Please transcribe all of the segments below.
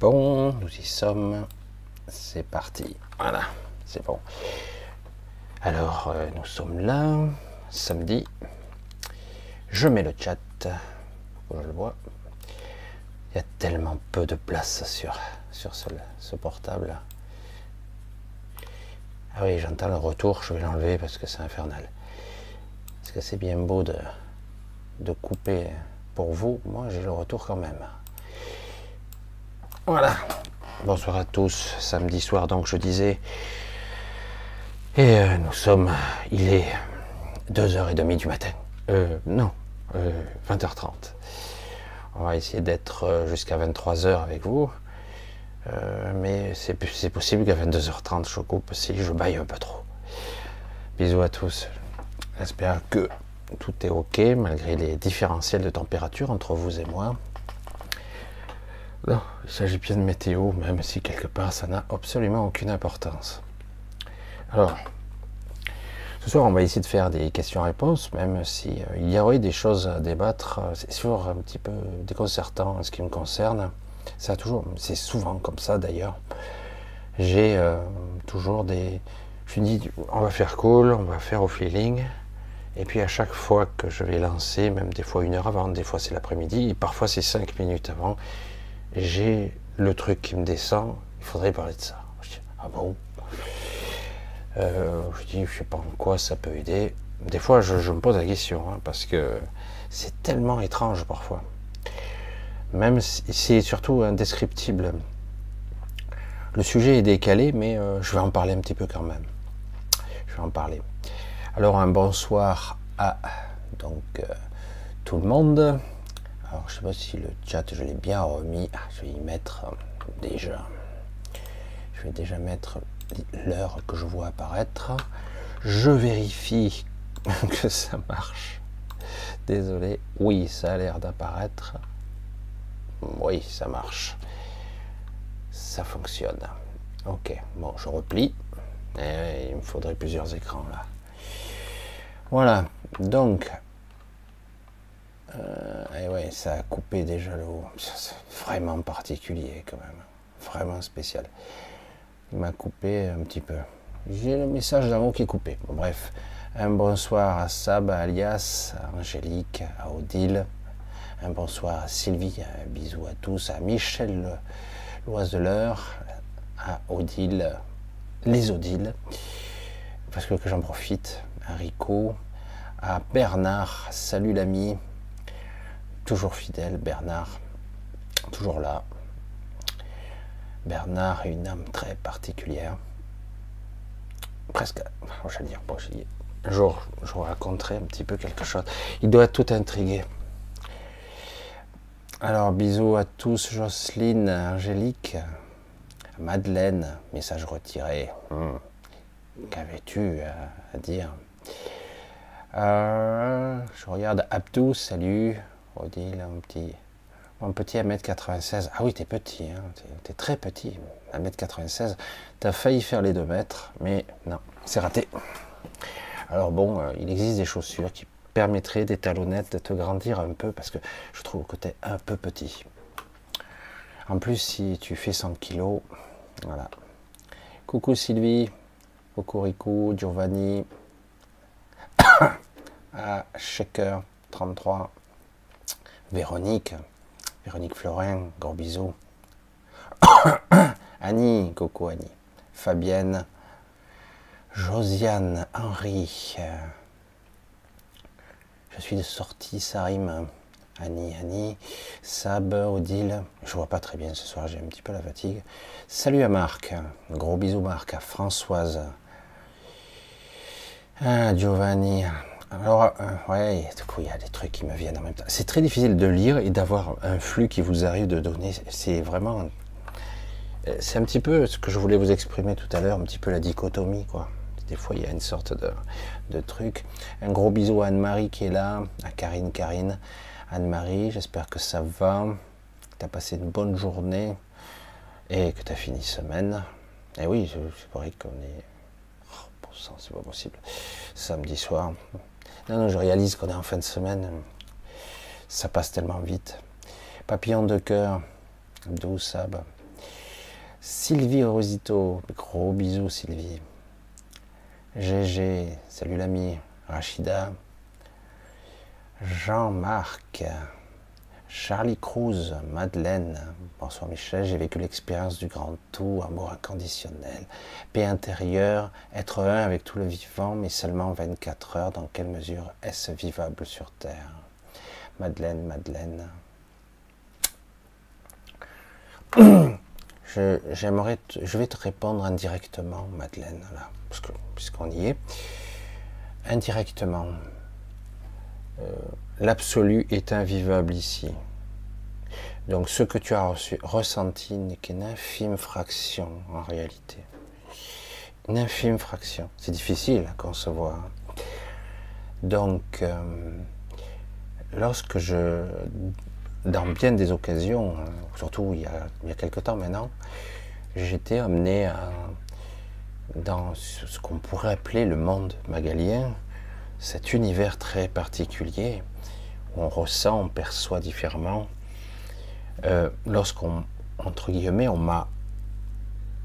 Bon, nous y sommes. C'est parti. Voilà, c'est bon. Alors, euh, nous sommes là, samedi. Je mets le chat. Je le vois. Il y a tellement peu de place sur, sur ce, ce portable. Ah oui, j'entends le retour, je vais l'enlever parce que c'est infernal. Parce que c'est bien beau de, de couper pour vous. Moi, j'ai le retour quand même. Voilà. Bonsoir à tous. Samedi soir, donc, je disais. Et euh, nous sommes. Il est 2h30 du matin. Euh, non, 20h30. Euh, On va essayer d'être jusqu'à 23h avec vous. mais c'est possible qu'à 22h30, je coupe si je baille un peu trop. Bisous à tous. J'espère que tout est OK malgré les différentiels de température entre vous et moi. Il s'agit bien de météo, même si quelque part ça n'a absolument aucune importance. Alors, ce soir on va essayer de faire des questions-réponses, même si euh, il y aurait des choses à débattre. C'est toujours un petit peu déconcertant en ce qui me concerne. Ça toujours, c'est souvent comme ça d'ailleurs. J'ai euh, toujours des, je me dis, on va faire cool, on va faire au feeling. Et puis à chaque fois que je vais lancer, même des fois une heure avant, des fois c'est l'après-midi, parfois c'est cinq minutes avant, j'ai le truc qui me descend, il faudrait parler de ça. Je dis, ah bon? Euh, Je dis, je sais pas en quoi ça peut aider. Des fois, je, me pose la question, hein, parce que c'est tellement étrange parfois. Même si c'est surtout indescriptible. Le sujet est décalé, mais euh, je vais en parler un petit peu quand même. Je vais en parler. Alors un bonsoir à donc euh, tout le monde. Alors je sais pas si le chat je l'ai bien remis. Ah, je vais y mettre euh, déjà. Je vais déjà mettre l'heure que je vois apparaître. Je vérifie que ça marche. Désolé. Oui, ça a l'air d'apparaître. Oui, ça marche. Ça fonctionne. Ok, bon, je replie. Et il me faudrait plusieurs écrans là. Voilà, donc, euh, et ouais, ça a coupé déjà le haut. C'est vraiment particulier quand même, vraiment spécial. Il m'a coupé un petit peu. J'ai le message d'avant qui est coupé. bref, un bonsoir à Sab, à Alias, à Angélique, à Odile. Un bonsoir à Sylvie, un bisou à tous, à Michel Loiseleur, à Odile, les Odiles, parce que j'en profite à Rico, à Bernard, salut l'ami, toujours fidèle Bernard, toujours là. Bernard une âme très particulière, presque, j'allais dire, bon, un jour je vous raconterai un petit peu quelque chose. Il doit tout intrigué. Alors bisous à tous, Jocelyne, Angélique, Madeleine, message retiré. Hmm. Qu'avais-tu à dire? Euh, Je regarde Abdou, salut. Odile, un petit, un petit 1m96. Ah oui, t'es petit, hein, t'es très petit. 1m96. T'as failli faire les 2 mètres, mais non, c'est raté. Alors bon, euh, il existe des chaussures qui permettraient des talonnettes de te grandir un peu parce que je trouve que t'es un peu petit. En plus, si tu fais 100 kg, voilà. Coucou Sylvie, Rico, Giovanni, à Shaker 33, Véronique, Véronique Florin, gros bisous. Annie, coucou Annie, Fabienne, Josiane, Henri. Je suis de sortie, ça rime. Annie, Annie, Sab, Odile. Je vois pas très bien ce soir, j'ai un petit peu la fatigue. Salut à Marc, gros bisous Marc, à Françoise, ah, Giovanni. Alors, euh, ouais, du coup, il y a des trucs qui me viennent en même temps. C'est très difficile de lire et d'avoir un flux qui vous arrive de données. C'est vraiment. Euh, c'est un petit peu ce que je voulais vous exprimer tout à l'heure, un petit peu la dichotomie, quoi. Des fois, il y a une sorte de, de truc. Un gros bisou à Anne-Marie qui est là, à Karine, Karine. Anne-Marie, j'espère que ça va, que tu as passé une bonne journée et que tu as fini semaine. Et oui, c'est vrai qu'on est c'est pas possible. Samedi soir. Non, non, je réalise qu'on est en fin de semaine. Ça passe tellement vite. Papillon de cœur. D'où Sab. Sylvie Rosito, gros bisous Sylvie. GG, salut l'ami. Rachida. Jean-Marc. Charlie Cruz, Madeleine, bonsoir Michel, j'ai vécu l'expérience du grand tout, amour inconditionnel, paix intérieure, être un avec tout le vivant, mais seulement 24 heures, dans quelle mesure est-ce vivable sur Terre? Madeleine, Madeleine. Je, j'aimerais, je vais te répondre indirectement, Madeleine, là, parce puisqu'on y est. Indirectement, euh, l'absolu est invivable ici. Donc ce que tu as ressenti n'est qu'une infime fraction en réalité. Une infime fraction. C'est difficile à concevoir. Donc, euh, lorsque je, dans bien des occasions, hein, surtout il y a, quelque temps maintenant, j'étais amené dans ce qu'on pourrait appeler le monde magalien, cet univers très particulier on ressent, on perçoit différemment. Euh, lorsqu'on, entre guillemets, on m'a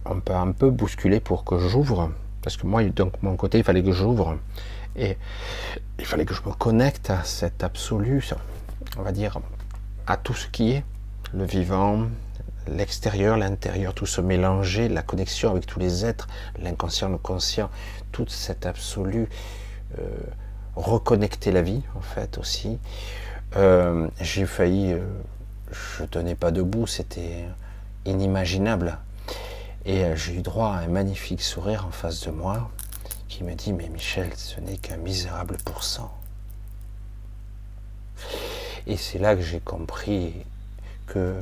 un peu, bousculé pour que j'ouvre, parce que moi, donc mon côté, il fallait que j'ouvre, et il fallait que je me connecte à cet absolu, on va dire, à tout ce qui est le vivant, l'extérieur, l'intérieur, tout se mélanger, la connexion avec tous les êtres, l'inconscient, le conscient, tout cet absolu. Euh, reconnecter la vie, en fait, aussi. Euh, j'ai failli, euh, je tenais pas debout, c'était inimaginable. Et euh, j'ai eu droit à un magnifique sourire en face de moi qui me dit, mais Michel, ce n'est qu'un misérable pourcent. Et c'est là que j'ai compris que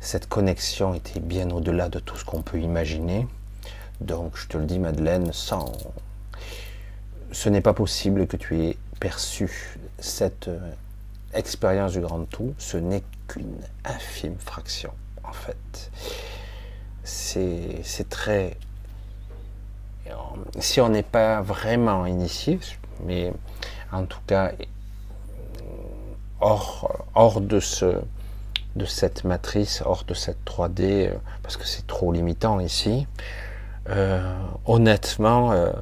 cette connexion était bien au-delà de tout ce qu'on peut imaginer. Donc, je te le dis, Madeleine, sans, ce n'est pas possible que tu aies perçu cette euh, expérience du grand tout, ce n'est qu'une infime fraction, en fait. C'est très... Si on n'est pas vraiment initié, mais en tout cas hors, hors de, ce, de cette matrice, hors de cette 3D, parce que c'est trop limitant ici, euh, honnêtement, euh,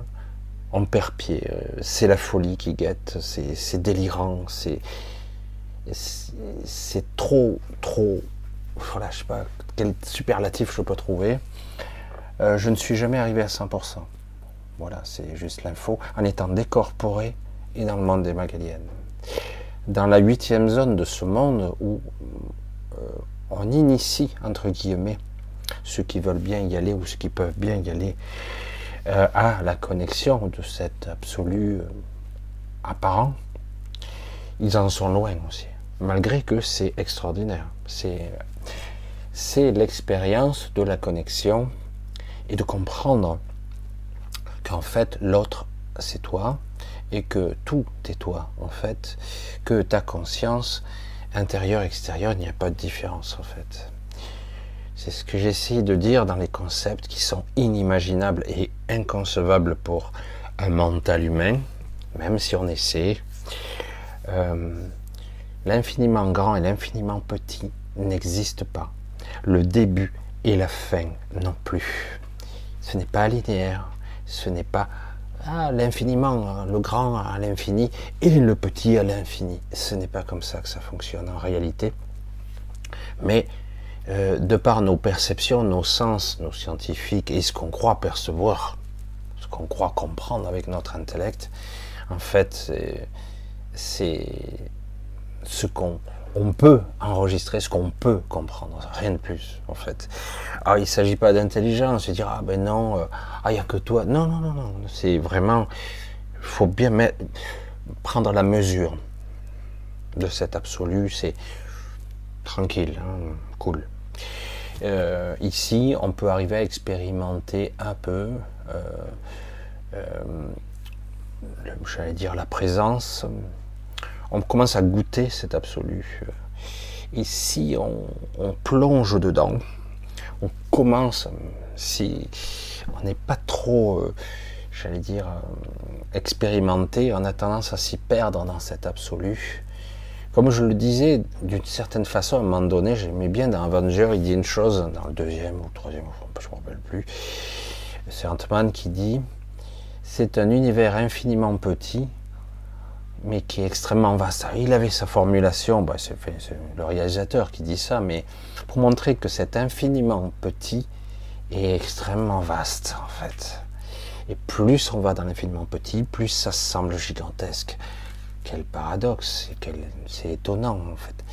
on perd. Euh, c'est la folie qui guette, c'est délirant, c'est c'est trop, trop. Voilà, je sais pas quel superlatif je peux trouver. Euh, je ne suis jamais arrivé à 100%. Voilà, c'est juste l'info. En étant décorporé et dans le monde des Magaliennes. Dans la huitième zone de ce monde où euh, on initie, entre guillemets, ceux qui veulent bien y aller ou ceux qui peuvent bien y aller, euh, à la connexion de cet absolu euh, apparent, ils en sont loin aussi. Malgré que c'est extraordinaire. C'est, c'est l'expérience de la connexion et de comprendre qu'en fait l'autre c'est toi et que tout est toi en fait, que ta conscience intérieure, extérieure, il n'y a pas de différence en fait. C'est ce que j'essaie de dire dans les concepts qui sont inimaginables et inconcevables pour un mental humain, même si on essaie. Euh, l'infiniment grand et l'infiniment petit n'existent pas. Le début et la fin non plus. Ce n'est pas linéaire, ce n'est pas ah, l'infiniment, le grand à l'infini et le petit à l'infini. Ce n'est pas comme ça que ça fonctionne en réalité. Mais euh, de par nos perceptions, nos sens, nos scientifiques et ce qu'on croit percevoir, ce qu'on croit comprendre avec notre intellect, en fait, c'est ce qu'on on peut enregistrer, ce qu'on peut comprendre, rien de plus, en fait. Alors, il ne s'agit pas d'intelligence, de dire, ah ben non, euh, ah, il n'y a que toi. Non, non, non, non, c'est vraiment, il faut bien mettre, prendre la mesure de cet absolu, c'est tranquille, hein, cool. Euh, ici, on peut arriver à expérimenter un peu, euh, euh, j'allais dire, la présence. On commence à goûter cet absolu. Ici, on, plonge dedans. On commence, si on n'est pas trop, j'allais dire, expérimenté, on a tendance à s'y perdre dans cet absolu Comme je le disais, d'une certaine façon, à un moment donné, j'aimais bien dans Avenger, il dit une chose, dans le deuxième ou le troisième, je ne me rappelle plus, c'est Ant-Man qui dit, c'est un univers infiniment petit, mais qui est extrêmement vaste. Il avait sa formulation, bah, c'est le réalisateur qui dit ça, mais pour montrer que c'est infiniment petit est extrêmement vaste, en fait. Et plus on va dans l'infiniment petit, plus ça semble gigantesque. Quel paradoxe, c'est étonnant, en fait.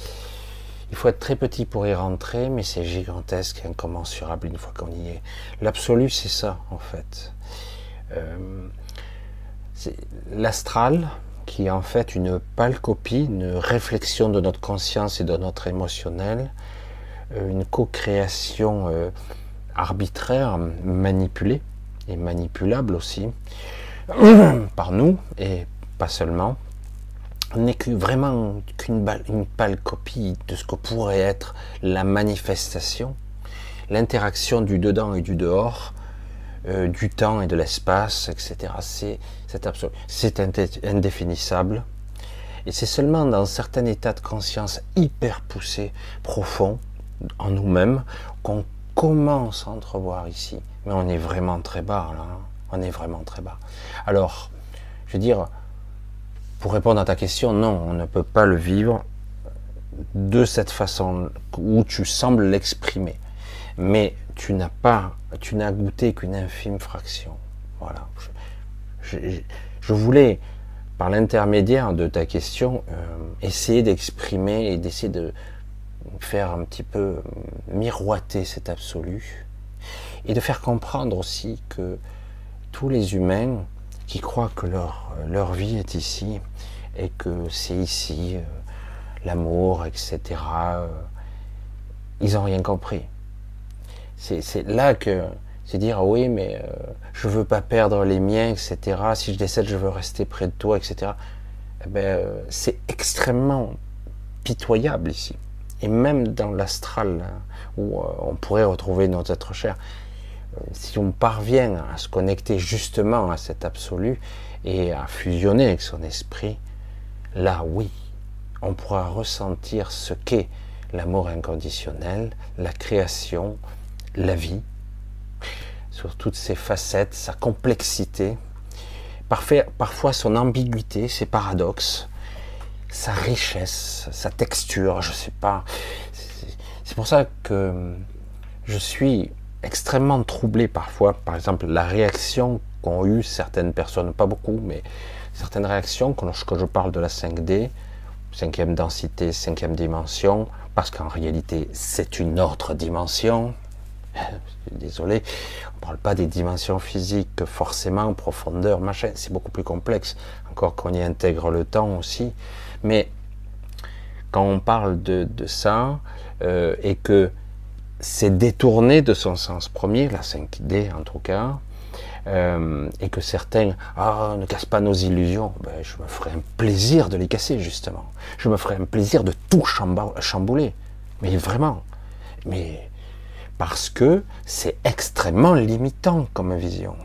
Il faut être très petit pour y rentrer, mais c'est gigantesque, incommensurable une fois qu'on y est. L'absolu, c'est ça, en fait. Euh, L'astral, qui est en fait une pâle copie, une réflexion de notre conscience et de notre émotionnel, euh, une co-création euh, arbitraire, manipulée et manipulable aussi par nous et pas seulement, n'est que vraiment qu'une une pâle copie de ce que pourrait être la manifestation, l'interaction du dedans et du dehors, euh, du temps et de l'espace, etc. C'est c'est indéfinissable. Et c'est seulement dans certains états de conscience hyper poussés, profonds, en nous-mêmes, qu'on commence à entrevoir ici. Mais on est vraiment très bas, là. Hein. On est vraiment très bas. Alors, je veux dire, pour répondre à ta question, non, on ne peut pas le vivre de cette façon où tu sembles l'exprimer. Mais tu n'as pas, tu n'as goûté qu'une infime fraction. Voilà. Je, voulais, par l'intermédiaire de ta question, euh, essayer d'exprimer et d'essayer de faire un petit peu miroiter cet absolu et de faire comprendre aussi que tous les humains qui croient que leur, leur vie est ici et que c'est ici euh, l'amour, etc., ils n'ont rien compris. C'est là que c'est dire ah oui mais euh, je veux pas perdre les miens etc si je décède je veux rester près de toi etc eh ben, euh, c'est extrêmement pitoyable ici et même dans l'astral où euh, on pourrait retrouver notre être cher si on parvient à se connecter justement à cet absolu et à fusionner avec son esprit là oui on pourra ressentir ce qu'est l'amour inconditionnel la création la vie sur toutes ses facettes, sa complexité, parfois son ambiguïté, ses paradoxes, sa richesse, sa texture, je sais pas. C'est pour ça que je suis extrêmement troublé parfois, par exemple, la réaction qu'ont eu certaines personnes, pas beaucoup, mais certaines réactions quand je parle de la 5D, cinquième densité, cinquième dimension, parce qu'en réalité c'est une autre dimension, désolé, on ne parle pas des dimensions physiques forcément, profondeur, machin, c'est beaucoup plus complexe, encore qu'on y intègre le temps aussi. Mais quand on parle de, ça, euh, et que c'est détourné de son sens premier, la 5D en tout cas, euh, et que certains ah, ne cassent pas nos illusions, ben, je me ferai un plaisir de les casser justement. Je me ferai un plaisir de tout chambouler. Mais vraiment. Mais parce que c'est extrêmement limitant comme vision.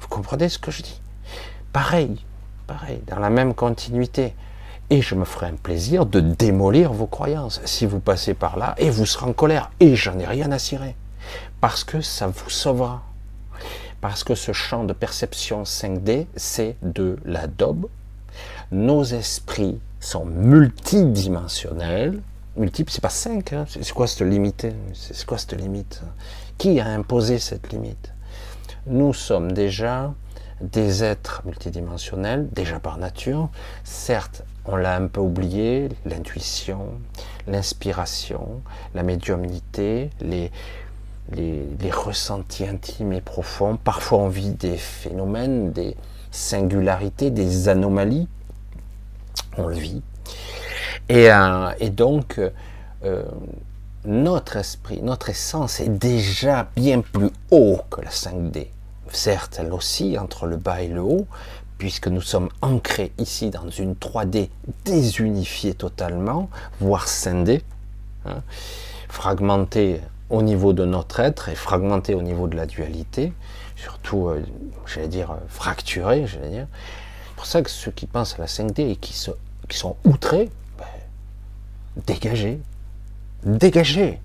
Vous comprenez ce que je dis? Pareil, pareil, dans la même continuité. Et je me ferai un plaisir de démolir vos croyances si vous passez par là et vous serez en colère. Et j'en ai rien à cirer. Parce que ça vous sauvera. Parce que ce champ de perception 5D, c'est de la daube. Nos esprits sont multidimensionnels multiple, c'est pas 5. Hein. C'est quoi cette limite? C'est quoi cette limite? Qui a imposé cette limite? Nous sommes déjà des êtres multidimensionnels, déjà par nature. Certes, on l'a un peu oublié, l'intuition, l'inspiration, la médiumnité, les, les, les, ressentis intimes et profonds. Parfois, on vit des phénomènes, des singularités, des anomalies. On le vit. Euh, et, donc, euh, notre esprit, notre essence est déjà bien plus haut que la 5D. Certes, elle aussi entre le bas et le haut, puisque nous sommes ancrés ici dans une 3D désunifiée totalement, voire scindée, hein, fragmentée au niveau de notre être et fragmentée au niveau de la dualité, surtout, euh, j'allais dire, fracturée, j'allais dire. C'est pour ça que ceux qui pensent à la 5D et qui, sont outrés, ben, dégagez. Dégagez.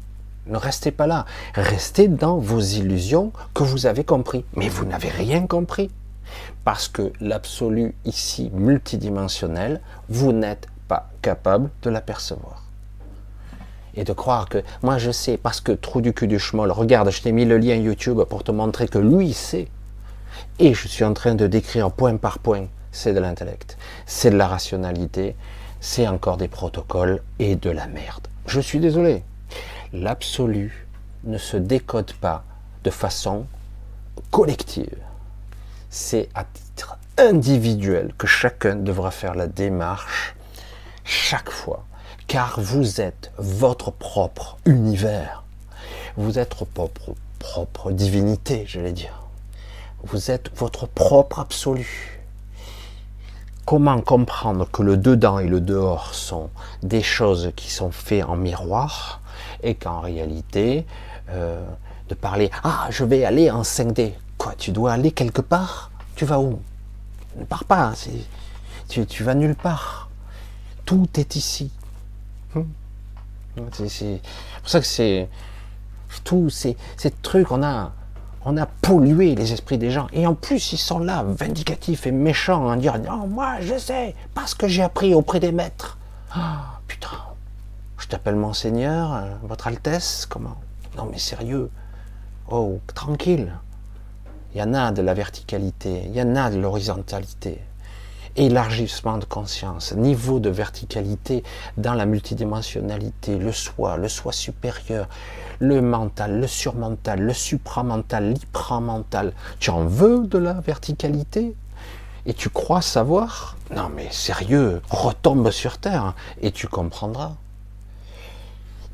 Ne restez pas là. Restez dans vos illusions que vous avez compris. Mais vous n'avez rien compris. Parce que l'absolu ici multidimensionnel, vous n'êtes pas capable de l'apercevoir. Et de croire que moi je sais, parce que trou du cul du schmoll, regarde, je t'ai mis le lien YouTube pour te montrer que lui sait. Et je suis en train de décrire point par point, c'est de l'intellect, c'est de la rationalité, c'est encore des protocoles et de la merde. Je suis désolé. L'absolu ne se décode pas de façon collective. C'est à titre individuel que chacun devra faire la démarche chaque fois, car vous êtes votre propre univers. Vous êtes votre propre, divinité, je vais dire. Vous êtes votre propre absolu. Comment comprendre que le dedans et le dehors sont des choses qui sont faites en miroir et qu'en réalité, euh, de parler Ah, je vais aller en 5D. Quoi, tu dois aller quelque part? Tu vas où? Ne pars pas, tu, vas nulle part. Tout est ici. Hmm. C'est pour ça que c'est tous ces, ces trucs, on a, on a pollué les esprits des gens. Et en plus, ils sont là, vindicatifs et méchants, en disant Non, moi, je sais, parce que j'ai appris auprès des maîtres. Ah, putain, je t'appelle Monseigneur, euh, Votre Altesse, comment? Non, mais sérieux. Oh, tranquille. Il y en a de la verticalité, il y en a de l'horizontalité élargissement de conscience, niveau de verticalité dans la multidimensionnalité, le soi, le soi supérieur, le mental, le surmental, le supramental, l'hypramental. Tu en veux de la verticalité? Et tu crois savoir? Non mais sérieux, retombe sur terre et tu comprendras.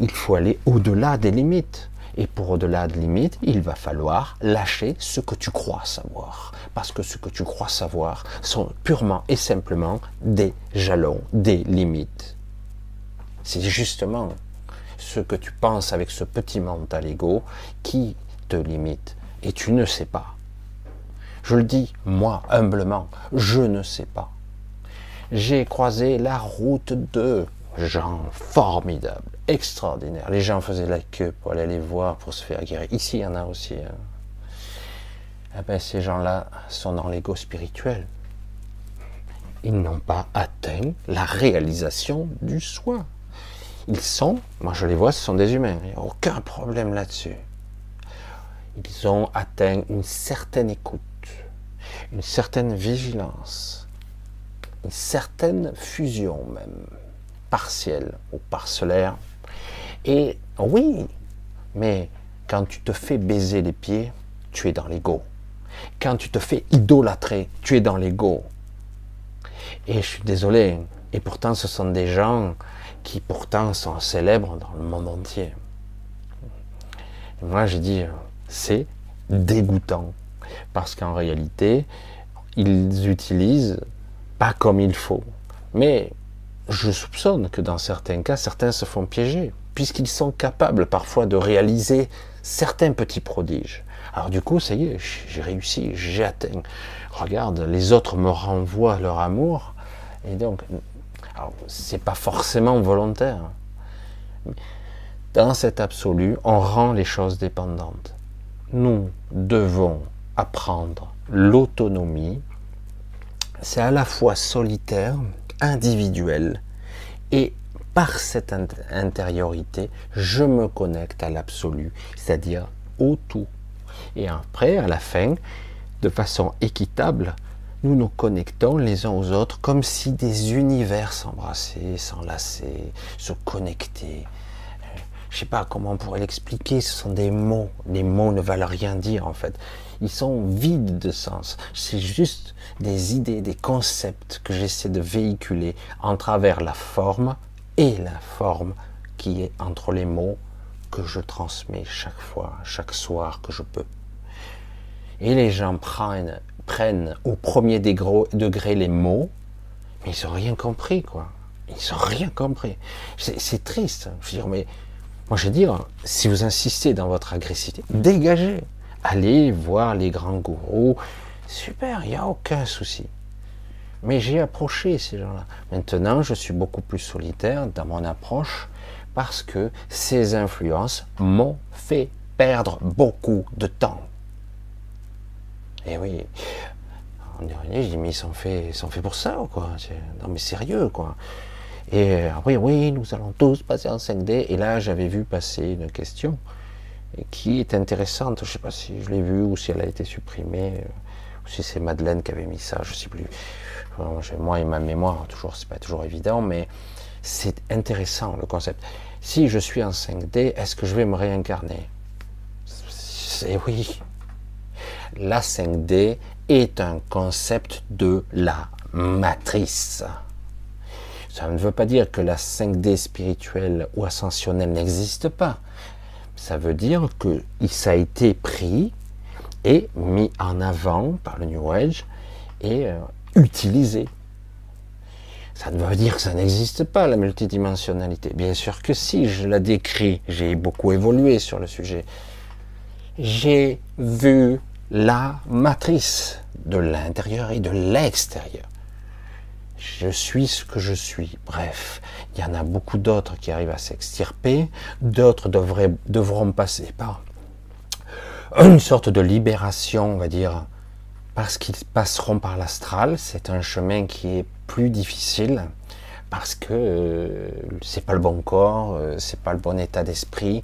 Il faut aller au-delà des limites. Et pour au-delà de limites, il va falloir lâcher ce que tu crois savoir. Parce que ce que tu crois savoir sont purement et simplement des jalons, des limites. C'est justement ce que tu penses avec ce petit mental ego qui te limite. Et tu ne sais pas. Je le dis, moi, humblement, je ne sais pas. J'ai croisé la route de gens formidables extraordinaire. Les gens faisaient la queue pour aller les voir, pour se faire guérir. Ici, il y en a aussi. Hein. Eh ben, ces gens-là sont dans l'ego spirituel. Ils n'ont pas atteint la réalisation du soi. Ils sont, moi je les vois, ce sont des humains. Il n'y a aucun problème là-dessus. Ils ont atteint une certaine écoute, une certaine vigilance, une certaine fusion même, partielle ou parcellaire, et oui, mais quand tu te fais baiser les pieds, tu es dans l'ego. Quand tu te fais idolâtrer, tu es dans l'ego. Et je suis désolé, et pourtant ce sont des gens qui pourtant sont célèbres dans le monde entier. moi je dis, c'est dégoûtant, parce qu'en réalité, ils utilisent pas comme il faut. Mais je soupçonne que dans certains cas, certains se font piéger puisqu'ils sont capables parfois de réaliser certains petits prodiges. Alors du coup, ça y est, j'ai réussi, j'ai atteint. Regarde, les autres me renvoient leur amour, et donc, c'est pas forcément volontaire. Dans cet absolu, on rend les choses dépendantes. Nous devons apprendre l'autonomie. C'est à la fois solitaire, individuel et par cette intériorité, je me connecte à l'absolu, c'est-à-dire au tout. Et après, à la fin, de façon équitable, nous nous connectons les uns aux autres comme si des univers s'embrassaient, s'enlaçaient, se connectaient. Je ne sais pas comment on pourrait l'expliquer, ce sont des mots. Les mots ne valent rien dire en fait. Ils sont vides de sens. C'est juste des idées, des concepts que j'essaie de véhiculer en travers la forme et la forme qui est entre les mots que je transmets chaque fois, chaque soir que je peux. Et les gens prennent, au premier degré les mots, mais ils n'ont rien compris, quoi. Ils n'ont rien compris. C'est triste. Je veux dire, mais moi je veux dire, si vous insistez dans votre agressivité, dégagez. Allez voir les grands gourous. Super, il n'y a aucun souci. Mais j'ai approché ces gens-là. Maintenant, je suis beaucoup plus solitaire dans mon approche parce que ces influences m'ont fait perdre beaucoup de temps. Et oui, on dirait, je dis, mais ils sont faits, pour ça, quoi? Non, mais sérieux, quoi. Et oui, oui, nous allons tous passer en 5D. Et là, j'avais vu passer une question qui est intéressante. Je ne sais pas si je l'ai vue ou si elle a été supprimée, ou si c'est Madeleine qui avait mis ça, je ne sais plus. Moi et ma mémoire, toujours, c'est pas toujours évident, mais c'est intéressant le concept. Si je suis en 5D, est-ce que je vais me réincarner? C'est oui. La 5D est un concept de la matrice. Ça ne veut pas dire que la 5D spirituelle ou ascensionnelle n'existe pas. Ça veut dire que ça a été pris et mis en avant par le New Age et euh, utilisé. Ça ne veut pas dire que ça n'existe pas, la multidimensionnalité. Bien sûr que si, je la décris, j'ai beaucoup évolué sur le sujet. J'ai vu la matrice de l'intérieur et de l'extérieur je suis ce que je suis. Bref, il y en a beaucoup d'autres qui arrivent à s'extirper, d'autres devront passer par une sorte de libération, on va dire, parce qu'ils passeront par l'astral. C'est un chemin qui est plus difficile parce que euh, c'est pas le bon corps, euh, c'est pas le bon état d'esprit.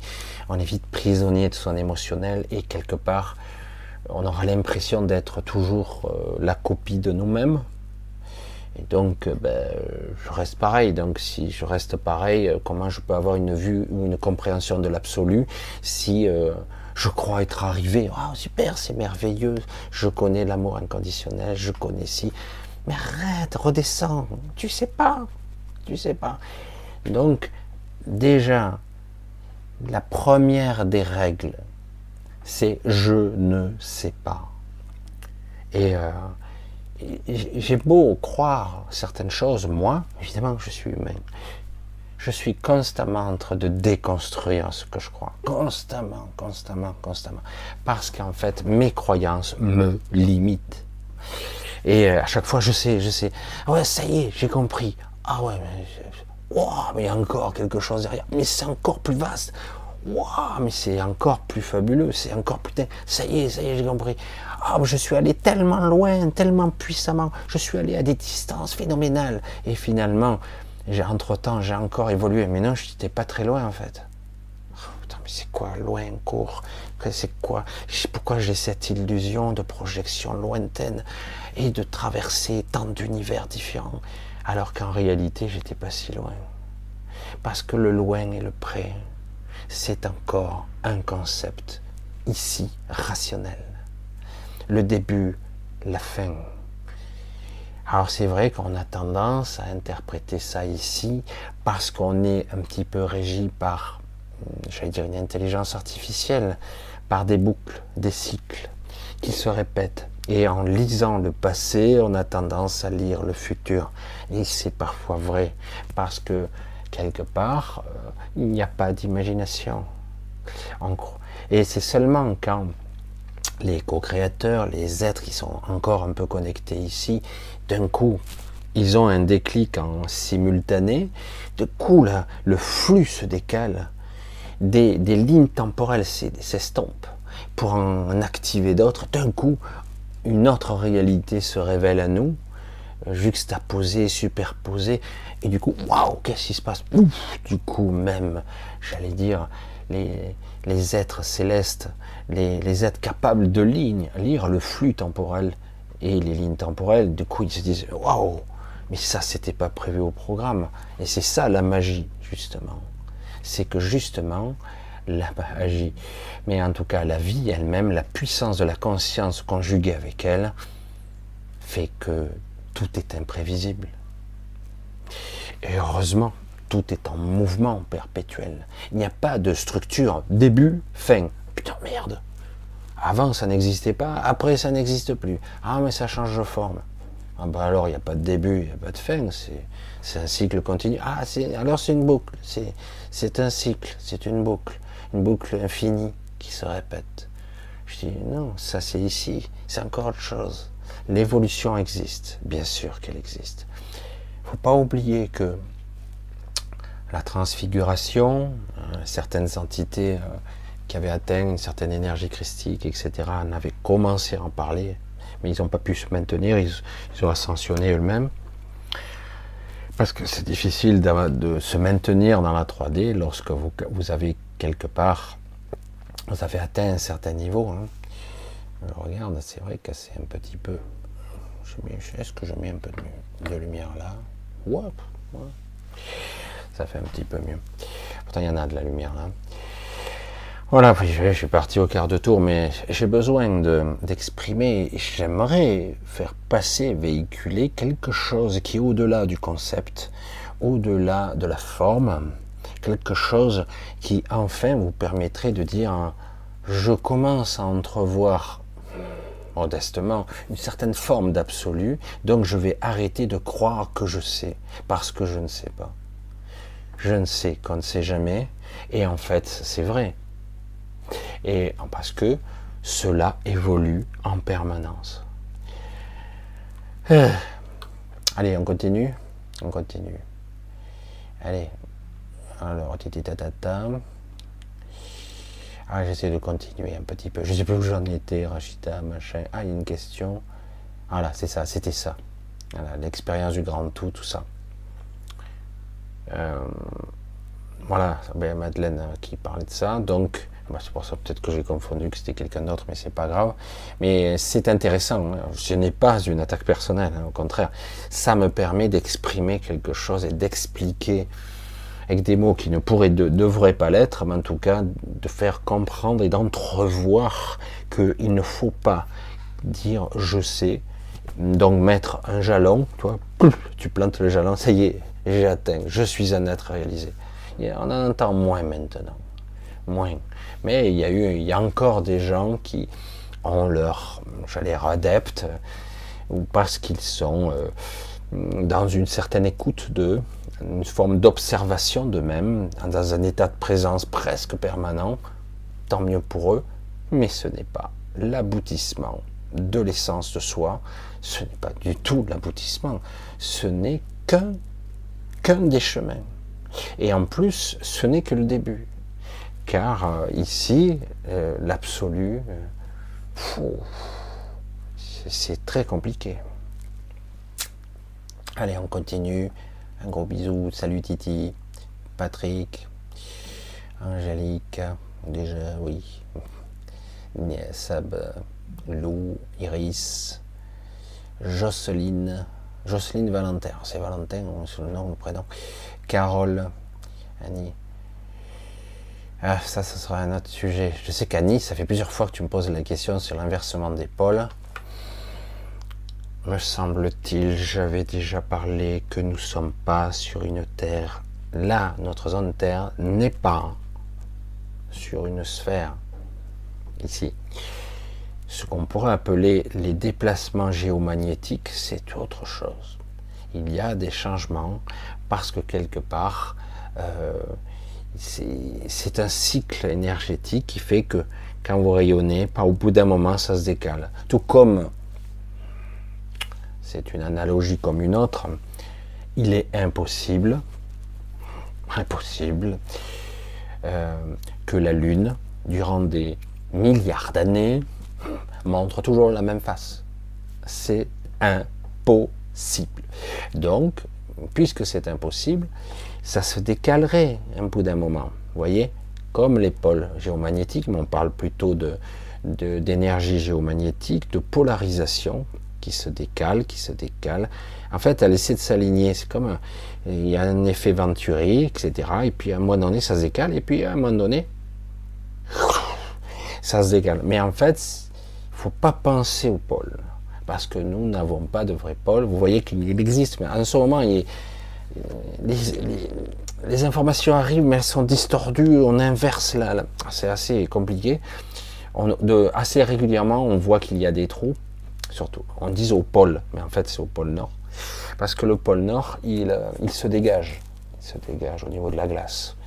On est vite prisonnier de son émotionnel et quelque part, on aura l'impression d'être toujours euh, la copie de nous-mêmes et donc, euh, ben, je reste pareil. Donc, si je reste pareil, euh, comment je peux avoir une vue ou une compréhension de l'absolu si je crois être arrivé Oh, super, c'est merveilleux. Je connais l'amour inconditionnel, je connais si. Mais arrête, redescends. Tu sais pas. Tu sais pas. Donc, déjà, la première des règles, c'est je ne sais pas. Et j'ai beau croire certaines choses, moi, évidemment que je suis humain, je suis constamment en train de déconstruire ce que je crois. Constamment, constamment, constamment. Parce qu'en fait, mes croyances me limitent. Et euh, à chaque fois, je sais, je sais. Ouais, ça y est, j'ai compris. Ah ouais, mais, mais il y a encore quelque chose derrière. Mais c'est encore plus vaste. Waouh, mais c'est encore plus fabuleux. C'est encore plus. Ça y est, ça y est, j'ai compris. Ah, je suis allé tellement loin, tellement puissamment. Je suis allé à des distances phénoménales. Et finalement, j'ai entre-temps, j'ai encore évolué. Mais non, je n'étais pas très loin en fait. Oh, mais c'est quoi loin, court C'est quoi? Pourquoi j'ai cette illusion de projection lointaine et de traverser tant d'univers différents alors qu'en réalité, j'étais pas si loin? Parce que le loin et le près, c'est encore un concept ici rationnel le début, la fin. Alors c'est vrai qu'on a tendance à interpréter ça ici parce qu'on est un petit peu régi par, j'allais dire, une intelligence artificielle, par des boucles, des cycles qui se répètent. Et en lisant le passé, on a tendance à lire le futur. Et c'est parfois vrai parce que quelque part, euh, il n'y a pas d'imagination. Et c'est seulement quand les co-créateurs, les êtres qui sont encore un peu connectés ici, d'un coup, ils ont un déclic en simultané. De coup, là, le flux se décale. Des, lignes temporelles s'estompent pour en activer d'autres. D'un coup, une autre réalité se révèle à nous, juxtaposée, superposée. Et du coup, waouh, qu'est-ce qui se passe? Du coup, même, j'allais dire, les, les êtres célestes, les, êtres capables de lire le flux temporel et les lignes temporelles, du coup ils se disent waouh, mais ça c'était pas prévu au programme. Et c'est ça la magie, justement. C'est que justement, la magie, mais en tout cas la vie elle-même, la puissance de la conscience conjuguée avec elle, fait que tout est imprévisible. Et heureusement, tout est en mouvement perpétuel. Il n'y a pas de structure début, fin. Putain, merde. Avant, ça n'existait pas. Après, ça n'existe plus. Ah, mais ça change de forme. Ah, bah alors, il n'y a pas de début, il n'y a pas de fin. C'est un cycle continu. Ah, alors c'est une boucle. C'est un cycle, c'est une boucle. Une boucle infinie qui se répète. Je dis, non, ça c'est ici. C'est encore autre chose. L'évolution existe, bien sûr qu'elle existe. Il ne faut pas oublier que la transfiguration, euh, certaines entités euh, qui avaient atteint une certaine énergie christique, etc., en avaient commencé à en parler, mais ils n'ont pas pu se maintenir, ils, ont ascensionné eux-mêmes. Parce que c'est difficile de, se maintenir dans la 3D lorsque vous, avez quelque part, vous avez atteint un certain niveau. Hein. Regarde, c'est vrai que c'est un petit peu. Est-ce que je mets un peu de, lumière là? Ouais, Ça fait un petit peu mieux. Pourtant, il y en a de la lumière là. Voilà, je suis parti au quart de tour, mais j'ai besoin d'exprimer, j'aimerais faire passer, véhiculer quelque chose qui est au-delà du concept, au-delà de la forme, quelque chose qui enfin vous permettrait de dire, je commence à entrevoir modestement une certaine forme d'absolu, donc je vais arrêter de croire que je sais, parce que je ne sais pas. Je ne sais qu'on ne sait jamais, et en fait c'est vrai. Et parce que cela évolue en permanence. Euh. Allez, on continue. On continue. Allez. Alors, titi tatata. Ah, j'essaie de continuer un petit peu. Je sais plus où j'en étais, Rachita, machin. Ah, il y a une question. Voilà, c'est ça, c'était ça. L'expérience du grand tout, tout ça. Euh, voilà, Madeleine qui parlait de ça. Donc, bah, c'est pour ça peut-être que j'ai confondu que c'était quelqu'un d'autre, mais c'est pas grave. Mais c'est intéressant. Hein. Ce n'est pas une attaque personnelle, hein, au contraire. Ça me permet d'exprimer quelque chose et d'expliquer avec des mots qui ne pourraient, de, devraient pas l'être, mais en tout cas de faire comprendre et d'entrevoir qu'il ne faut pas dire je sais, donc mettre un jalon, toi, tu plantes le jalon, ça y est, j'ai atteint, je suis un être réalisé. On en entend moins maintenant, moins. Mais il y a eu, il y a encore des gens qui ont leur, j'allais dire, adeptes, ou parce qu'ils sont euh, dans une certaine écoute d'eux, une forme d'observation d'eux-mêmes, dans un état de présence presque permanent, tant mieux pour eux, mais ce n'est pas l'aboutissement de l'essence de soi, ce n'est pas du tout l'aboutissement, ce n'est qu'un des chemins. Et en plus, ce n'est que le début car euh, ici, euh, l'absolu, euh, c'est très compliqué. Allez, on continue. Un gros bisou. Salut Titi, Patrick, Angélique, déjà, oui. Sab, Lou, Iris, Jocelyne, Jocelyne Valentin. C'est Valentin, c'est le nom, le prénom. Carole, Annie. Ah, ça, ce sera un autre sujet. Je sais qu'Annie, ça fait plusieurs fois que tu me poses la question sur l'inversement des pôles. Me semble-t-il, j'avais déjà parlé que nous ne sommes pas sur une Terre. Là, notre zone Terre n'est pas sur une sphère. Ici. Ce qu'on pourrait appeler les déplacements géomagnétiques, c'est autre chose. Il y a des changements parce que quelque part, euh, c'est un cycle énergétique qui fait que quand vous rayonnez, pas au bout d'un moment, ça se décale. Tout comme, c'est une analogie comme une autre, il est impossible, impossible, euh, que la Lune, durant des milliards d'années, montre toujours la même face. C'est impossible. Donc, puisque c'est impossible, ça se décalerait un bout d'un moment. Vous voyez Comme les pôles géomagnétiques, mais on parle plutôt de, d'énergie géomagnétique, de polarisation qui se décale, qui se décale. En fait, elle essaie de s'aligner. C'est comme il y a un effet Venturi, etc. Et puis à un moment donné, ça se décale. Et puis à un moment donné, ça se décale. Mais en fait, faut pas penser au pôle parce que nous n'avons pas de vrai pôle. Vous voyez qu'il existe, mais en ce moment, il, les, informations arrivent, mais elles sont distordues, on inverse là. C'est assez compliqué. assez régulièrement, on voit qu'il y a des trous, surtout, on dit au pôle, mais en fait c'est au pôle nord. Parce que le pôle nord, il, euh, il se dégage. Il se dégage au niveau de la glace.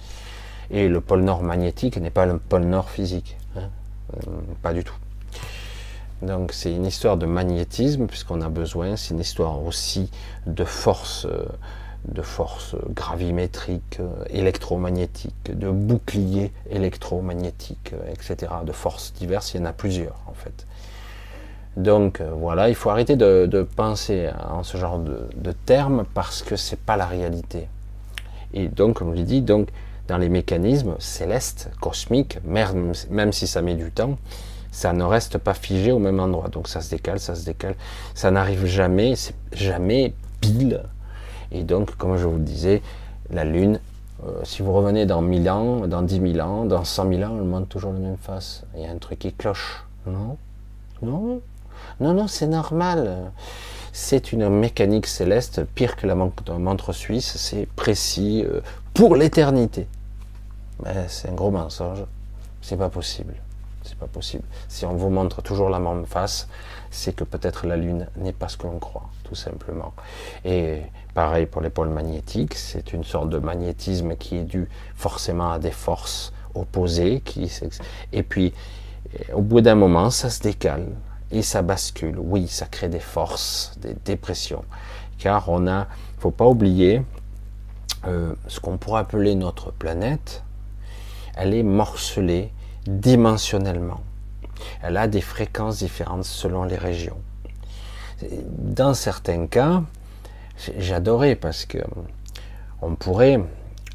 Et le pôle nord magnétique n'est pas le pôle nord physique. Hein. Euh, pas du tout. Donc c'est une histoire de magnétisme puisqu'on a besoin, c'est une histoire aussi de force, euh, de force gravimétrique, euh, électromagnétique, de bouclier électromagnétique, euh, etc. De forces diverses, il y en a plusieurs en fait. Donc voilà, il faut arrêter de, penser en ce genre de, termes parce que c'est pas la réalité. Et donc, comme je l'ai dit, donc dans les mécanismes célestes, cosmiques, même si ça met du temps, ça ne reste pas figé au même endroit. Donc ça se décale, ça se décale. Ça n'arrive jamais, c'est jamais pile. Et donc, comme je vous le disais, la Lune, euh, si vous revenez dans 1000 ans, dans 10 000 ans, dans 100 000 ans, elle monte toujours la même face. Il y a un truc qui cloche. Non Non Non, non, c'est normal. C'est une mécanique céleste, pire que la montre suisse, c'est précis euh, pour l'éternité. Mais c'est un gros mensonge. C'est pas possible. Possible. Si on vous montre toujours la même face, c'est que peut-être la Lune n'est pas ce que l'on croit, tout simplement. Et pareil pour les pôles magnétiques, c'est une sorte de magnétisme qui est dû forcément à des forces opposées. Qui, et puis, au bout d'un moment, ça se décale et ça bascule. Oui, ça crée des forces, des dépressions. Car on a, faut pas oublier, euh, ce qu'on pourrait appeler notre planète, elle est morcelée dimensionnellement. Elle a des fréquences différentes selon les régions. Dans certains cas, j'adorais parce que on pourrait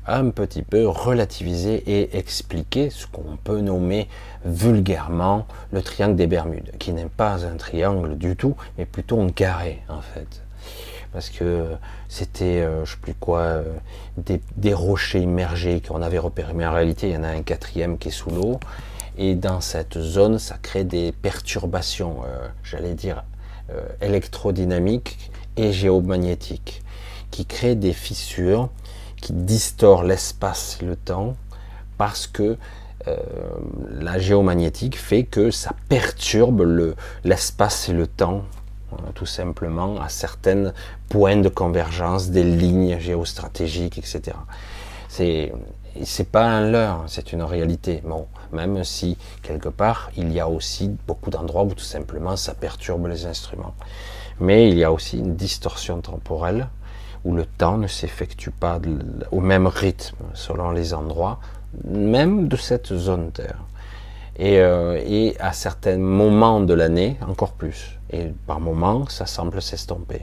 un petit peu relativiser et expliquer ce qu'on peut nommer vulgairement le triangle des Bermudes, qui n'est pas un triangle du tout, mais plutôt un carré en fait. Parce que c'était, euh, je sais plus quoi, euh, des, rochers immergés qu'on avait repérés, mais en réalité il y en a un quatrième qui est sous l'eau, et dans cette zone ça crée des perturbations, euh, j'allais dire, électrodynamiques et géomagnétiques, qui créent des fissures qui distord l'espace et le temps parce que euh, la géomagnétique fait que ça perturbe l'espace et le temps, tout simplement, à certains points de convergence des lignes géostratégiques, etc. C'est c'est pas un leurre, c'est une réalité. Bon, même si quelque part il y a aussi beaucoup d'endroits où tout simplement ça perturbe les instruments. Mais il y a aussi une distorsion temporelle où le temps ne s'effectue pas au même rythme selon les endroits, même de cette zone Terre. Et, euh, et à certains moments de l'année, encore plus. Et par moments, ça semble s'estomper.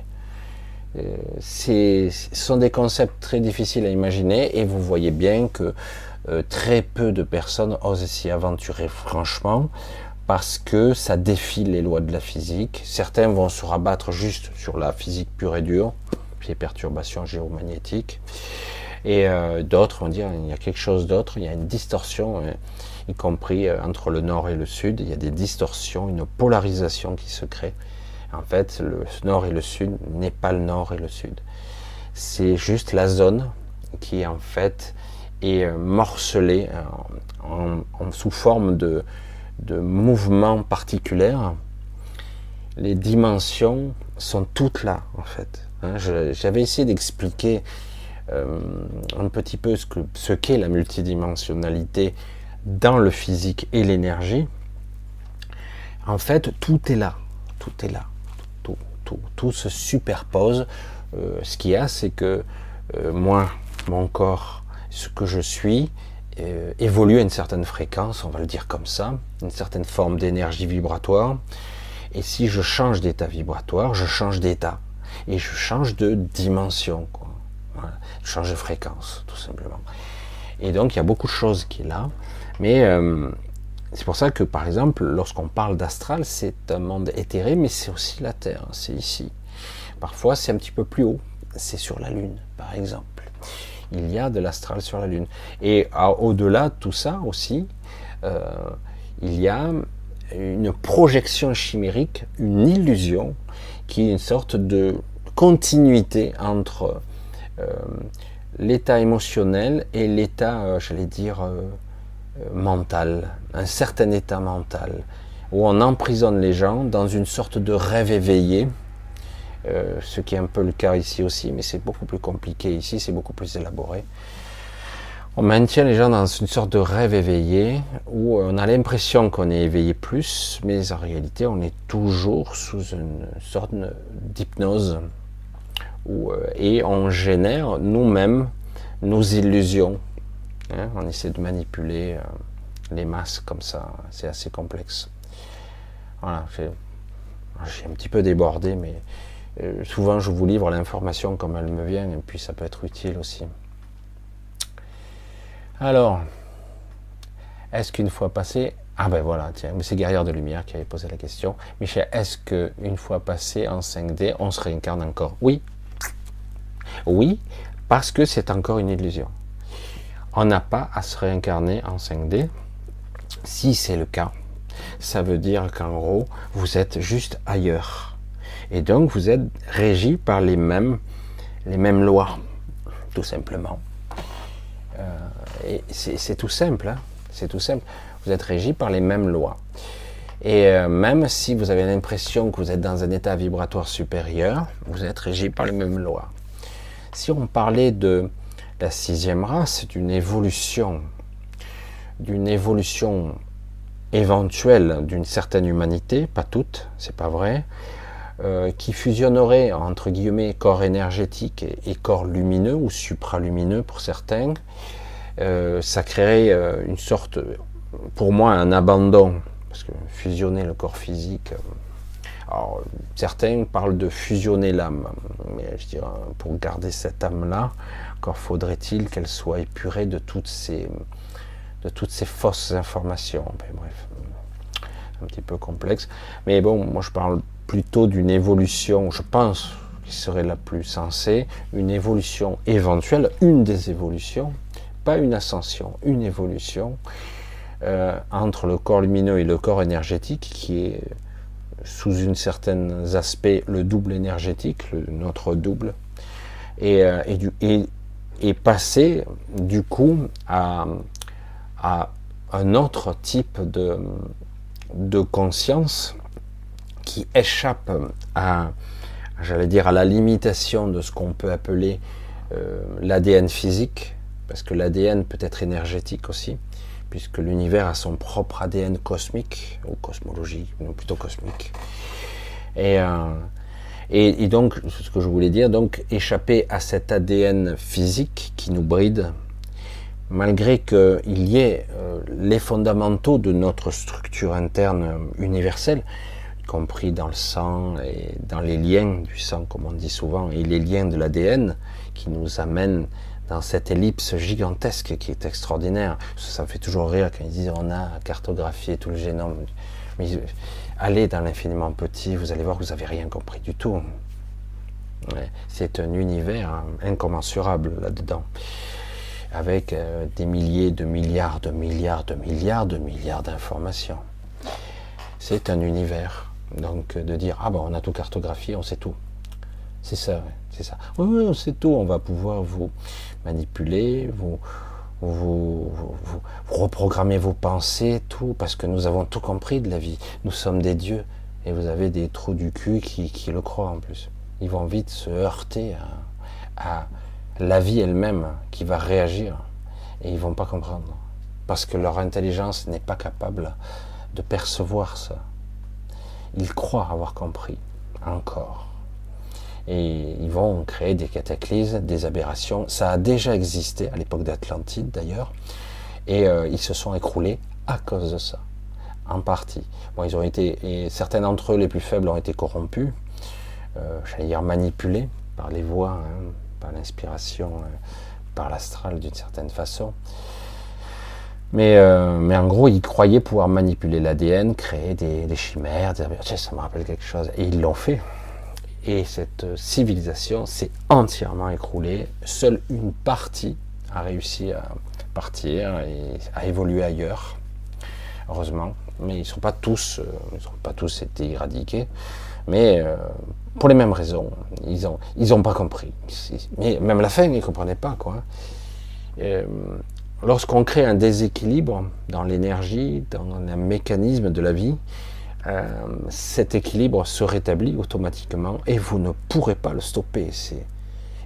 Euh, ce sont des concepts très difficiles à imaginer et vous voyez bien que euh, très peu de personnes osent s'y aventurer franchement parce que ça défie les lois de la physique. Certains vont se rabattre juste sur la physique pure et dure, les perturbations géomagnétiques. Et euh, d'autres vont dire il y a quelque chose d'autre, il y a une distorsion, hein, y compris euh, entre le nord et le sud, il y a des distorsions, une polarisation qui se crée. En fait, le nord et le sud n'est pas le nord et le sud. C'est juste la zone qui en fait est euh, morcelée en, sous forme de, de mouvements particuliers. Les dimensions sont toutes là en fait. Hein, j'avais essayé d'expliquer euh, un petit peu ce qu'est la multidimensionnalité dans le physique et l'énergie. En fait, tout est là. Tout est là. Tout, se superpose. Euh, ce qu'il y a, c'est que euh, moi, mon corps, ce que je suis, évolue à une certaine fréquence, on va le dire comme ça, une certaine forme d'énergie vibratoire. Et si je change d'état vibratoire, je change d'état et je change de dimension, quoi. je change de fréquence, tout simplement. Et donc il y a beaucoup de choses qui est là, mais euh, c'est pour ça que par exemple, lorsqu'on parle d'astral, c'est un monde éthéré, mais c'est aussi la Terre, c'est ici. Parfois c'est un petit peu plus haut, c'est sur la Lune, par exemple. Il y a de l'astral sur la Lune. Et au-delà de tout ça aussi, euh, il y a une projection chimérique, une illusion, qui est une sorte de continuité entre euh, l'état émotionnel et l'état, j'allais dire, mental, un certain état mental, où on emprisonne les gens dans une sorte de rêve éveillé, ce qui est un peu le cas ici aussi, mais c'est beaucoup plus compliqué ici, c'est beaucoup plus élaboré, on maintient les gens dans une sorte de rêve éveillé où on a l'impression qu'on est éveillé plus, mais en réalité on est toujours sous une sorte d'hypnose euh, et on génère nous-mêmes nos illusions. Hein. on essaie de manipuler euh, les masses comme ça, c'est assez complexe. Voilà, j'ai un petit peu débordé, mais euh, souvent je vous livre l'information comme elle me vient et puis ça peut être utile aussi. Alors, est-ce qu'une fois passé, ah ben voilà, tiens, c'est Guerrière de Lumière qui avait posé la question. Michel, est-ce qu'une fois passé en 5D, on se réincarne encore? Oui. Oui, parce que c'est encore une illusion. On n'a pas à se réincarner en 5D. Si c'est le cas, ça veut dire qu'en gros, vous êtes juste ailleurs. Et donc, vous êtes régi par les mêmes, les mêmes lois, tout simplement. Euh, c'est tout simple, hein. c'est tout simple. Vous êtes régi par les mêmes lois. Et euh, même si vous avez l'impression que vous êtes dans un état vibratoire supérieur, vous êtes régi par les mêmes lois. Si on parlait de la sixième race, d'une évolution, d'une évolution éventuelle d'une certaine humanité, pas toute, c'est pas vrai, euh, qui fusionnerait entre guillemets corps énergétique et, corps lumineux ou supralumineux pour certains, euh, ça créerait euh, une sorte, pour moi, un abandon, parce que fusionner le corps physique, alors certains parlent de fusionner l'âme, mais je dirais, pour garder cette âme-là, encore faudrait-il qu'elle soit épurée de toutes ces, de toutes ces fausses informations. bref, un petit peu complexe. Mais bon, moi je parle plutôt d'une évolution, je pense, qui serait la plus sensée, une évolution éventuelle, une des évolutions, pas une ascension, une évolution euh, entre le corps lumineux et le corps énergétique, qui est sous une certaine aspect le double énergétique, notre double, et, euh, du, et, et, passer du coup à, un autre type de, conscience qui échappe à, j'allais dire, à la limitation de ce qu'on peut appeler euh, l'ADN physique, parce que l'ADN peut être énergétique aussi, puisque l'univers a son propre ADN cosmique, ou cosmologie, non plutôt cosmique. Et, euh, et, donc, ce que je voulais dire, donc échapper à cet ADN physique qui nous bride, malgré qu'il y ait euh, les fondamentaux de notre structure interne universelle, y compris dans le sang et dans les liens du sang, comme on dit souvent, et les liens de l'ADN qui nous amènent dans cette ellipse gigantesque qui est extraordinaire. Ça me fait toujours rire quand ils disent on a cartographié tout le génome. Allez dans l'infiniment petit, vous allez voir que vous n'avez rien compris du tout. C'est un univers incommensurable là-dedans, avec euh, des milliers de milliards de milliards de milliards de milliards d'informations. C'est un univers. Donc de dire ah ben on a tout cartographié, on sait tout. C'est ça, c'est ça. Oui, oui, on sait tout. On va pouvoir vous manipuler, vous, vous, reprogrammer vos pensées, tout, parce que nous avons tout compris de la vie. Nous sommes des dieux, et vous avez des trous du cul qui, le croient en plus. Ils vont vite se heurter à, la vie elle-même qui va réagir, et ils vont pas comprendre, parce que leur intelligence n'est pas capable de percevoir ça. Ils croient avoir compris, encore et ils vont créer des cataclysmes, des aberrations. Ça a déjà existé à l'époque d'Atlantide d'ailleurs, et euh, ils se sont écroulés à cause de ça, en partie. Bon, ils ont été, et certains d'entre eux, les plus faibles, ont été corrompus, euh, j'allais dire manipulés par les voix, hein, par l'inspiration, euh, par l'astral d'une certaine façon. Mais, euh, mais, en gros, ils croyaient pouvoir manipuler l'ADN, créer des, des chimères, dire, ça me rappelle quelque chose. Et ils l'ont fait. Et cette civilisation s'est entièrement écroulée. Seule une partie a réussi à partir et à évoluer ailleurs, heureusement. Mais ils ne sont pas tous, euh, ils sont pas tous été éradiqués. Mais euh, pour les mêmes raisons, ils n'ont ils ont pas compris. Mais même la fin, ils ne comprenaient pas. quoi. Euh, lorsqu'on crée un déséquilibre dans l'énergie, dans le mécanisme de la vie, euh, cet équilibre se rétablit automatiquement et vous ne pourrez pas le stopper. C'est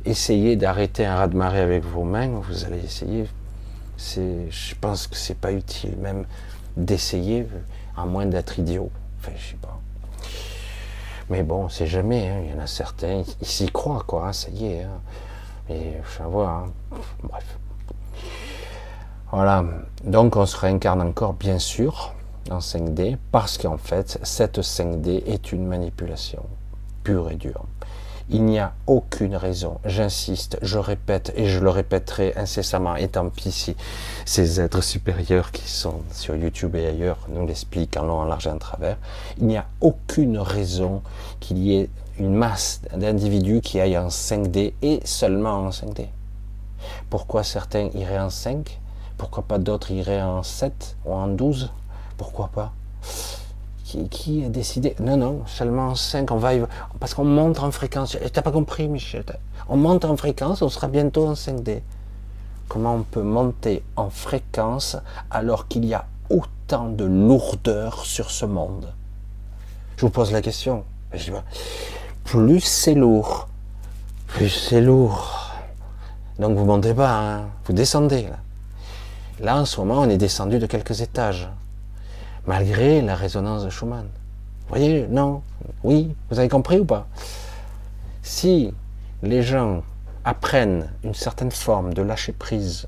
essayer d'arrêter un raz-de-marée avec vos mains, vous allez essayer, je pense que c'est pas utile même d'essayer, à moins d'être idiot. Enfin, je sais pas. Mais bon, c'est jamais. Hein. Il y en a certains, ils s'y croient, quoi. Hein, ça y est. Hein. Mais je vais voir. Bref. Voilà. Donc, on se réincarne encore, bien sûr, en 5D, parce qu'en fait, cette 5D est une manipulation pure et dure. Il n'y a aucune raison, j'insiste, je répète et je le répéterai incessamment, et tant pis si ces êtres supérieurs qui sont sur YouTube et ailleurs nous l'expliquent en long, en large et en travers, il n'y a aucune raison qu'il y ait une masse d'individus qui aillent en 5D et seulement en 5D. Pourquoi certains iraient en 5 Pourquoi pas d'autres iraient en 7 ou en 12 Pourquoi pas qui, a décidé? Non, non, seulement 5, on va parce qu'on monte en fréquence. T'as pas compris, Michel On monte en fréquence, on sera bientôt en 5D. Comment on peut monter en fréquence alors qu'il y a autant de lourdeur sur ce monde? Je vous pose la question. Plus c'est lourd, plus c'est lourd. Donc vous montez pas, hein. vous descendez. Là, en ce moment, on est descendu de quelques étages malgré la résonance de Schumann. Vous voyez, non, oui, vous avez compris ou pas? Si les gens apprennent une certaine forme de lâcher prise,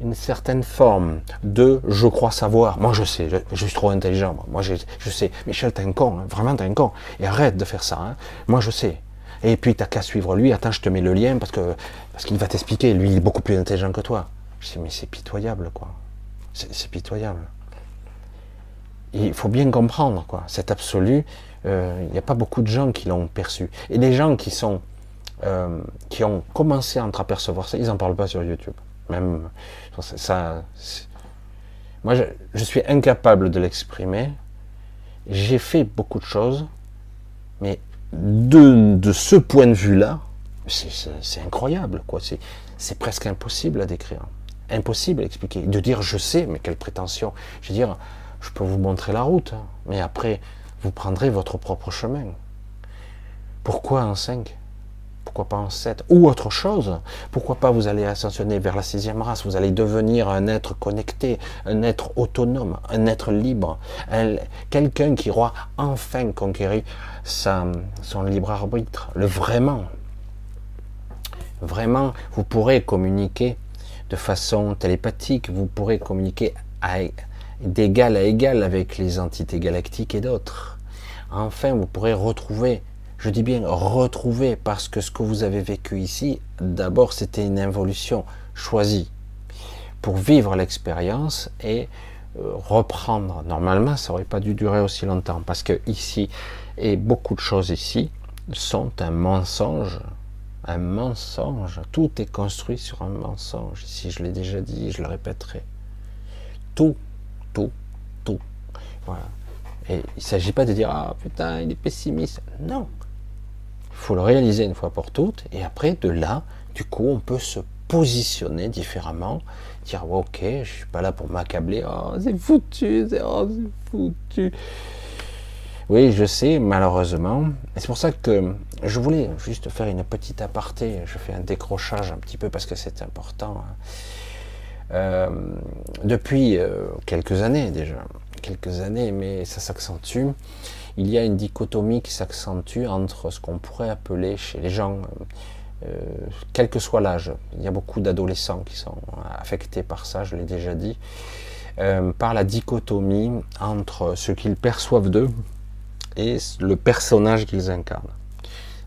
une certaine forme de je crois savoir, moi je sais, je, suis trop intelligent, moi je, sais, Michel t'es un con, hein, vraiment t'es un con, et arrête de faire ça, hein. moi je sais. Et puis t'as qu'à suivre lui, attends je te mets le lien parce que parce qu'il va t'expliquer, lui il est beaucoup plus intelligent que toi. Je dis mais c'est pitoyable quoi, c'est pitoyable il faut bien comprendre, quoi, cet absolu, euh, il n'y a pas beaucoup de gens qui l'ont perçu. Et les gens qui sont, euh, qui ont commencé à entreapercevoir ça, ils n'en parlent pas sur YouTube. Même, ça, moi, je, suis incapable de l'exprimer. J'ai fait beaucoup de choses, mais de, de ce point de vue-là, c'est incroyable, quoi. C'est presque impossible à décrire. Impossible à expliquer. De dire je sais, mais quelle prétention. Je veux dire, je peux vous montrer la route, hein. mais après, vous prendrez votre propre chemin. Pourquoi en 5 Pourquoi pas en 7 Ou autre chose? Pourquoi pas vous allez ascensionner vers la sixième race? Vous allez devenir un être connecté, un être autonome, un être libre, quelqu'un qui aura enfin conquéri son libre arbitre, le vraiment. Vraiment, vous pourrez communiquer de façon télépathique, vous pourrez communiquer à, d'égal à égal avec les entités galactiques et d'autres. Enfin, vous pourrez retrouver, je dis bien retrouver, parce que ce que vous avez vécu ici, d'abord c'était une involution choisie pour vivre l'expérience et euh, reprendre. Normalement, ça n'aurait pas dû durer aussi longtemps, parce que ici, et beaucoup de choses ici, sont un mensonge. Un mensonge. Tout est construit sur un mensonge. Ici, je l'ai déjà dit, je le répéterai. Tout tout, tout. Voilà. Et il ne s'agit pas de dire ah putain il est pessimiste. Non. Il faut le réaliser une fois pour toutes et après de là, du coup, on peut se positionner différemment, dire ok, je suis pas là pour m'accabler, oh c'est foutu, c'est oh, foutu. Oui, je sais, malheureusement. Et c'est pour ça que je voulais juste faire une petite aparté. Je fais un décrochage un petit peu parce que c'est important. Euh, depuis euh, quelques années déjà, quelques années, mais ça s'accentue. Il y a une dichotomie qui s'accentue entre ce qu'on pourrait appeler chez les gens, euh, quel que soit l'âge, il y a beaucoup d'adolescents qui sont affectés par ça, je l'ai déjà dit, par la dichotomie entre ce qu'ils perçoivent d'eux et le personnage qu'ils incarnent.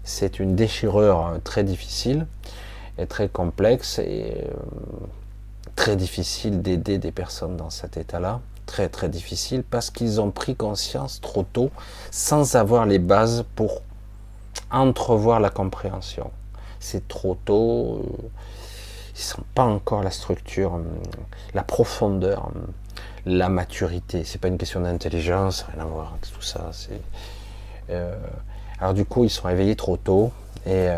C'est une déchirure très difficile et très complexe et très difficile d'aider des personnes dans cet état-là, très très difficile, parce qu'ils ont pris conscience trop tôt, sans avoir les bases pour entrevoir la compréhension. C'est trop tôt, euh, ils n'ont pas encore la structure, euh, la profondeur, euh, la maturité. C'est pas une question d'intelligence, rien à voir avec tout ça. alors du coup, ils sont éveillés trop tôt, et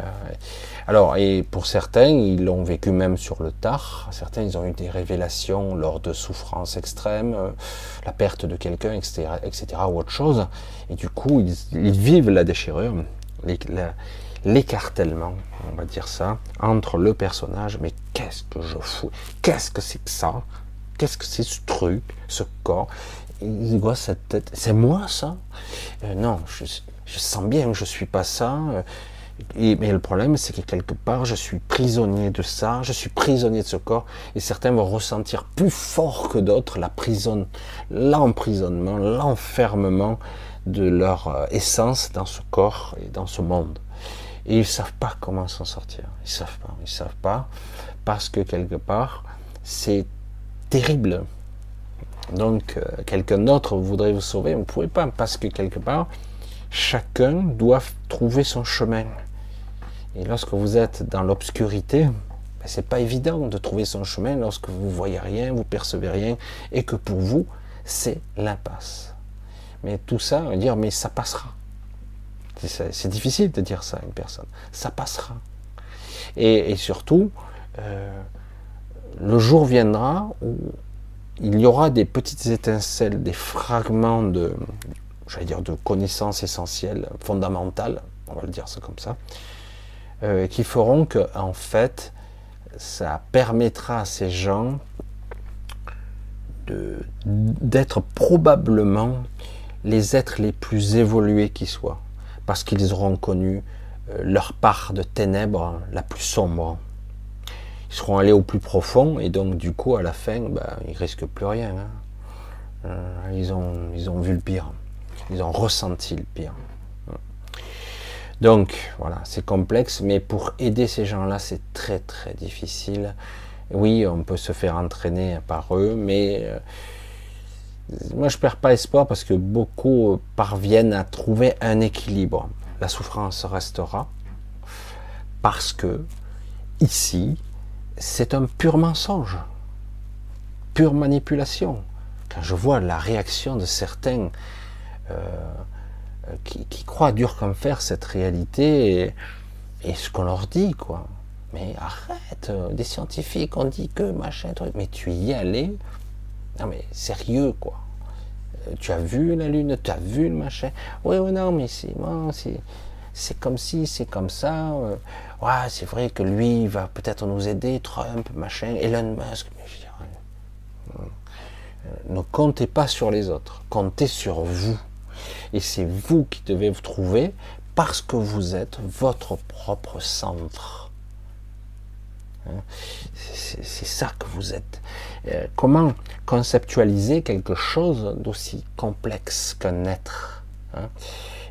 alors, et pour certains, ils l'ont vécu même sur le tard. Certains, ils ont eu des révélations lors de souffrances extrêmes, euh, la perte de quelqu'un, etc., etc., ou autre chose. Et du coup, ils, vivent la déchirure, l'écartèlement, on va dire ça, entre le personnage, mais qu'est-ce que je fous? Qu'est-ce que c'est que ça? Qu'est-ce que c'est ce truc, ce corps? Il voit cette tête. C'est moi ça? Euh, Non, je, sens bien que je suis pas ça. Euh, mais le problème, c'est que quelque part, je suis prisonnier de ça, je suis prisonnier de ce corps, et certains vont ressentir plus fort que d'autres la prison, l'emprisonnement, l'enfermement de leur euh, essence dans ce corps et dans ce monde. Et ils savent pas comment s'en sortir. Ils savent pas. Ils savent pas parce que quelque part, c'est terrible. Donc, euh, quelqu'un d'autre voudrait vous sauver, vous ne pouvez pas parce que quelque part, chacun doit trouver son chemin. Et lorsque vous êtes dans l'obscurité, ben, c'est pas évident de trouver son chemin lorsque vous voyez rien, vous percevez rien, et que pour vous, c'est l'impasse. Mais tout ça, on va dire, mais ça passera. C'est difficile de dire ça à une personne. Ça passera. Et, surtout, euh, le jour viendra où il y aura des petites étincelles, des fragments de, dire, de connaissances essentielles, fondamentales, on va le dire ça comme ça, euh, qui feront que, en fait, ça permettra à ces gens d'être probablement les êtres les plus évolués qui soient, parce qu'ils auront connu euh, leur part de ténèbres la plus sombre. Ils seront allés au plus profond, et donc du coup, à la fin, bah, ils risquent plus rien. Hein. Euh, ils, ont, ils ont vu le pire. Ils ont ressenti le pire. Donc voilà, c'est complexe, mais pour aider ces gens-là, c'est très très difficile. Oui, on peut se faire entraîner par eux, mais euh, moi je perds pas espoir parce que beaucoup parviennent à trouver un équilibre. La souffrance restera parce que ici, c'est un pur mensonge, pure manipulation. Quand je vois la réaction de certains euh, qui, croient dur comme fer cette réalité et, ce qu'on leur dit, quoi. Mais arrête, des scientifiques ont dit que machin, mais tu y es allé, non mais sérieux quoi. Euh, tu as vu la lune, tu as vu le machin. Oui, oui, non, mais c'est c'est comme si, c'est comme ça. Euh, ouais, c'est vrai que lui va peut-être nous aider, Trump, machin, Elon Musk. Euh, ne comptez pas sur les autres, comptez sur vous. Et c'est vous qui devez vous trouver parce que vous êtes votre propre centre. Hein? C'est ça que vous êtes. Euh, comment conceptualiser quelque chose d'aussi complexe qu'un être hein?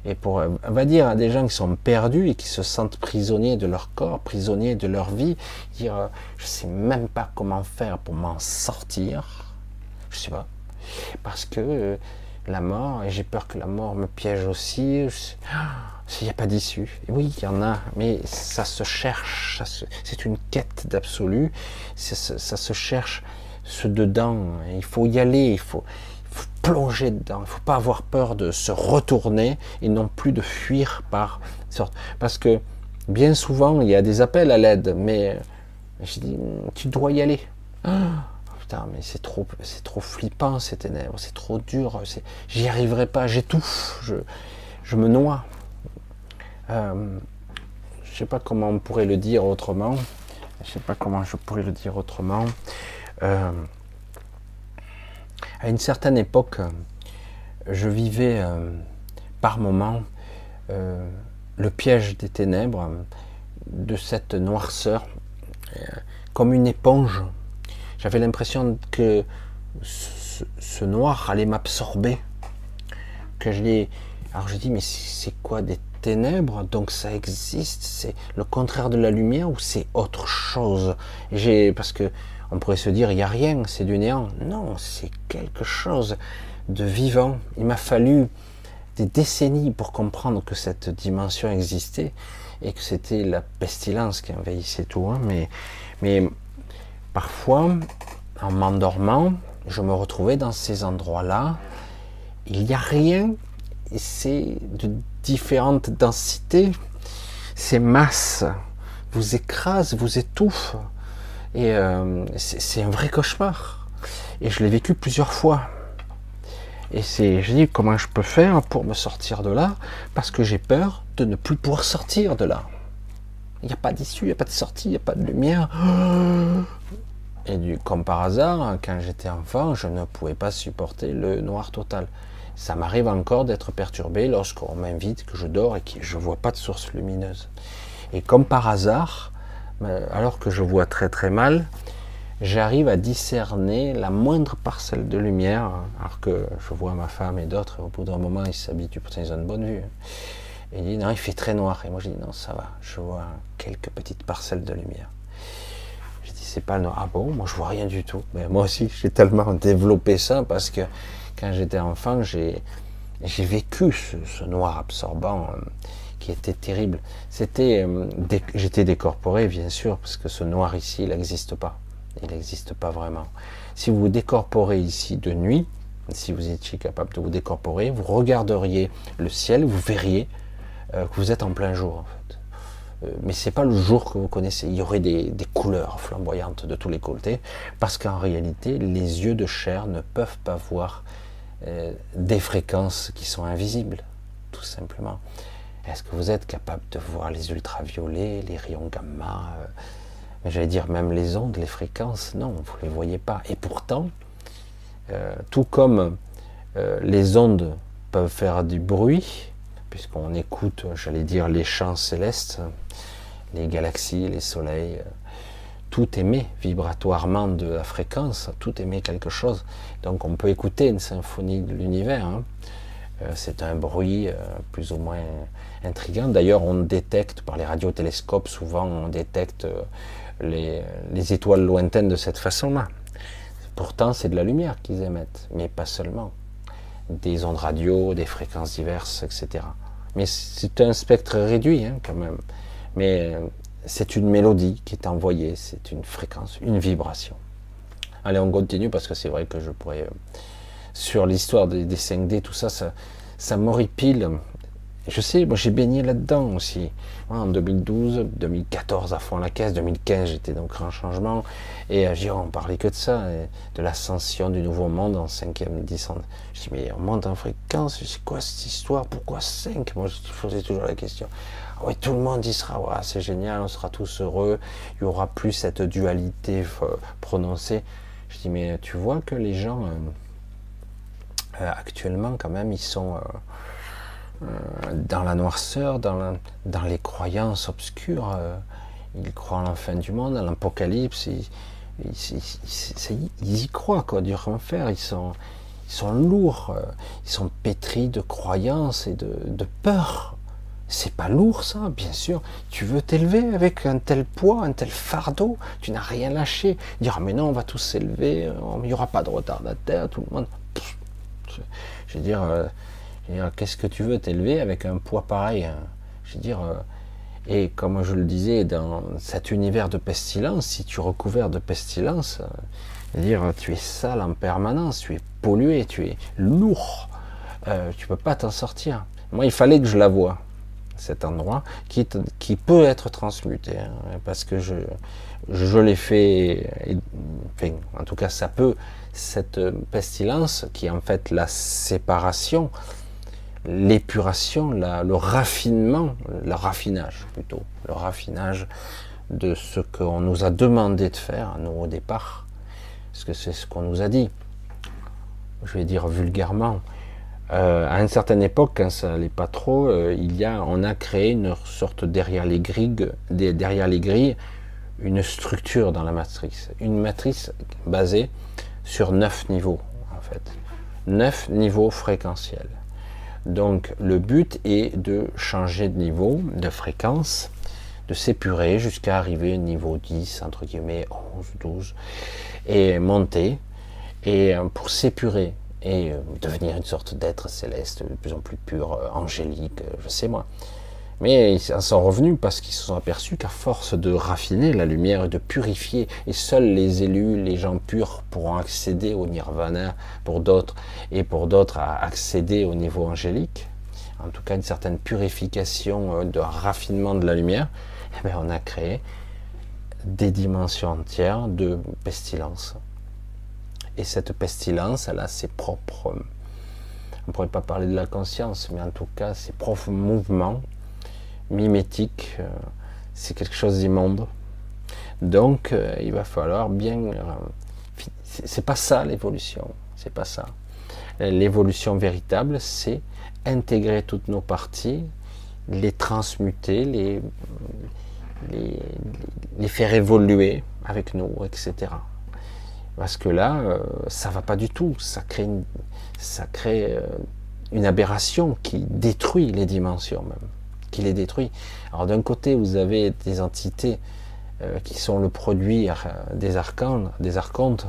Et pour, on va dire à des gens qui sont perdus et qui se sentent prisonniers de leur corps, prisonniers de leur vie, dire euh, je sais même pas comment faire pour m'en sortir. Je sais pas. Parce que euh, la mort, et j'ai peur que la mort me piège aussi. Il n'y a pas d'issue. Oui, il y en a, mais ça se cherche. C'est une quête d'absolu. Ça, se cherche ce dedans. Il faut y aller. Il faut, plonger dedans. Il ne faut pas avoir peur de se retourner et non plus de fuir par sorte. Parce que bien souvent, il y a des appels à l'aide, mais je dis, tu dois y aller. Mais c'est trop, c'est trop flippant ces ténèbres, c'est trop dur, j'y arriverai pas, j'étouffe, je, je me noie. Euh, je sais pas comment on pourrait le dire autrement. Je sais pas comment je pourrais le dire autrement. Euh, à une certaine époque, je vivais euh, par moments euh, le piège des ténèbres, de cette noirceur, comme une éponge j'avais l'impression que ce, noir allait m'absorber. Que je l'ai. Alors je dis, mais c'est quoi des ténèbres? Donc ça existe C'est le contraire de la lumière ou c'est autre chose? J'ai parce que on pourrait se dire, il n'y a rien, c'est du néant. Non, c'est quelque chose de vivant. Il m'a fallu des décennies pour comprendre que cette dimension existait et que c'était la pestilence qui envahissait tout. Hein. Mais, mais Parfois, en m'endormant, je me retrouvais dans ces endroits-là. Il n'y a rien, c'est de différentes densités. Ces masses vous écrasent, vous étouffent. Et euh, c'est un vrai cauchemar. Et je l'ai vécu plusieurs fois. Et c'est, je dis, comment je peux faire pour me sortir de là? Parce que j'ai peur de ne plus pouvoir sortir de là. Il n'y a pas d'issue, il n'y a pas de sortie, il n'y a pas de lumière. Et du, comme par hasard, quand j'étais enfant, je ne pouvais pas supporter le noir total. Ça m'arrive encore d'être perturbé lorsqu'on m'invite, que je dors et que je ne vois pas de source lumineuse. Et comme par hasard, euh, alors que je vois très très mal, j'arrive à discerner la moindre parcelle de lumière, alors que je vois ma femme et d'autres, au bout d'un moment, ils s'habituent, pourtant ils ont une bonne vue. Il dit, non, il fait très noir. Et moi, je dis, non, ça va, je vois quelques petites parcelles de lumière. Je dis, c'est pas noir. Ah bon, moi, je vois rien du tout. Mais moi aussi, j'ai tellement développé ça parce que quand j'étais enfant, j'ai, j'ai vécu ce, noir absorbant euh, qui était terrible. C'était, euh, j'étais décorporé, bien sûr, parce que ce noir ici, il n'existe pas. Il n'existe pas vraiment. Si vous vous décorporez ici de nuit, si vous étiez capable de vous décorporer, vous regarderiez le ciel, vous verriez euh, que vous êtes en plein jour en fait. Euh, mais c'est pas le jour que vous connaissez. Il y aurait des, couleurs flamboyantes de tous les côtés, parce qu'en réalité, les yeux de chair ne peuvent pas voir euh, des fréquences qui sont invisibles, tout simplement. Est-ce que vous êtes capable de voir les ultraviolets, les rayons gamma, j'allais dire même les ondes, les fréquences? Non, vous ne les voyez pas. Et pourtant, tout comme les ondes peuvent faire du bruit, puisqu'on écoute, j'allais dire, les champs célestes, les galaxies, les soleils, tout émet vibratoirement de la fréquence, tout émet quelque chose. Donc on peut écouter une symphonie de l'univers. Hein. Euh, c'est un bruit euh, plus ou moins intrigant. D'ailleurs, on détecte par les radiotélescopes, souvent on détecte euh, les étoiles lointaines de cette façon-là. Pourtant, c'est de la lumière qu'ils émettent, mais pas seulement. Des ondes radio, des fréquences diverses, etc. Mais c'est un spectre réduit hein, quand même. Mais euh, c'est une mélodie qui est envoyée, c'est une fréquence, une vibration. Allez, on continue parce que c'est vrai que je pourrais... Euh, sur l'histoire des, 5D, tout ça, ça, ça m'horripile je sais, moi j'ai baigné là-dedans aussi. En 2012, 2014 à fond la caisse, 2015 j'étais dans grand changement. Et euh, on parlait que de ça, de l'ascension du nouveau monde en cinquième descente. Je dis mais on monte en fréquence, c'est quoi cette histoire? Pourquoi 5 Moi je posais toujours la question. Ah oui, tout le monde y sera, ouais, c'est génial, on sera tous heureux, il n'y aura plus cette dualité euh, prononcée. Je dis mais tu vois que les gens euh, actuellement quand même ils sont euh, dans la noirceur, dans, dans les croyances obscures. Euh, ils croient en la fin du monde, à l'apocalypse. Ils, y croient, quoi, du enfer. Ils sont, ils sont lourds. Euh, ils sont pétris de croyances et de, de peur. C'est pas lourd, ça, bien sûr. Tu veux t'élever avec un tel poids, un tel fardeau. Tu n'as rien lâché. Dire, mais non, on va tous s'élever. Il n'y aura pas de retardataire. Tout le monde. Je veux dire Qu'est-ce que tu veux t'élever avec un poids pareil hein? Je dire, euh, et comme je le disais, dans cet univers de pestilence, si tu recouvert de pestilence, euh, dire, tu es sale en permanence, tu es pollué, tu es lourd, euh, tu peux pas t'en sortir. Moi, il fallait que je la voie, cet endroit, qui, qui peut être transmuté, hein, parce que je, je l'ai fait, en tout cas, ça peut, cette pestilence, qui est en fait la séparation, l'épuration, le raffinement, le raffinage plutôt, le raffinage de ce qu'on nous a demandé de faire, nous, au départ, parce que c'est ce qu'on nous a dit. Je vais dire vulgairement. Euh, à une certaine époque, quand ça n'allait pas trop, euh, il y a, on a créé une sorte derrière les grilles, derrière les grilles, une structure dans la matrice, une matrice basée sur neuf niveaux en fait, neuf niveaux fréquentiels. Donc le but est de changer de niveau, de fréquence, de s'épurer jusqu'à arriver au niveau 10, entre guillemets 11, 12, et monter, et euh, pour s'épurer et euh, devenir une sorte d'être céleste de plus en plus pur, euh, angélique, je sais moi. Mais ils sont revenus parce qu'ils se sont aperçus qu'à force de raffiner la lumière et de purifier, et seuls les élus, les gens purs pourront accéder au nirvana pour d'autres, et pour d'autres à accéder au niveau angélique, en tout cas une certaine purification euh, de raffinement de la lumière, eh bien, on a créé des dimensions entières de pestilence. Et cette pestilence, elle a ses propres, on ne pourrait pas parler de la conscience, mais en tout cas ses propres mouvements mimétique, euh, c'est quelque chose d'immonde. Donc, euh, il va falloir bien. Euh, c'est pas ça l'évolution. C'est pas ça. L'évolution véritable, c'est intégrer toutes nos parties, les transmuter, les, les, faire évoluer avec nous, etc. Parce que là, ça va pas du tout. Ça crée une, ça crée une aberration qui détruit les dimensions même, qui les détruit. Alors d'un côté, vous avez des entités euh, qui sont le produit euh, des archontes, des archontes,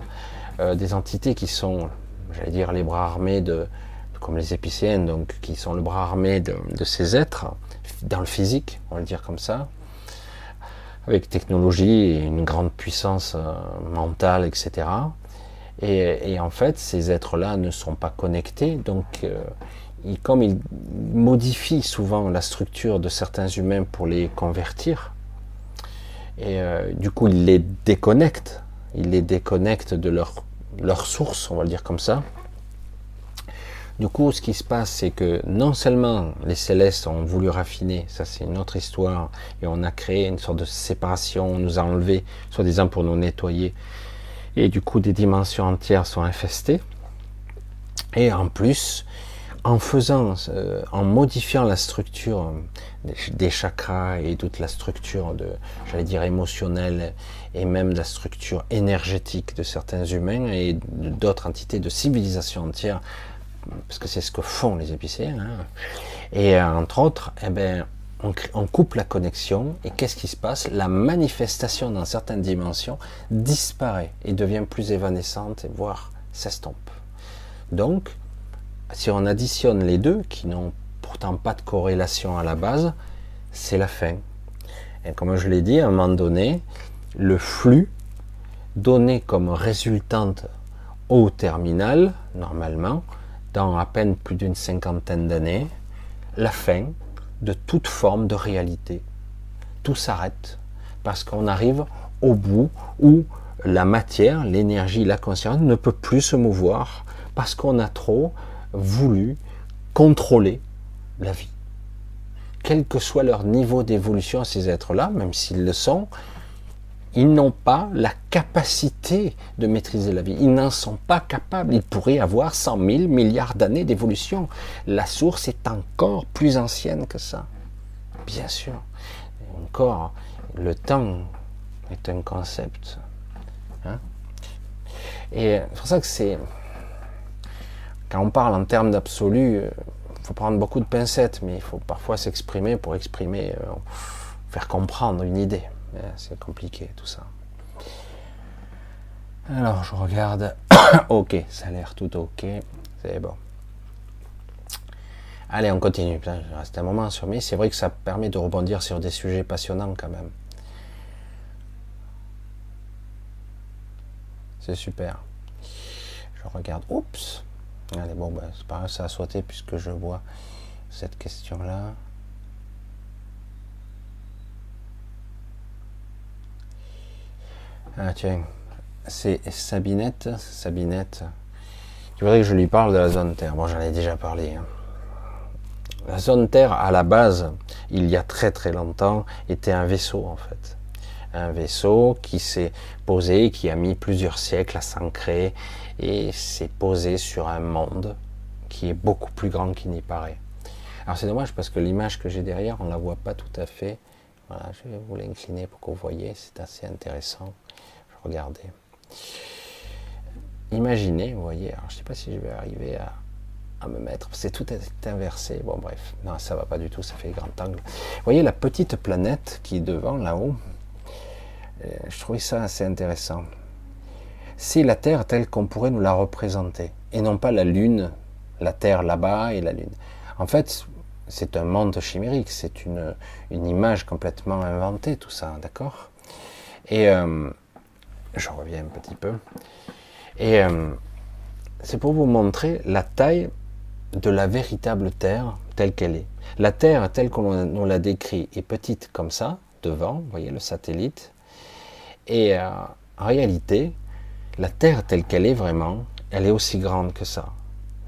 euh, des entités qui sont, j'allais dire, les bras armés de, comme les épicéennes, donc qui sont le bras armé de, ces êtres dans le physique, on va le dire comme ça, avec technologie et une grande puissance mentale, etc. Et, en fait, ces êtres-là ne sont pas connectés, donc comme ils modifient souvent la structure de certains humains pour les convertir, et euh, du coup, ils les déconnectent. Ils les déconnectent de leur, leur source, on va le dire comme ça. Du coup, ce qui se passe, c'est que non seulement les célestes ont voulu raffiner, ça c'est une autre histoire, et on a créé une sorte de séparation, on nous a enlevé, soi-disant pour nous nettoyer, et du coup des dimensions entières sont infestées. Et en plus, en faisant, euh, en modifiant la structure des chakras et toute la structure de, j'allais dire émotionnelle et même la structure énergétique de certains humains et d'autres entités de civilisation entière, parce que c'est ce que font les épicéens. Hein. Et euh, entre autres, eh ben, on, on, coupe la connexion et qu'est-ce qui se passe? La manifestation dans certaines dimensions disparaît et devient plus évanescente, voire s'estompe. Donc, si on additionne les deux, qui n'ont pourtant pas de corrélation à la base, c'est la fin. Et comme je l'ai dit, à un moment donné, le flux donné comme résultante au terminal, normalement, dans à peine plus d'une cinquantaine d'années, la fin de toute forme de réalité. Tout s'arrête parce qu'on arrive au bout où la matière, l'énergie, la conscience ne peut plus se mouvoir parce qu'on a trop voulu contrôler la vie. Quel que soit leur niveau d'évolution ces êtres-là, même s'ils le sont, ils n'ont pas la capacité de maîtriser la vie. Ils n'en sont pas capables. Ils pourraient avoir 100 000 milliards d'années d'évolution. La source est encore plus ancienne que ça. Bien sûr. encore, le temps est un concept. Hein. Et c'est pour ça que c'est quand on parle en termes d'absolu, il euh, faut prendre beaucoup de pincettes, mais il faut parfois s'exprimer pour exprimer, euh, faire comprendre une idée. C'est compliqué tout ça. Alors je regarde. ok, ça a l'air tout ok. C'est bon. Allez, on continue. je reste un moment sur mais c'est vrai que ça permet de rebondir sur des sujets passionnants quand même. C'est super. Je regarde. Oups. Allez, bon, ben, c'est pas ça a sauté puisque je vois cette question-là. Ah tiens, c'est Sabinette, Sabinette. Tu voudrais que je lui parle de la zone Terre? Bon, j'en ai déjà parlé. Hein. La zone Terre, à la base, il y a très très longtemps, était un vaisseau en fait. Un vaisseau qui s'est posé, qui a mis plusieurs siècles à s'ancrer et s'est posé sur un monde qui est beaucoup plus grand qu'il n'y paraît. Alors c'est dommage parce que l'image que j'ai derrière, on ne la voit pas tout à fait. Voilà, je vais vous l'incliner pour que vous voyez, c'est assez intéressant. Regardez. Imaginez, vous voyez, alors je ne sais pas si je vais arriver à, me mettre, c'est tout inversé, bon bref, non ça va pas du tout, ça fait grand angle. Vous voyez la petite planète qui est devant là-haut, je trouvais ça assez intéressant c'est la Terre telle qu'on pourrait nous la représenter, et non pas la Lune, la Terre là-bas et la Lune. En fait, c'est un monde chimérique, c'est une, image complètement inventée, tout ça, d'accord? Et euh, je reviens un petit peu. Et euh, c'est pour vous montrer la taille de la véritable Terre telle qu'elle est. La Terre telle qu'on nous la décrit est petite comme ça, devant, vous voyez le satellite. Et euh, en réalité, la Terre telle qu'elle est vraiment, elle est aussi grande que ça.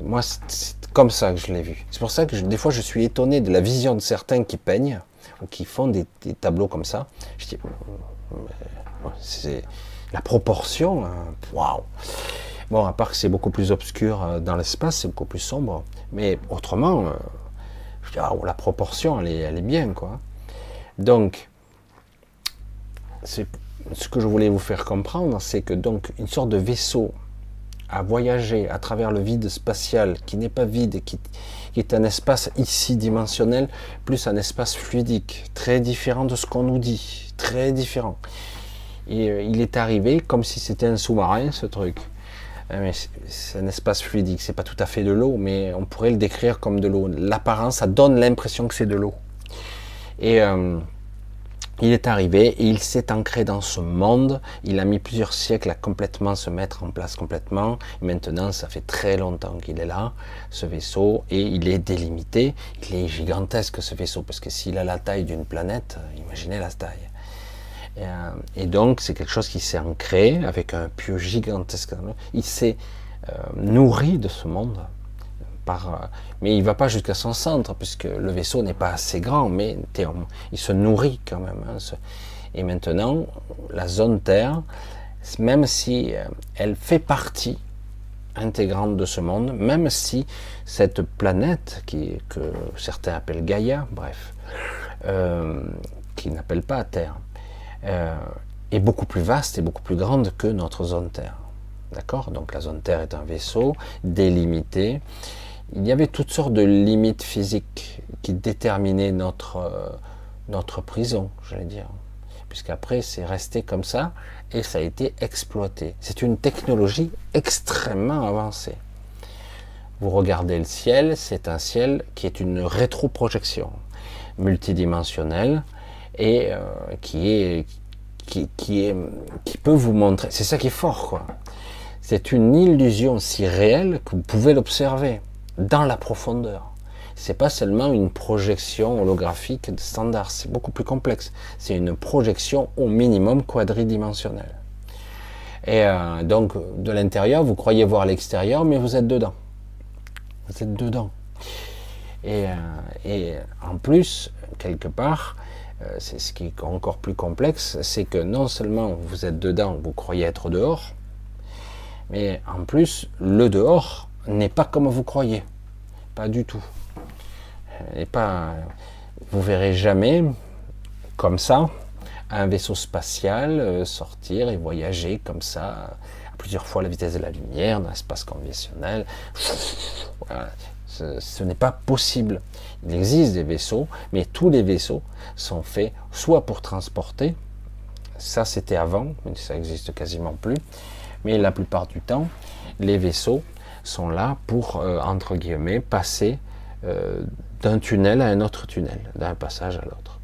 Moi, c'est comme ça que je l'ai vue. C'est pour ça que des fois, je suis étonné de la vision de certains qui peignent. ou qui font des, tableaux comme ça. Je dis, c'est la proportion, hein, waouh. Bon, à part que c'est beaucoup plus obscur euh, dans l'espace, c'est beaucoup plus sombre, mais autrement, je dis, la proportion, elle est, elle est bien, quoi. Donc, c'est ce que je voulais vous faire comprendre, c'est que donc une sorte de vaisseau à voyager à travers le vide spatial qui n'est pas vide, qui, qui est un espace ici dimensionnel, plus un espace fluidique, très différent de ce qu'on nous dit, très différent. Et euh, il est arrivé comme si c'était un sous-marin, ce truc. Euh, c'est un espace fluidique, c'est pas tout à fait de l'eau, mais on pourrait le décrire comme de l'eau. L'apparence, ça donne l'impression que c'est de l'eau. Et euh, il est arrivé et il s'est ancré dans ce monde. Il a mis plusieurs siècles à complètement se mettre en place complètement. maintenant, ça fait très longtemps qu'il est là, ce vaisseau, et il est délimité. Il est gigantesque ce vaisseau parce que s'il a la taille d'une planète, imaginez la taille. Et, euh, donc, c'est quelque chose qui s'est ancré avec un pieu gigantesque. Il s'est euh, nourri de ce monde euh, mais il va pas jusqu'à son centre puisque le vaisseau n'est pas assez grand, mais il se nourrit quand même. Hein, et maintenant, la zone Terre, même si euh, elle fait partie intégrante de ce monde, même si cette planète qui, que certains appellent Gaïa, bref, euh, qui n'appelle pas Terre, est beaucoup plus vaste et beaucoup plus grande que notre zone Terre. D'accord? Donc la zone Terre est un vaisseau délimité il y avait toutes sortes de limites physiques qui déterminaient notre, euh, notre prison, j'allais dire. Puisqu'après, c'est resté comme ça et ça a été exploité. C'est une technologie extrêmement avancée. Vous regardez le ciel, c'est un ciel qui est une rétroprojection multidimensionnelle et euh, qui, est, qui, qui, est, qui peut vous montrer. C'est ça qui est fort, quoi. C'est une illusion si réelle que vous pouvez l'observer dans la profondeur. C'est pas seulement une projection holographique standard, c'est beaucoup plus complexe. C'est une projection au minimum quadridimensionnelle. Et euh, donc, de l'intérieur, vous croyez voir l'extérieur, mais vous êtes dedans. Vous êtes dedans. Et, euh, en plus, quelque part, euh, c'est ce qui est encore plus complexe, c'est que non seulement vous êtes dedans, vous croyez être dehors, mais en plus, le dehors n'est pas comme vous croyez. Pas du tout. Et pas, vous verrez jamais comme ça un vaisseau spatial euh, sortir et voyager comme ça à plusieurs fois la vitesse de la lumière dans l'espace conventionnel. Ce, ce n'est pas possible. Il existe des vaisseaux, mais tous les vaisseaux sont faits soit pour transporter, ça c'était avant, mais ça existe quasiment plus, mais la plupart du temps, les vaisseaux sont là pour, euh, entre guillemets, passer euh, d'un tunnel à un autre tunnel, d'un passage à l'autre.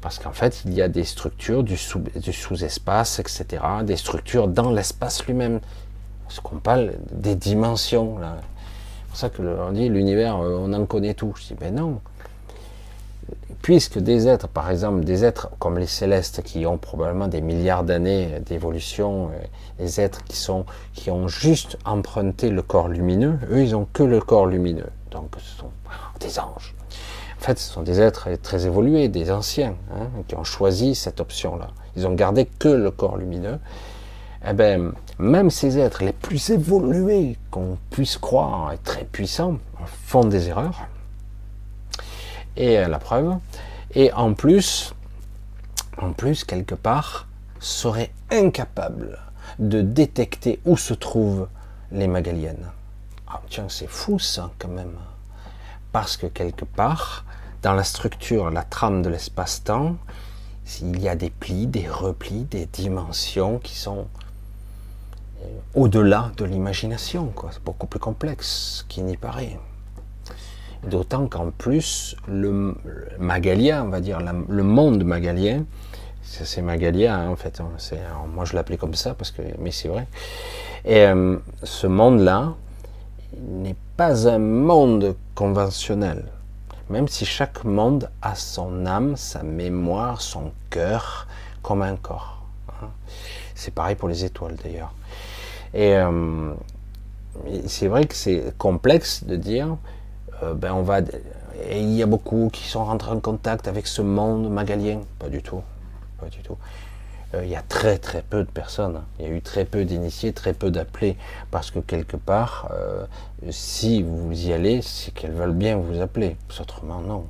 Parce qu'en fait, il y a des structures du sous-espace, etc., des structures dans l'espace lui-même. Ce qu'on parle des dimensions. C'est pour ça que l'on dit l'univers, euh, on en connaît tout. Je dis, ben non, puisque des êtres, par exemple, des êtres comme les célestes qui ont probablement des milliards d'années d'évolution, euh, des êtres qui sont qui ont juste emprunté le corps lumineux, eux ils ont que le corps lumineux. Donc ce sont des anges. En fait, ce sont des êtres très évolués, des anciens, hein, qui ont choisi cette option-là. Ils ont gardé que le corps lumineux. Eh bien, même ces êtres les plus évolués qu'on puisse croire et très puissants font des erreurs et la preuve. Et en plus, en plus, quelque part, serait incapable de détecter où se trouvent les Magaliennes. Ah, tiens, c'est fou ça quand même. Parce que quelque part, dans la structure, la trame de l'espace-temps, il y a des plis, des replis, des dimensions qui sont euh, au-delà de l'imagination. C'est beaucoup plus complexe qu'il n'y paraît. D'autant qu'en plus, le Magalia, on va dire, le monde magalien, c'est Magalia hein, en fait, hein, moi je l'appelais comme ça, parce que, mais c'est vrai. Et euh, ce monde-là n'est pas un monde conventionnel, même si chaque monde a son âme, sa mémoire, son cœur, comme un corps. Hein. C'est pareil pour les étoiles d'ailleurs. Et euh, c'est vrai que c'est complexe de dire euh, ben on va, et il y a beaucoup qui sont rentrés en contact avec ce monde magalien. Pas du tout. Pas du tout. Euh, il y a très très peu de personnes. Il y a eu très peu d'initiés, très peu d'appelés. Parce que quelque part, euh, si vous y allez, c'est qu'elles veulent bien vous appeler. Autrement, non.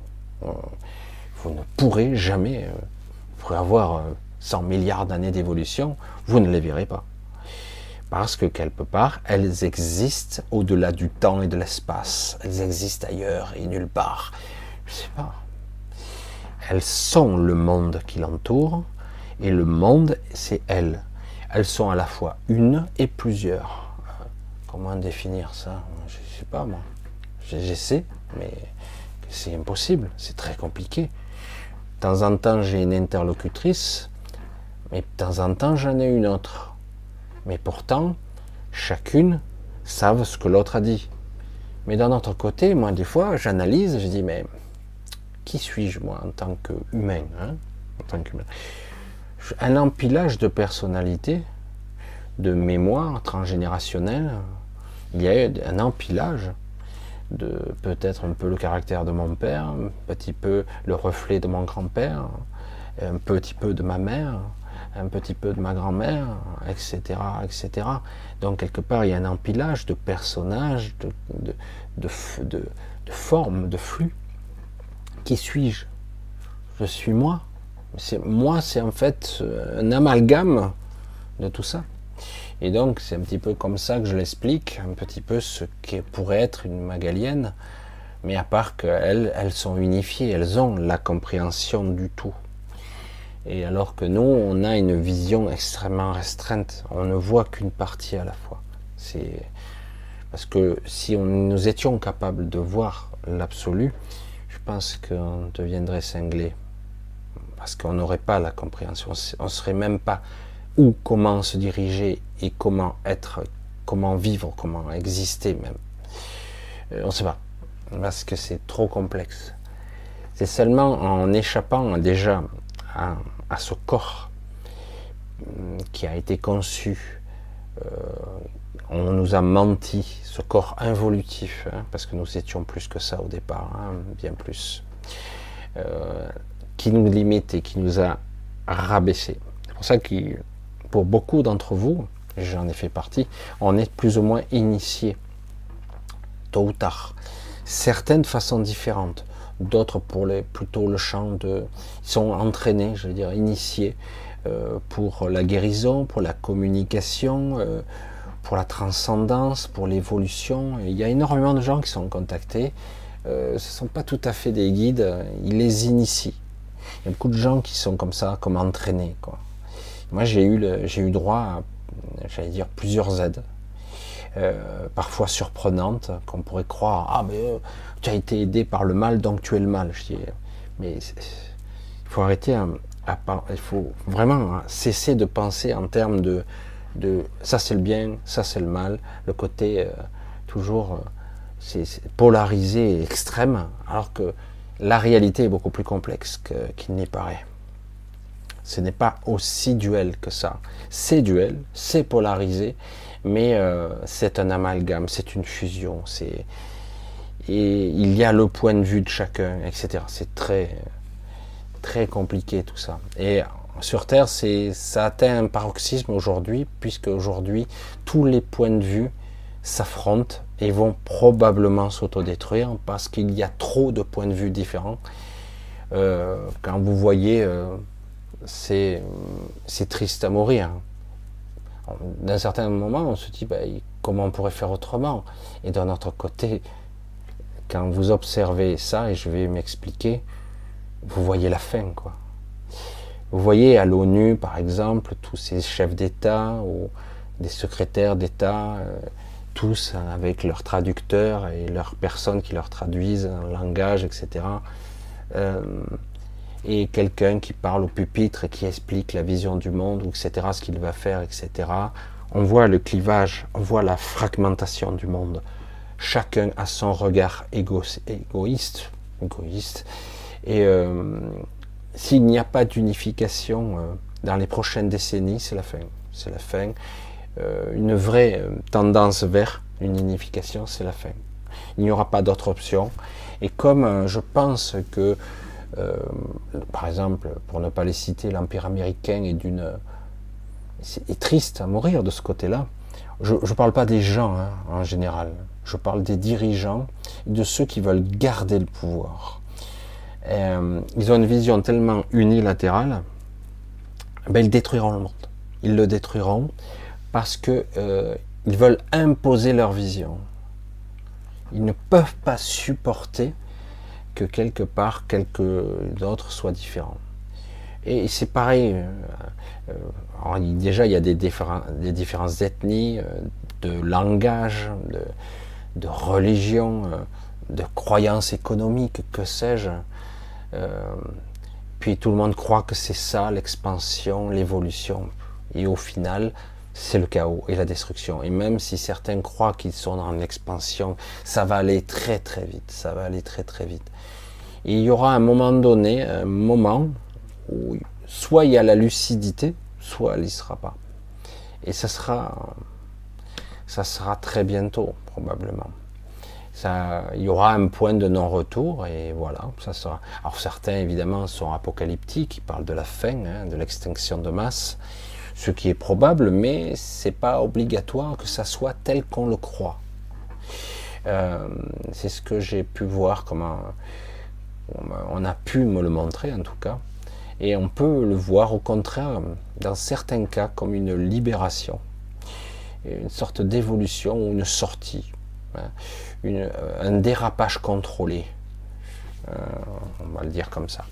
Vous ne pourrez jamais, vous pourrez avoir 100 milliards d'années d'évolution, vous ne les verrez pas. Parce que quelque part, elles existent au-delà du temps et de l'espace. Elles existent ailleurs et nulle part. Je ne sais pas. Elles sont le monde qui l'entoure, et le monde, c'est elles. Elles sont à la fois une et plusieurs. Comment définir ça? Je ne sais pas moi. J'essaie, mais c'est impossible, c'est très compliqué. De temps en temps, j'ai une interlocutrice, mais de temps en temps, j'en ai une autre. Mais pourtant, chacune savent ce que l'autre a dit. Mais d'un autre côté, moi, des fois, j'analyse, je dis, mais qui suis-je, moi, en tant qu'humain hein un empilage de personnalités, de mémoire transgénérationnelle. Il y a un empilage de peut-être un peu le caractère de mon père, un petit peu le reflet de mon grand-père, un petit peu de ma mère, un petit peu de ma grand-mère, etc., etc. Donc quelque part, il y a un empilage de personnages, de, formes, de flux. Qui suis-je? Je suis moi moi, c'est en fait euh, un amalgame de tout ça. Et donc, c'est un petit peu comme ça que je l'explique, un petit peu ce qui pourrait être une magalienne, mais à part qu'elles, elles sont unifiées, elles ont la compréhension du tout. Et alors que nous, on a une vision extrêmement restreinte, on ne voit qu'une partie à la fois. C'est parce que si on, nous étions capables de voir l'absolu, je pense qu'on deviendrait cinglé parce qu'on n'aurait pas la compréhension, on ne saurait même pas où, comment se diriger et comment être, comment vivre, comment exister même. Euh, on ne sait pas, parce que c'est trop complexe. C'est seulement en échappant déjà à, ce corps hum, qui a été conçu, euh, on nous a menti, ce corps involutif, hein, parce que nous étions plus que ça au départ, hein, bien plus. Euh, qui nous limite et qui nous a rabaissé. C'est pour ça que pour beaucoup d'entre vous, j'en ai fait partie, on est plus ou moins initié, tôt ou tard. Certaines façons différentes, d'autres pour les, plutôt le champ de... Ils sont entraînés, je veux dire, initiés euh, pour la guérison, pour la communication, euh, pour la transcendance, pour l'évolution. Il y a énormément de gens qui sont contactés. Euh, ce ne sont pas tout à fait des guides, ils les initient. Il y a beaucoup de gens qui sont comme ça, comme entraînés. Quoi. Moi, j'ai eu, j'ai eu droit à, dire, plusieurs aides. Euh, parfois surprenantes, qu'on pourrait croire, ah mais euh, tu as été aidé par le mal, donc tu es le mal. Je dis, mais il faut arrêter, à, il faut vraiment cesser de penser en termes de, de ça c'est le bien, ça c'est le mal, le côté euh, toujours c'est polarisé, extrême, alors que la réalité est beaucoup plus complexe qu'il n'y paraît. Ce n'est pas aussi duel que ça. C'est duel, c'est polarisé, mais euh, c'est un amalgame, c'est une fusion. C'est et il y a le point de vue de chacun, etc. C'est très très compliqué tout ça. Et sur Terre, c'est ça atteint un paroxysme aujourd'hui, puisque aujourd'hui tous les points de vue s'affrontent et vont probablement s'autodétruire parce qu'il y a trop de points de vue différents. Euh, quand vous voyez, euh, c'est triste à mourir. D'un certain moment, on se dit bah, comment on pourrait faire autrement? Et d'un autre côté, quand vous observez ça, et je vais m'expliquer, vous voyez la fin, quoi. Vous voyez à l'ONU, par exemple, tous ces chefs d'État ou des secrétaires d'État. Euh, tous avec leurs traducteurs et leurs personnes qui leur traduisent un langage, etc. et quelqu'un qui parle au pupitre et qui explique la vision du monde, etc., ce qu'il va faire, etc. On voit le clivage, on voit la fragmentation du monde. Chacun a son regard égoïste. Et euh, s'il n'y a pas d'unification euh, dans les prochaines décennies, c'est la fin. C'est la fin. Euh, une vraie tendance vers une unification, c'est la fin. Il n'y aura pas d'autre option. Et comme je pense que, par exemple, pour ne pas les citer, l'Empire américain est d'une triste à mourir de ce côté-là. Je ne parle pas des gens hein, en général. Je parle des dirigeants, de ceux qui veulent garder le pouvoir. Euh, ils ont une vision tellement unilatérale, ben, ils détruiront le monde. Ils le détruiront parce que euh, veulent imposer leur vision. Ils ne peuvent pas supporter que quelque part, quelques d'autres soient différents. Et c'est pareil. Euh, euh, déjà, il y a des, des différences d'ethnie, de langage, de religion, de croyances économiques, que sais-je. puis tout le monde croit que c'est ça l'expansion, l'évolution. Et au final, c'est le chaos et la destruction. Et même si certains croient qu'ils sont dans l'expansion, ça va aller très très vite. Ça va aller très très vite. il y aura un moment donné, un moment où soit il y a la lucidité, soit elle n'y sera pas. Et ça sera, ça sera très bientôt probablement. Il y aura un point de non-retour et voilà, ça sera. Alors certains évidemment sont apocalyptiques, ils parlent de la fin, hein, de l'extinction de masse ce qui est probable, mais c'est pas obligatoire que ça soit tel qu'on le croit. Euh, c'est ce que j'ai pu voir, comment on a pu me le montrer en tout cas, et on peut le voir au contraire, dans certains cas, comme une libération, une sorte d'évolution ou une sortie, hein, un dérapage contrôlé, euh, on va le dire comme ça.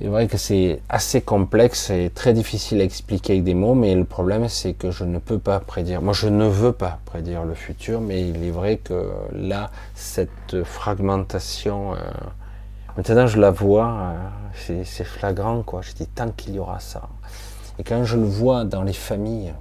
C'est vrai que c'est assez complexe et très difficile à expliquer avec des mots, mais le problème c'est que je ne peux pas prédire. Moi je ne veux pas prédire le futur, mais il est vrai que là, cette fragmentation, euh, maintenant je la vois, euh, c'est flagrant quoi. Je dis tant qu'il y aura ça. Et quand je le vois dans les familles,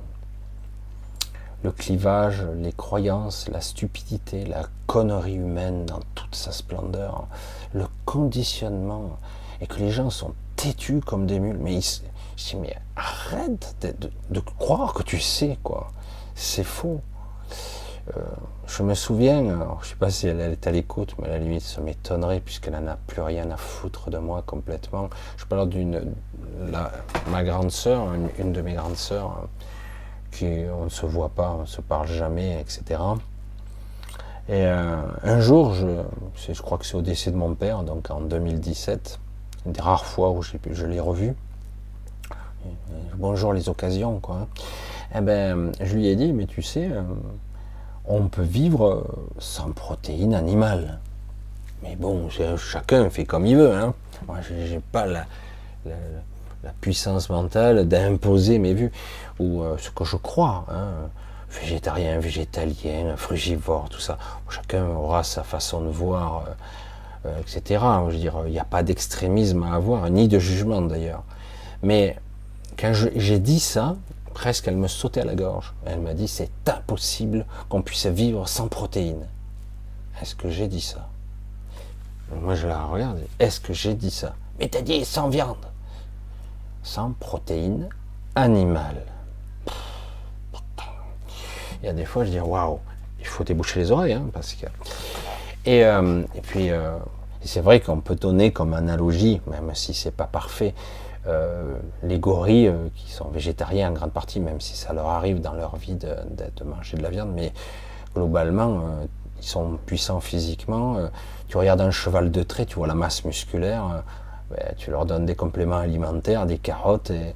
le clivage, les croyances, la stupidité, la connerie humaine dans toute sa splendeur, le conditionnement, et que les gens sont têtus comme des mules. Mais dis, mais arrête de, croire que tu sais, quoi. C'est faux. Euh, je me souviens, je sais pas si elle, est à l'écoute, mais à la limite, ça m'étonnerait puisqu'elle n'en a plus rien à foutre de moi complètement. Je parle d'une, ma grande sœur, une, de mes grandes sœurs, qui on ne se voit pas, on ne se parle jamais, etc. Et euh, un jour, je, je crois que c'est au décès de mon père, donc en 2017, une des rares fois où je l'ai revu. Bonjour les occasions, quoi. Eh ben, je lui ai dit, mais tu sais, euh, on peut vivre sans protéines animales. Mais bon, chacun fait comme il veut. Hein. Moi, j'ai pas la, puissance mentale d'imposer mes vues ou euh, ce que je crois. Hein. Végétarien, végétalien, frugivore, tout ça. Chacun aura sa façon de voir. Euh, euh, etc. Je veux dire, il n'y a pas d'extrémisme à avoir, ni de jugement d'ailleurs. Mais quand j'ai dit ça, presque elle me sautait à la gorge. Elle m'a dit c'est impossible qu'on puisse vivre sans protéines. Est-ce que j'ai dit ça? Moi je la regarde. Est-ce que j'ai dit ça? Mais t'as dit sans viande, sans protéines animales. Il y a des fois je dis waouh, il faut déboucher les oreilles hein, parce que et, euh, et puis, euh, c'est vrai qu'on peut donner comme analogie, même si c'est pas parfait, euh, les gorilles qui sont végétariens en grande partie, même si ça leur arrive dans leur vie de, de, manger de la viande, mais globalement, ils sont puissants physiquement. tu regardes un cheval de trait, tu vois la masse musculaire, ben, tu leur donnes des compléments alimentaires, des carottes, et,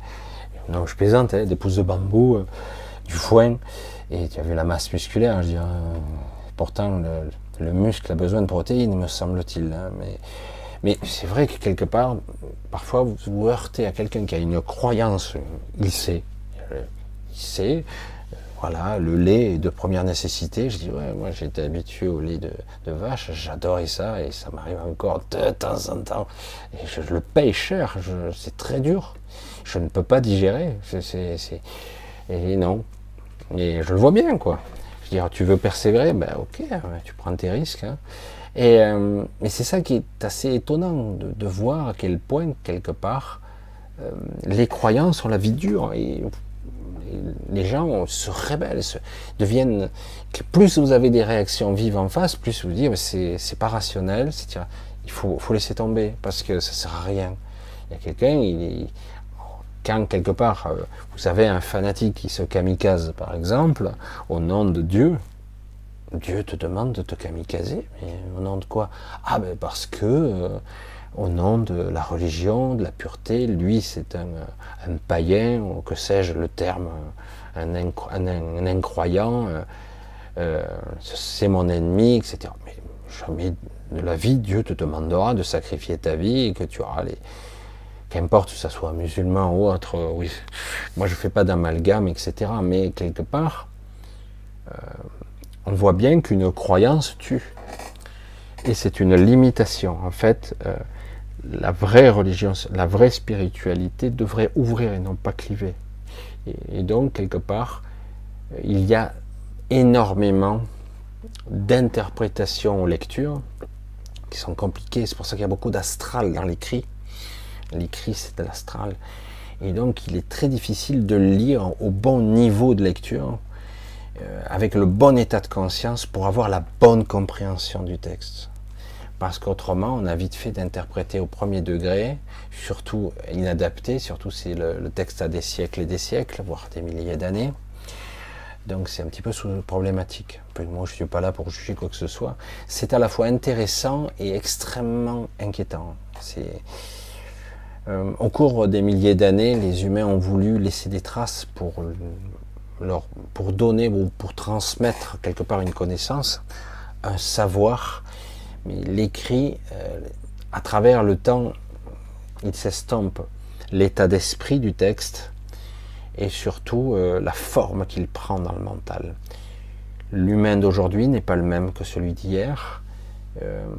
non, je plaisante, hein, des pousses de bambou, du foin, et tu as vu la masse musculaire, pourtant, le muscle a besoin de protéines, me semble-t-il. Hein, mais c'est vrai que quelque part, parfois vous heurtez à quelqu'un qui a une croyance, il sait, il sait, voilà, le lait est de première nécessité. Je dis, ouais, moi j'étais habitué au lait de, vache, j'adorais ça et ça m'arrive encore de temps en temps. Et je, le paye cher, c'est très dur. Je ne peux pas digérer. et non. Et je le vois bien, quoi. Tu veux persévérer, ben ok, tu prends tes risques. Hein. Et, euh, c'est ça qui est assez étonnant de, voir à quel point, quelque part, euh, les croyances ont la vie dure et, les gens se rebellent, se, deviennent. Plus vous avez des réactions vives en face, plus vous dites c'est pas rationnel, il faut, faut laisser tomber parce que ça sert à rien. Il y a quelqu'un, il, quand quelque part euh, vous avez un fanatique qui se kamikaze par exemple, au nom de Dieu, Dieu te demande de te kamikazer, mais au nom de quoi? Ah ben parce que euh, au nom de la religion, de la pureté, lui c'est un, païen, ou que sais-je le terme, un, incroyant, euh, c'est mon ennemi, etc. Mais jamais de la vie, Dieu te demandera de sacrifier ta vie et que tu auras les, qu'importe que ça soit musulman ou autre, euh, oui, moi je fais pas d'amalgame, etc. Mais quelque part, euh, on voit bien qu'une croyance tue. Et c'est une limitation. En fait, euh, la vraie religion, la vraie spiritualité devrait ouvrir et non pas cliver. Et, donc, quelque part, il y a énormément d'interprétations aux lectures qui sont compliquées. C'est pour ça qu'il y a beaucoup d'astral dans l'écrit L'écrit, c'est de l'astral. Et donc, il est très difficile de lire au bon niveau de lecture, euh, avec le bon état de conscience pour avoir la bonne compréhension du texte. Parce qu'autrement, on a vite fait d'interpréter au premier degré, surtout inadapté, surtout si le, texte a des siècles et des siècles, voire des milliers d'années. Donc c'est un petit peu problématique. Moi, je ne suis pas là pour juger quoi que ce soit. C'est à la fois intéressant et extrêmement inquiétant. C'est euh, au cours des milliers d'années, les humains ont voulu laisser des traces pour, leur, pour donner ou pour transmettre quelque part une connaissance, un savoir. Mais l'écrit, euh, à travers le temps, il s'estompe l'état d'esprit du texte et surtout euh, la forme qu'il prend dans le mental. L'humain d'aujourd'hui n'est pas le même que celui d'hier.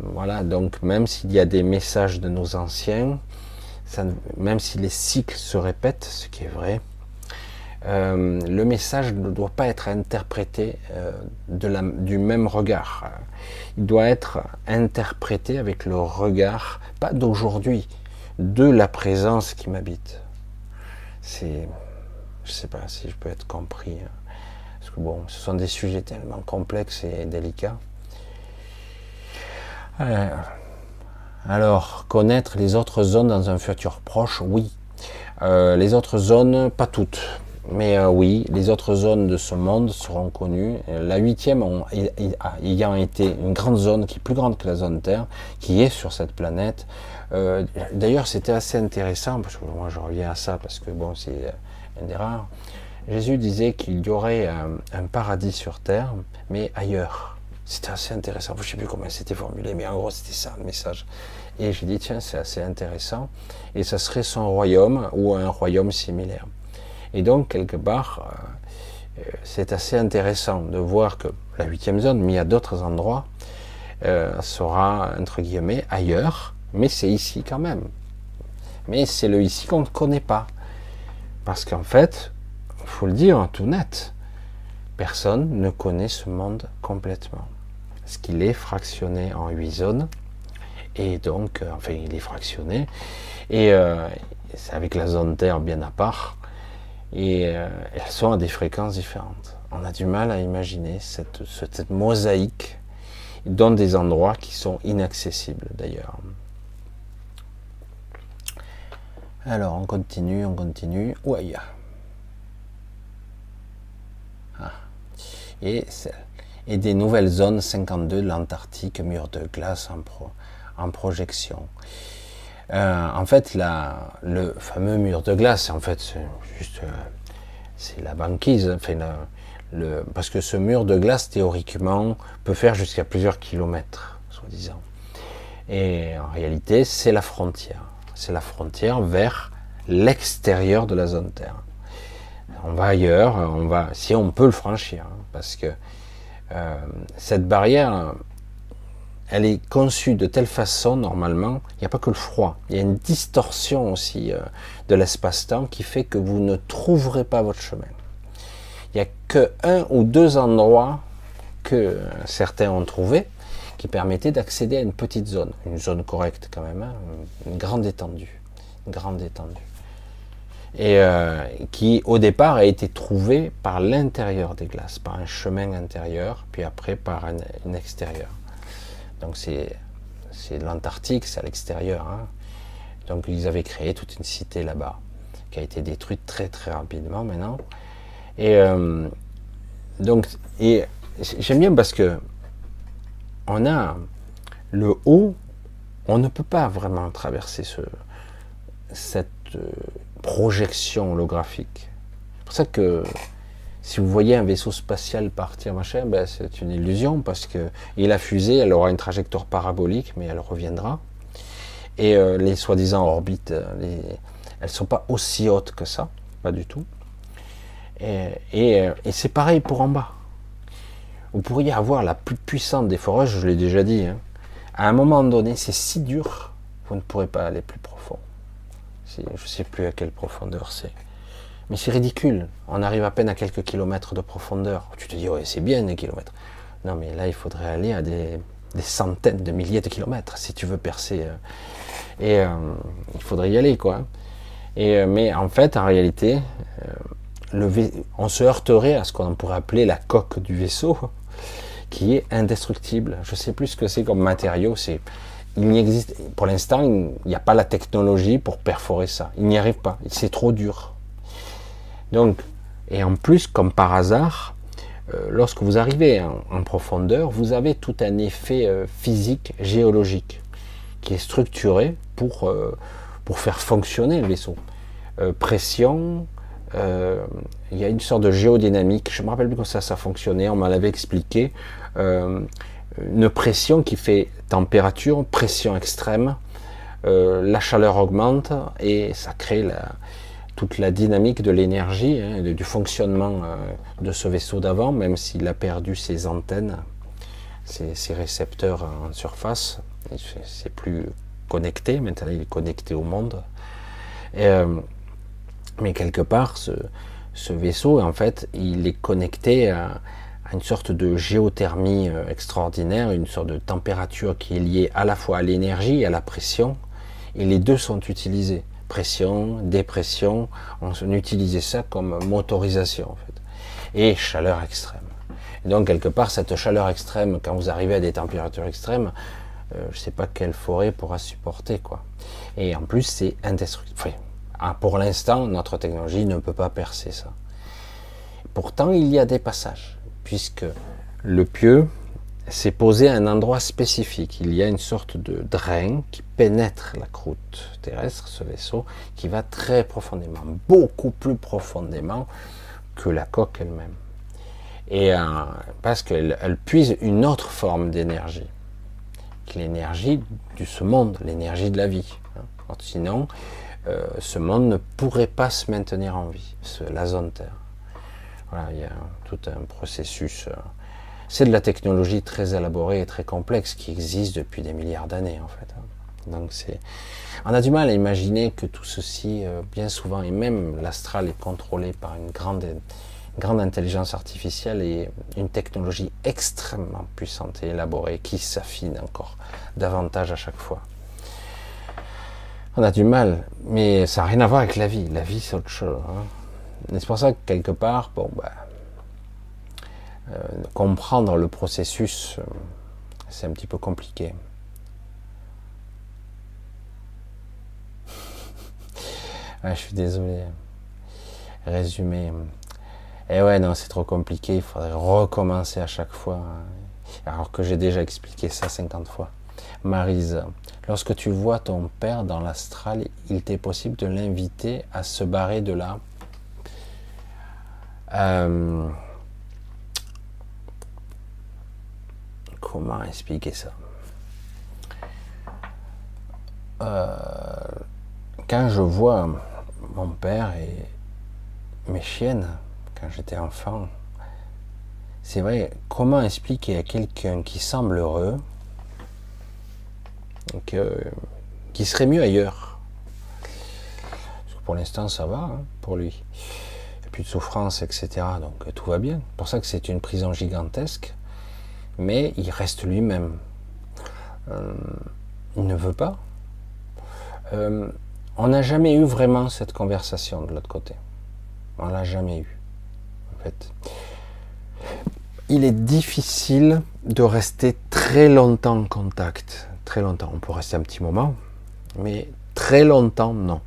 voilà, donc même s'il y a des messages de nos anciens, même si les cycles se répètent, ce qui est vrai, euh, le message ne doit pas être interprété euh, du même regard. Il doit être interprété avec le regard, pas d'aujourd'hui, de la présence qui m'habite. C'est, je sais pas si je peux être compris, hein. parce que bon, ce sont des sujets tellement complexes et délicats. Euh, alors, connaître les autres zones dans un futur proche, oui. Euh, les autres zones, pas toutes. Mais euh, oui, les autres zones de ce monde seront connues. La huitième ayant été une grande zone qui est plus grande que la zone Terre, qui est sur cette planète. Euh, d'ailleurs, c'était assez intéressant, parce que moi je reviens à ça, parce que bon, c'est un des rares. Jésus disait qu'il y aurait un paradis sur Terre, mais ailleurs. C'était assez intéressant. Je ne sais plus comment c'était formulé, mais en gros, c'était ça le message. Et j'ai dit, tiens, c'est assez intéressant. Et ça serait son royaume ou un royaume similaire. Et donc, quelque part, euh, euh, c'est assez intéressant de voir que la huitième zone, mais à d'autres endroits, euh, sera, entre guillemets, ailleurs, mais c'est ici quand même. Mais c'est le ici qu'on ne connaît pas. Parce qu'en fait, il faut le dire tout net, personne ne connaît ce monde complètement ce qu'il est fractionné en huit zones. Et donc, euh, enfin, il est fractionné. Et euh, c'est avec la zone Terre bien à part. Et euh, elles sont à des fréquences différentes. On a du mal à imaginer cette, cette mosaïque dans des endroits qui sont inaccessibles d'ailleurs. Alors, on continue, on continue. Ouais. Ah. Et et des nouvelles zones 52 de l'Antarctique, mur de glace en, en projection. Euh, en fait, le fameux mur de glace, en fait, c'est euh, la banquise, enfin, parce que ce mur de glace, théoriquement, peut faire jusqu'à plusieurs kilomètres, soi-disant. Et en réalité, c'est la frontière. C'est la frontière vers l'extérieur de la zone Terre. On va ailleurs, on va, si on peut le franchir, hein, parce que euh, cette barrière, elle est conçue de telle façon, normalement, il n'y a pas que le froid, il y a une distorsion aussi euh, de l'espace-temps qui fait que vous ne trouverez pas votre chemin. Il n'y a que un ou deux endroits que certains ont trouvé qui permettaient d'accéder à une petite zone, une zone correcte quand même, hein, une grande étendue, grande étendue. et euh, qui au départ a été trouvé par l'intérieur des glaces, par un chemin intérieur, puis après par un, extérieur. Donc c'est l'Antarctique, c'est à l'extérieur. Hein. Donc ils avaient créé toute une cité là-bas, qui a été détruite très très rapidement maintenant. Et euh, donc et j'aime bien parce que on a le haut, on ne peut pas vraiment traverser ce, cette euh, projection holographique. C'est pour ça que si vous voyez un vaisseau spatial partir, machin, ben c'est une illusion parce que et la fusée, elle aura une trajectoire parabolique, mais elle reviendra. Et euh, les soi-disant orbites, euh, les, elles sont pas aussi hautes que ça, pas du tout. Et, et, c'est pareil pour en bas. Vous pourriez avoir la plus puissante des forages, je l'ai déjà dit. Hein. À un moment donné, c'est si dur, vous ne pourrez pas aller plus profond. Je ne sais plus à quelle profondeur c'est. Mais c'est ridicule. On arrive à peine à quelques kilomètres de profondeur. Tu te dis, ouais, c'est bien des kilomètres. Non, mais là, il faudrait aller à des, centaines de milliers de kilomètres si tu veux percer. Euh. Et euh, il faudrait y aller, quoi. Et, euh, mais en fait, en réalité, le on se heurterait à ce qu'on pourrait appeler la coque du vaisseau, qui est indestructible. Je sais plus ce que c'est comme matériau. C'est il n'y existe, pour l'instant, il n'y a pas la technologie pour perforer ça. Il n'y arrive pas. C'est trop dur. Donc, et en plus, comme par hasard, euh, lorsque vous arrivez en, profondeur, vous avez tout un effet euh, physique, géologique, qui est structuré pour, euh, pour faire fonctionner le vaisseau. pression, il y a une sorte de géodynamique, je me rappelle plus comment ça, ça fonctionnait, on m'avait expliqué. Une pression qui fait température, pression extrême, la chaleur augmente et ça crée la, toute la dynamique de l'énergie, hein, du fonctionnement euh, de ce vaisseau d'avant, même s'il a perdu ses antennes, ses, récepteurs en surface, c'est plus connecté, maintenant il est connecté au monde. Euh, mais quelque part, ce, vaisseau, en fait, il est connecté à, une sorte de géothermie euh, extraordinaire, une sorte de température qui est liée à la fois à l'énergie et à la pression, et les deux sont utilisés. Pression, dépression, on utilisait ça comme motorisation en fait. Et chaleur extrême. Donc quelque part, cette chaleur extrême, quand vous arrivez à des températures extrêmes, euh, je ne sais pas quelle forêt pourra supporter quoi. Et en plus, c'est indestructible. Ah, pour l'instant, notre technologie ne peut pas percer ça. Pourtant, il y a des passages puisque le pieu s'est posé à un endroit spécifique. Il y a une sorte de drain qui pénètre la croûte terrestre, ce vaisseau, qui va très profondément, beaucoup plus profondément que la coque elle-même. Et euh, parce qu'elle puise une autre forme d'énergie, l'énergie de ce monde, l'énergie de la vie. Hein. Sinon, euh, ce monde ne pourrait pas se maintenir en vie, la zone Terre. Voilà, il y a tout un processus. Euh, c'est de la technologie très élaborée et très complexe qui existe depuis des milliards d'années en fait. Donc c'est, on a du mal à imaginer que tout ceci, euh, bien souvent, et même l'astral est contrôlé par une grande, grande intelligence artificielle et une technologie extrêmement puissante et élaborée qui s'affine encore davantage à chaque fois. On a du mal, mais ça n'a rien à voir avec la vie. La vie, c'est autre chose. Hein. C'est pour ça que quelque part, bon, bah, euh, comprendre le processus, euh, c'est un petit peu compliqué. je suis désolé. Résumé. Et eh ouais, non, c'est trop compliqué. Il faudrait recommencer à chaque fois. Alors que j'ai déjà expliqué ça 50 fois. Marise, lorsque tu vois ton père dans l'astral, il t'est possible de l'inviter à se barrer de là euh, comment expliquer ça? Euh, Quand je vois mon père et mes chiennes, quand j'étais enfant, c'est vrai, comment expliquer à quelqu'un qui semble heureux que, qui serait mieux ailleurs? Pour l'instant, ça va hein, pour lui de souffrance, etc. Donc tout va bien. C'est pour ça que c'est une prison gigantesque, mais il reste lui-même. Euh, il ne veut pas. Euh, on n'a jamais eu vraiment cette conversation de l'autre côté. On l'a jamais eu. En fait, il est difficile de rester très longtemps en contact. Très longtemps. On peut rester un petit moment, mais très longtemps, non.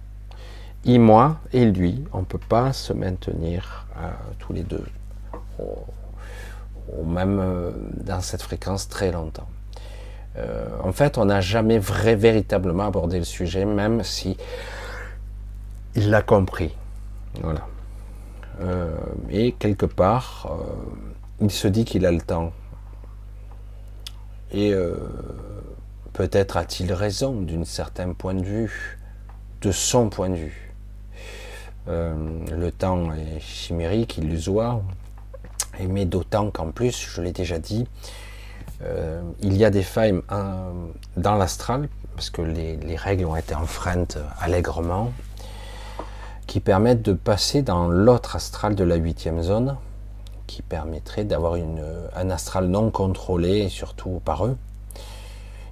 Et moi et lui, on ne peut pas se maintenir euh, tous les deux au, même euh, dans cette fréquence très longtemps. Euh, en fait, on n'a jamais vrai, véritablement abordé le sujet, même si il l'a compris. Voilà. et quelque part, il se dit qu'il a le temps. Et peut-être a-t-il raison d'un certain point de vue, de son point de vue. Euh, le temps est chimérique, illusoire, mais d'autant qu'en plus, je l'ai déjà dit, euh, il y a des failles dans l'astral, parce que les, règles ont été enfreintes allègrement, qui permettent de passer dans l'autre astral de la huitième zone, qui permettrait d'avoir un astral non contrôlé, surtout par eux.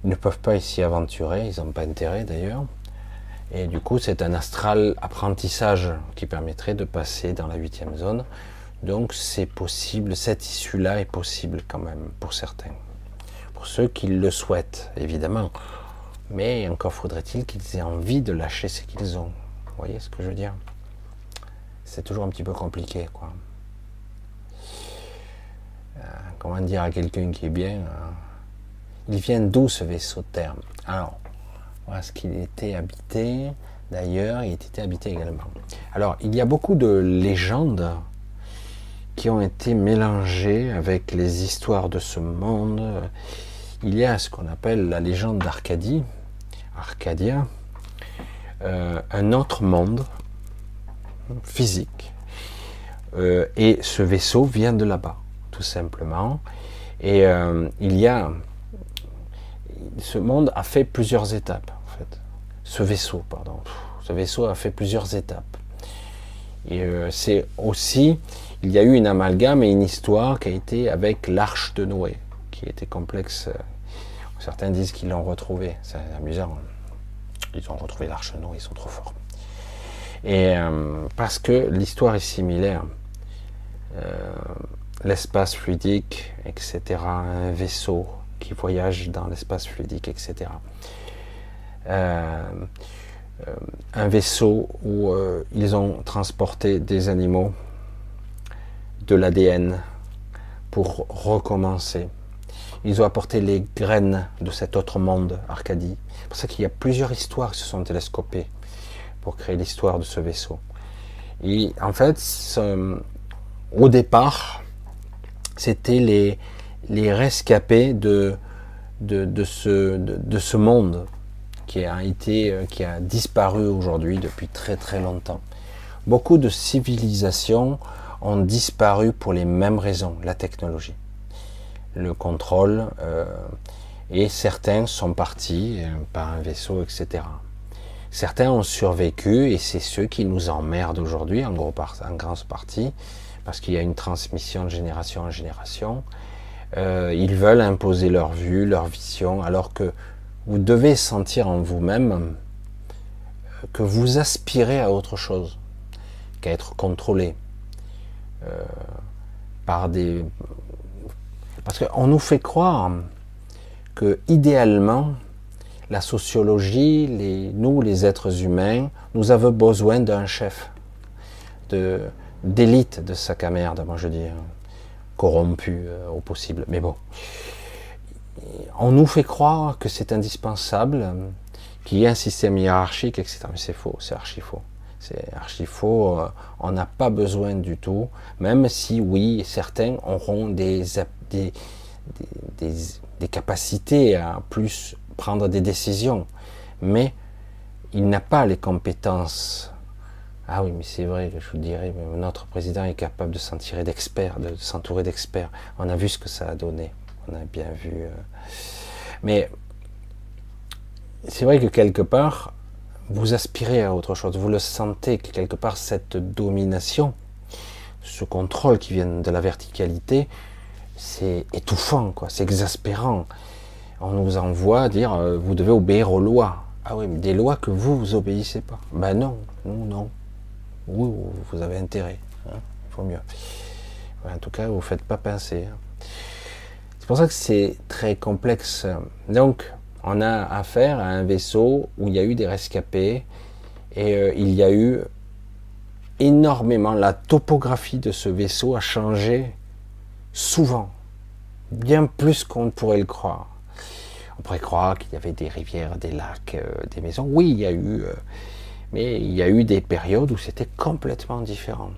Ils ne peuvent pas s'y aventurer, ils n'ont pas intérêt d'ailleurs. Et du coup, c'est un astral apprentissage qui permettrait de passer dans la huitième zone. Donc c'est possible, cette issue-là est possible quand même pour certains. Pour ceux qui le souhaitent, évidemment. Mais encore faudrait-il qu'ils aient envie de lâcher ce qu'ils ont. Vous voyez ce que je veux dire? C'est toujours un petit peu compliqué, quoi. Euh, comment dire à quelqu'un qui est bien euh, Il vient d'où ce vaisseau de terre Alors, voilà ce qu'il était habité? D'ailleurs, il était habité également. Alors, il y a beaucoup de légendes qui ont été mélangées avec les histoires de ce monde. Il y a ce qu'on appelle la légende d'Arcadie, Arcadia, euh, un autre monde physique. Euh, et ce vaisseau vient de là-bas, tout simplement. Et euh, il y a, ce monde a fait plusieurs étapes ce vaisseau, pardon. Ce vaisseau a fait plusieurs étapes. Et c'est aussi, il y a eu une amalgame et une histoire qui a été avec l'arche de Noé, qui était complexe. Certains disent qu'ils l'ont retrouvé. C'est amusant. Ils ont retrouvé l'arche de Noé, ils sont trop forts. Et euh, parce que l'histoire est similaire. Euh, l'espace fluidique, etc., un vaisseau qui voyage dans l'espace fluidique, etc. Euh, euh, un vaisseau où euh, ils ont transporté des animaux, de l'ADN, pour recommencer. Ils ont apporté les graines de cet autre monde, Arcadie. C'est pour ça qu'il y a plusieurs histoires qui se sont télescopées pour créer l'histoire de ce vaisseau. Et en fait, au départ, c'était les, les rescapés de, de, ce, de, ce monde qui a été, euh, qui a disparu aujourd'hui depuis très très longtemps. Beaucoup de civilisations ont disparu pour les mêmes raisons, la technologie, le contrôle, euh, et certains sont partis euh, par un vaisseau, etc. Certains ont survécu et c'est ceux qui nous emmerdent aujourd'hui, en en grande partie, parce qu'il y a une transmission de génération en génération. ils veulent imposer leur vue, leur vision, alors que vous devez sentir en vous-même euh, que vous aspirez à autre chose qu'à être contrôlé euh, par des... Parce qu'on nous fait croire que idéalement, la sociologie, les, nous, les êtres humains, nous avons besoin d'un chef, d'élite de, sac à merde, moi je dis, corrompu euh, au possible. Mais bon, on nous fait croire que c'est indispensable, qu'il y ait un système hiérarchique, etc. Mais c'est faux, c'est archi faux. C'est archi faux. Euh, on n'a pas besoin du tout, même si, oui, certains auront des, capacités à plus prendre des décisions. Mais il n'a pas les compétences. Ah oui, mais c'est vrai, je vous dirais, notre président est capable de s'en tirer d'experts, de s'entourer d'experts. On a vu ce que ça a donné on a bien vu. Euh. Mais c'est vrai que quelque part, vous aspirez à autre chose. Vous le sentez que quelque part, cette domination, ce contrôle qui vient de la verticalité, c'est étouffant, quoi. C'est exaspérant. On nous envoie dire, euh, vous devez obéir aux lois. Ah oui, mais des lois que vous, vous obéissez pas. Ben non, non, non. Oui, vous avez intérêt. Hein. Il faut mieux. En tout cas, vous ne faites pas pincer. Hein. C'est pour ça que c'est très complexe. Donc, on a affaire à un vaisseau où il y a eu des rescapés et euh, il y a eu énormément. La topographie de ce vaisseau a changé souvent, bien plus qu'on ne pourrait le croire. On pourrait croire qu'il y avait des rivières, des lacs, euh, des maisons. Oui, il y a eu, euh, mais il y a eu des périodes où c'était complètement différent,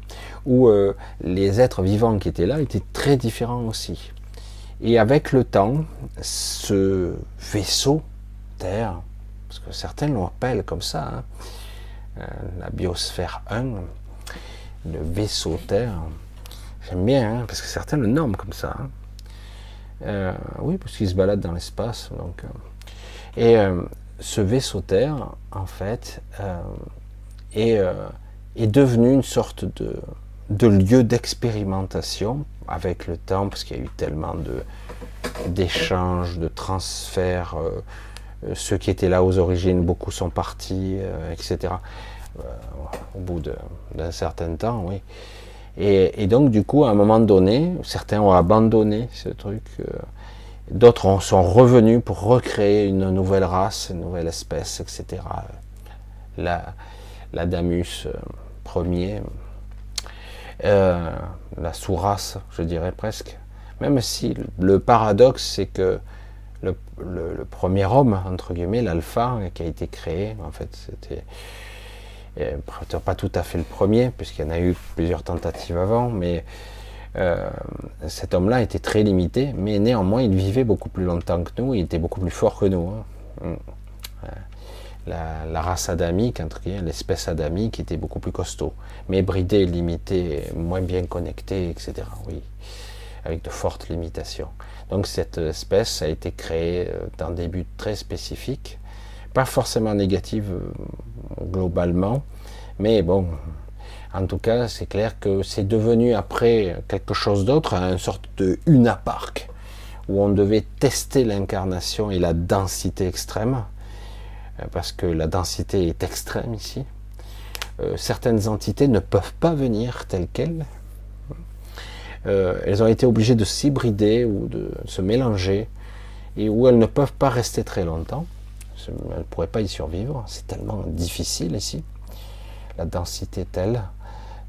où les êtres vivants qui étaient là étaient très différents aussi. Et avec le temps, ce vaisseau Terre, parce que certains l'appellent comme ça, hein, la biosphère 1, le vaisseau Terre, j'aime bien, hein, parce que certains le nomment comme ça. Hein. Euh, oui, parce qu'il se balade dans l'espace. Donc, euh. et euh, ce vaisseau Terre, en fait, est, est, devenu une sorte de, de lieu d'expérimentation avec le temps, parce qu'il y a eu tellement d'échanges, de transferts. ceux qui étaient là aux origines, beaucoup sont partis, etc. au bout d'un certain temps, oui. Et, donc, du coup, à un moment donné, certains ont abandonné ce truc, euh, d'autres sont revenus pour recréer une nouvelle race, une nouvelle espèce, etc. La, l'Adamus euh, premier, euh, la sous-race, je dirais presque. Même si le paradoxe, c'est que le, premier homme, entre guillemets, l'alpha, qui a été créé, en fait, c'était pas tout à fait le premier, puisqu'il y en a eu plusieurs tentatives avant, mais euh, cet homme-là était très limité, mais néanmoins il vivait beaucoup plus longtemps que nous, il était beaucoup plus fort que nous. Hein. La, race adamique, entre guillemets, l'espèce adamique était beaucoup plus costaud, mais bridé, limité, moins bien connecté, etc. Oui, avec de fortes limitations. Donc cette espèce a été créée euh, dans des buts très spécifiques, pas forcément négatives euh, globalement, mais bon, en tout cas, c'est clair que c'est devenu après quelque chose d'autre, une sorte de Una Park, où on devait tester l'incarnation et la densité extrême, euh, parce que la densité est extrême ici. Euh, certaines entités ne peuvent pas venir telles quelles. elles ont été obligées de s'hybrider ou de se mélanger, et où elles ne peuvent pas rester très longtemps. Elle ne pourrait pas y survivre, c'est tellement difficile ici, la densité telle,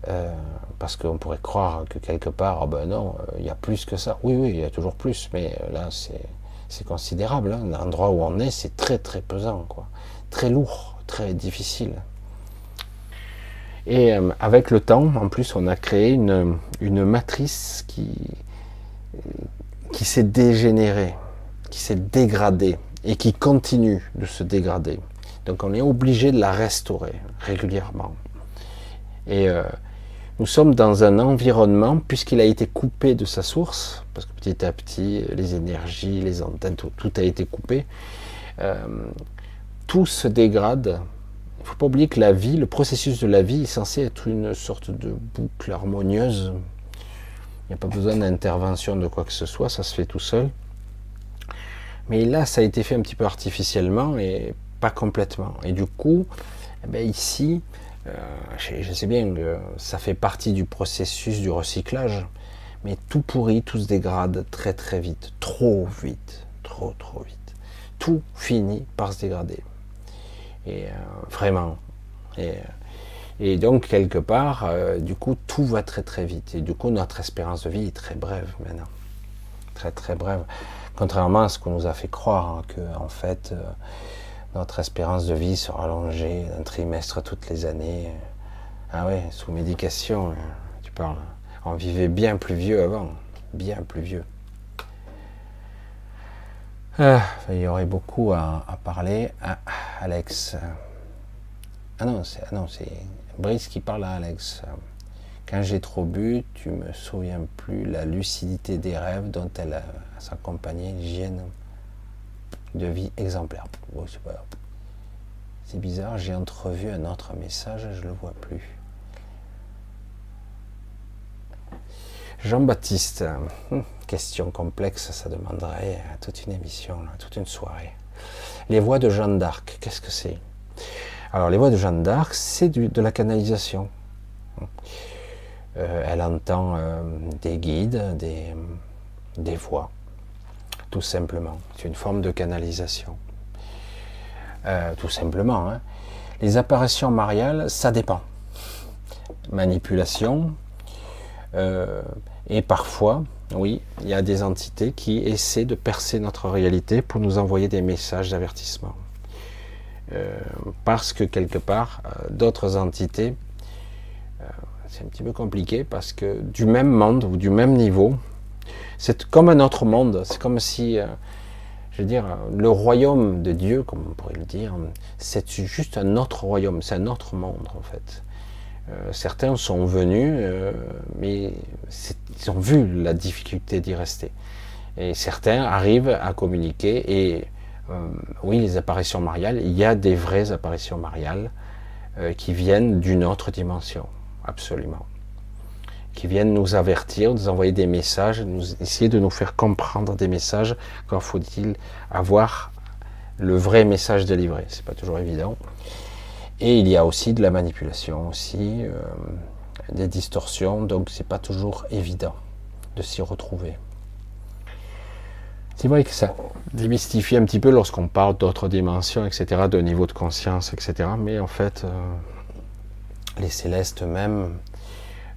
euh, parce qu'on pourrait croire que quelque part, oh ben non, euh, il y a plus que ça. Oui, oui, il y a toujours plus, mais euh, là, c'est considérable. Hein. L'endroit où on est, c'est très, très pesant, quoi. Très lourd, très difficile. Et avec le temps, en plus, on a créé une, matrice qui, qui s'est dégénérée, qui s'est dégradée et qui continue de se dégrader. Donc on est obligé de la restaurer régulièrement. Et euh, nous sommes dans un environnement, puisqu'il a été coupé de sa source, parce que petit à petit, les énergies, les antennes, tout, a été coupé, euh, tout se dégrade. Il ne faut pas oublier que la vie, le processus de la vie est censé être une sorte de boucle harmonieuse. Il n'y a pas besoin d'intervention de quoi que ce soit, ça se fait tout seul. Mais là, ça a été fait un petit peu artificiellement et pas complètement. Et du coup, eh ben, ici, euh, je, sais bien que ça fait partie du processus du recyclage, mais tout pourrit, tout se dégrade très très vite, trop vite, trop trop vite. Tout finit par se dégrader. Et euh, vraiment. Et, et, donc, quelque part, euh, du coup, tout va très très vite. Et du coup, notre espérance de vie est très brève maintenant. Très très brève. Contrairement à ce qu'on nous a fait croire, hein, que en fait, euh, notre espérance de vie sera allongée d'un trimestre toutes les années. Ah ouais, sous médication, hein, tu parles. On vivait bien plus vieux avant, bien plus vieux. Ah, il y aurait beaucoup à, parler. Ah, Alex. Ah non, c'est ah Brice qui parle à Alex. Quand j'ai trop bu, tu me souviens plus la lucidité des rêves dont elle a s'accompagner l'hygiène de vie exemplaire. c'est bizarre, j'ai entrevu un autre message, je le vois plus. Jean-Baptiste, question complexe, ça demanderait toute une émission, toute une soirée. Les voix de Jeanne d'Arc, qu'est-ce que c'est? Alors, les voix de Jeanne d'Arc, c'est de la canalisation. Euh, elle entend euh, des guides, des, voix, tout simplement. C'est une forme de canalisation. Euh, tout simplement. Hein. Les apparitions mariales, ça dépend. Manipulation. et parfois, oui, il y a des entités qui essaient de percer notre réalité pour nous envoyer des messages d'avertissement. parce que quelque part, d'autres entités c'est un petit peu compliqué parce que du même monde ou du même niveau, c'est comme un autre monde. C'est comme si, euh, je veux dire, le royaume de Dieu, comme on pourrait le dire, c'est juste un autre royaume, c'est un autre monde en fait. Euh, certains sont venus, euh, mais ils ont vu la difficulté d'y rester. Et certains arrivent à communiquer. Et oui, les apparitions mariales, il y a des vraies apparitions mariales qui viennent d'une autre dimension absolument. Qui viennent nous avertir, nous envoyer des messages, nous essayer de nous faire comprendre des messages. Quand faut-il avoir le vrai message délivré C'est pas toujours évident. Et il y a aussi de la manipulation, aussi euh, des distorsions, donc c'est pas toujours évident de s'y retrouver. C'est vrai que ça démystifie un petit peu lorsqu'on parle d'autres dimensions, etc., de niveau de conscience, etc. Mais en fait, euh, les célestes même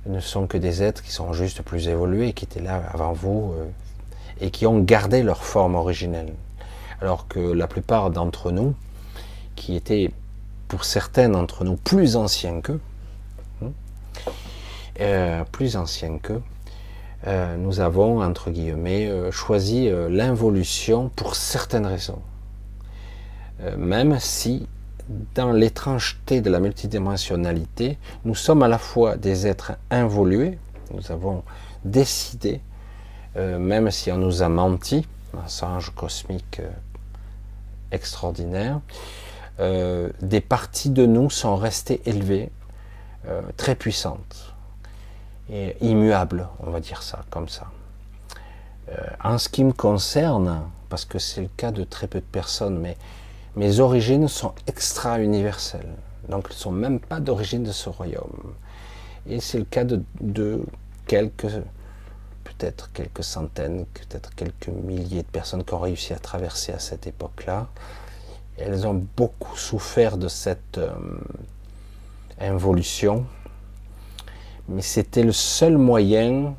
ne sont que des êtres qui sont juste plus évolués, qui étaient là avant vous euh, et qui ont gardé leur forme originelle. Alors que la plupart d'entre nous, qui étaient pour certains d'entre nous plus anciens qu'eux, hein, euh, plus anciens qu'eux, euh, nous avons, entre guillemets, choisi l'involution pour certaines raisons. même si dans l'étrangeté de la multidimensionnalité, nous sommes à la fois des êtres involués, nous avons décidé, euh, même si on nous a menti, un singe cosmique euh, extraordinaire, euh, des parties de nous sont restées élevées, très puissantes et immuables, on va dire ça comme ça. en ce qui me concerne, parce que c'est le cas de très peu de personnes, mais mes origines sont extra-universelles. Donc, elles ne sont même pas d'origine de ce royaume. Et c'est le cas de, quelques, peut-être quelques centaines, peut-être quelques milliers de personnes qui ont réussi à traverser à cette époque-là. Elles ont beaucoup souffert de cette euh, involution, mais c'était le seul moyen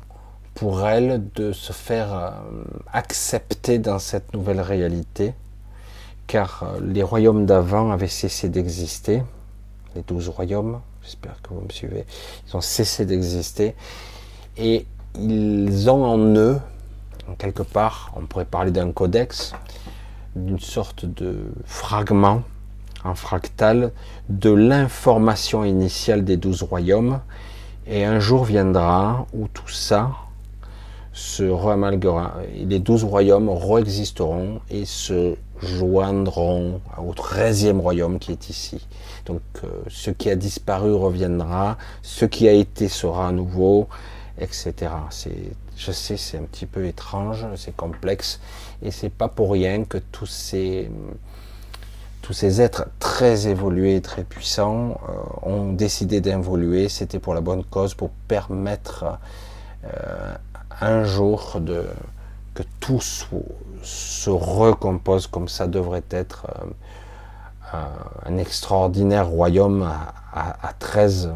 pour elles de se faire euh, accepter dans cette nouvelle réalité car euh, les royaumes d'avant avaient cessé d'exister, les douze royaumes, j'espère que vous me suivez, ils ont cessé d'exister, et ils ont en eux, quelque part, on pourrait parler d'un codex, d'une sorte de fragment, un fractal, de l'information initiale des douze royaumes, et un jour viendra où tout ça se reamalguera, les douze royaumes réexisteront et se joindront au treizième royaume qui est ici. Donc euh, ce qui a disparu reviendra, ce qui a été sera à nouveau, etc. C'est, je sais, c'est un petit peu étrange, c'est complexe, et c'est pas pour rien que tous ces tous ces êtres très évolués, très puissants, euh, ont décidé d'involuer. C'était pour la bonne cause, pour permettre euh, un jour que tout se recompose comme ça devrait être euh, un extraordinaire royaume à, 13,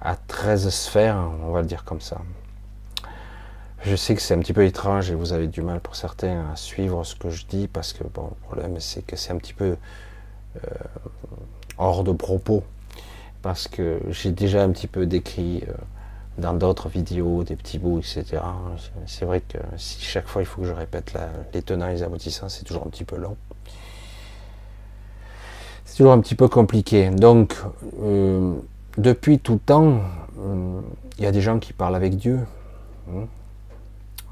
à 13 sphères, on va le dire comme ça. Je sais que c'est un petit peu étrange et vous avez du mal pour certains à suivre ce que je dis parce que bon, le problème c'est que c'est un petit peu euh, hors de propos parce que j'ai déjà un petit peu décrit euh, dans d'autres vidéos, des petits bouts, etc. C'est vrai que si chaque fois il faut que je répète les tenants et les aboutissants, c'est toujours un petit peu long. C'est toujours un petit peu compliqué. Donc, euh, depuis tout temps, il y a des gens qui parlent avec Dieu. Hein.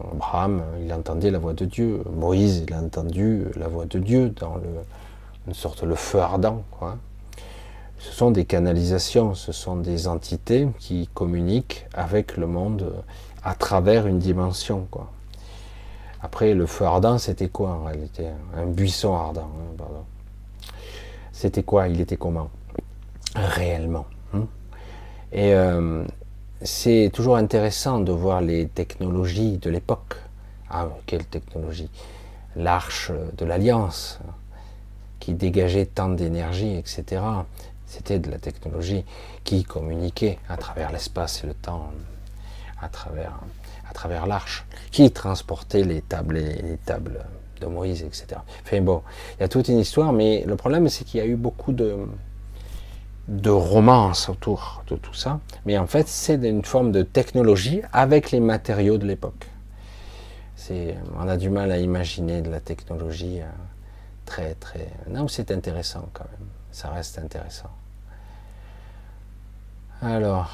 Abraham, il entendait la voix de Dieu. Moïse, il a entendu la voix de Dieu dans une sorte de feu ardent. Ce sont des canalisations, ce sont des entités qui communiquent avec le monde à travers une dimension. Après, le feu ardent, c'était quoi en réalité? Un buisson ardent, hein, C'était quoi? Il était comment? Réellement. Hein euh, c'est toujours intéressant de voir les technologies de l'époque. Ah, quelle technologie L'arche de l'Alliance, qui dégageait tant d'énergie, etc. C'était de la technologie qui communiquait à travers l'espace et le temps, à travers, à travers l'arche, qui transportait les tables, les tables de Moïse, etc. Enfin bon, il y a toute une histoire, mais le problème c'est qu'il y a eu beaucoup de, de romance autour de tout ça. Mais en fait, c'est une forme de technologie avec les matériaux de l'époque. On a du mal à imaginer de la technologie euh, très, très. Non, c'est intéressant quand même. Ça reste intéressant. Alors,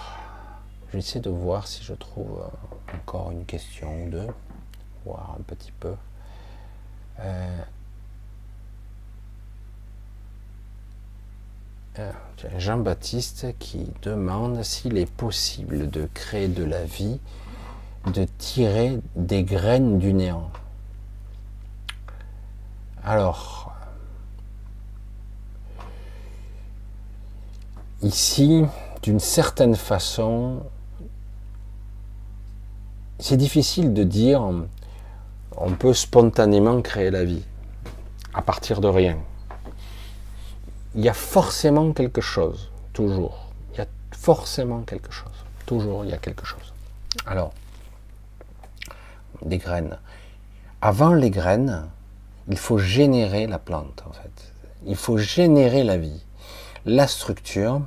je vais essayer de voir si je trouve euh, encore une question ou deux, voir un petit peu. Euh, Jean-Baptiste qui demande s'il est possible de créer de la vie, de tirer des graines du néant. Alors, ici, d'une certaine façon, c'est difficile de dire on peut spontanément créer la vie à partir de rien. Il y a forcément quelque chose, toujours. Il y a forcément quelque chose. Toujours, il y a quelque chose. Alors, des graines. Avant les graines, il faut générer la plante, en fait. Il faut générer la vie. La structure,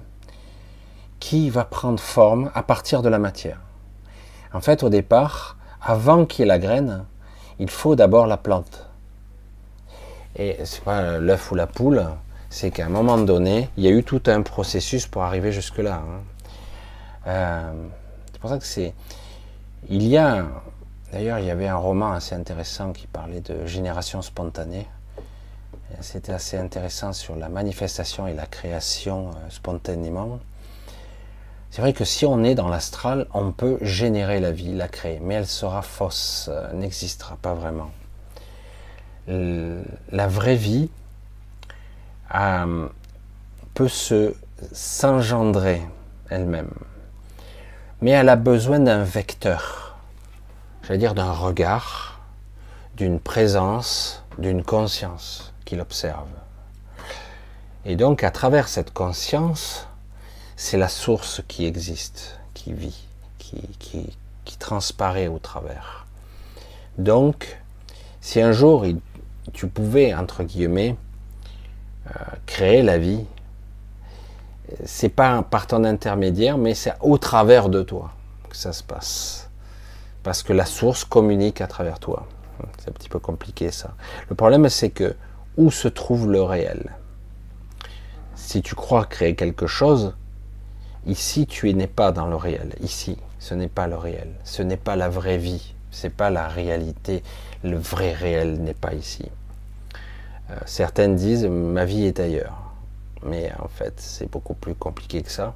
qui va prendre forme à partir de la matière. En fait, au départ, avant qu'il y ait la graine, il faut d'abord la plante. Et c'est pas l'œuf ou la poule, c'est qu'à un moment donné, il y a eu tout un processus pour arriver jusque-là. Hein. Euh, c'est pour ça que c'est. Il y a. D'ailleurs, il y avait un roman assez intéressant qui parlait de génération spontanée. C'était assez intéressant sur la manifestation et la création euh, spontanément. C'est vrai que si on est dans l'astral, on peut générer la vie, la créer, mais elle sera fausse, n'existera pas vraiment. La vraie vie euh, peut se s'engendrer elle-même, mais elle a besoin d'un vecteur, j'allais dire d'un regard, d'une présence, d'une conscience qui l'observe. Et donc, à travers cette conscience, c'est la source qui existe, qui vit, qui, transparaît au travers. Donc, si un jour tu pouvais, entre guillemets, créer la vie, c'est pas par ton intermédiaire, mais c'est au travers de toi que ça se passe. Parce que la source communique à travers toi. C'est un petit peu compliqué ça. Le problème, c'est que où se trouve le réel? Si tu crois créer quelque chose, Ici, tu n'es pas dans le réel. Ici, ce n'est pas le réel. Ce n'est pas la vraie vie. Ce n'est pas la réalité. Le vrai réel n'est pas ici. Euh, certaines disent ma vie est ailleurs. Mais en fait, c'est beaucoup plus compliqué que ça.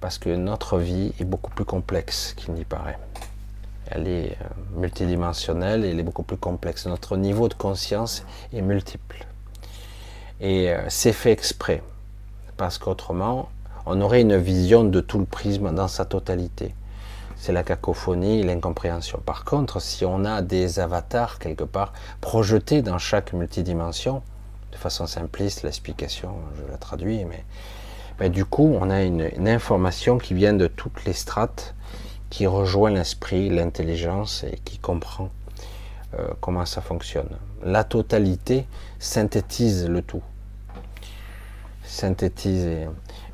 Parce que notre vie est beaucoup plus complexe qu'il n'y paraît. Elle est euh, multidimensionnelle et elle est beaucoup plus complexe. Notre niveau de conscience est multiple. Et euh, c'est fait exprès. Parce qu'autrement, on aurait une vision de tout le prisme dans sa totalité. C'est la cacophonie, l'incompréhension. Par contre, si on a des avatars quelque part projetés dans chaque multidimension, de façon simpliste, l'explication, je la traduis, mais ben, du coup, on a une, information qui vient de toutes les strates, qui rejoint l'esprit, l'intelligence et qui comprend euh, comment ça fonctionne. La totalité synthétise le tout. Synthétise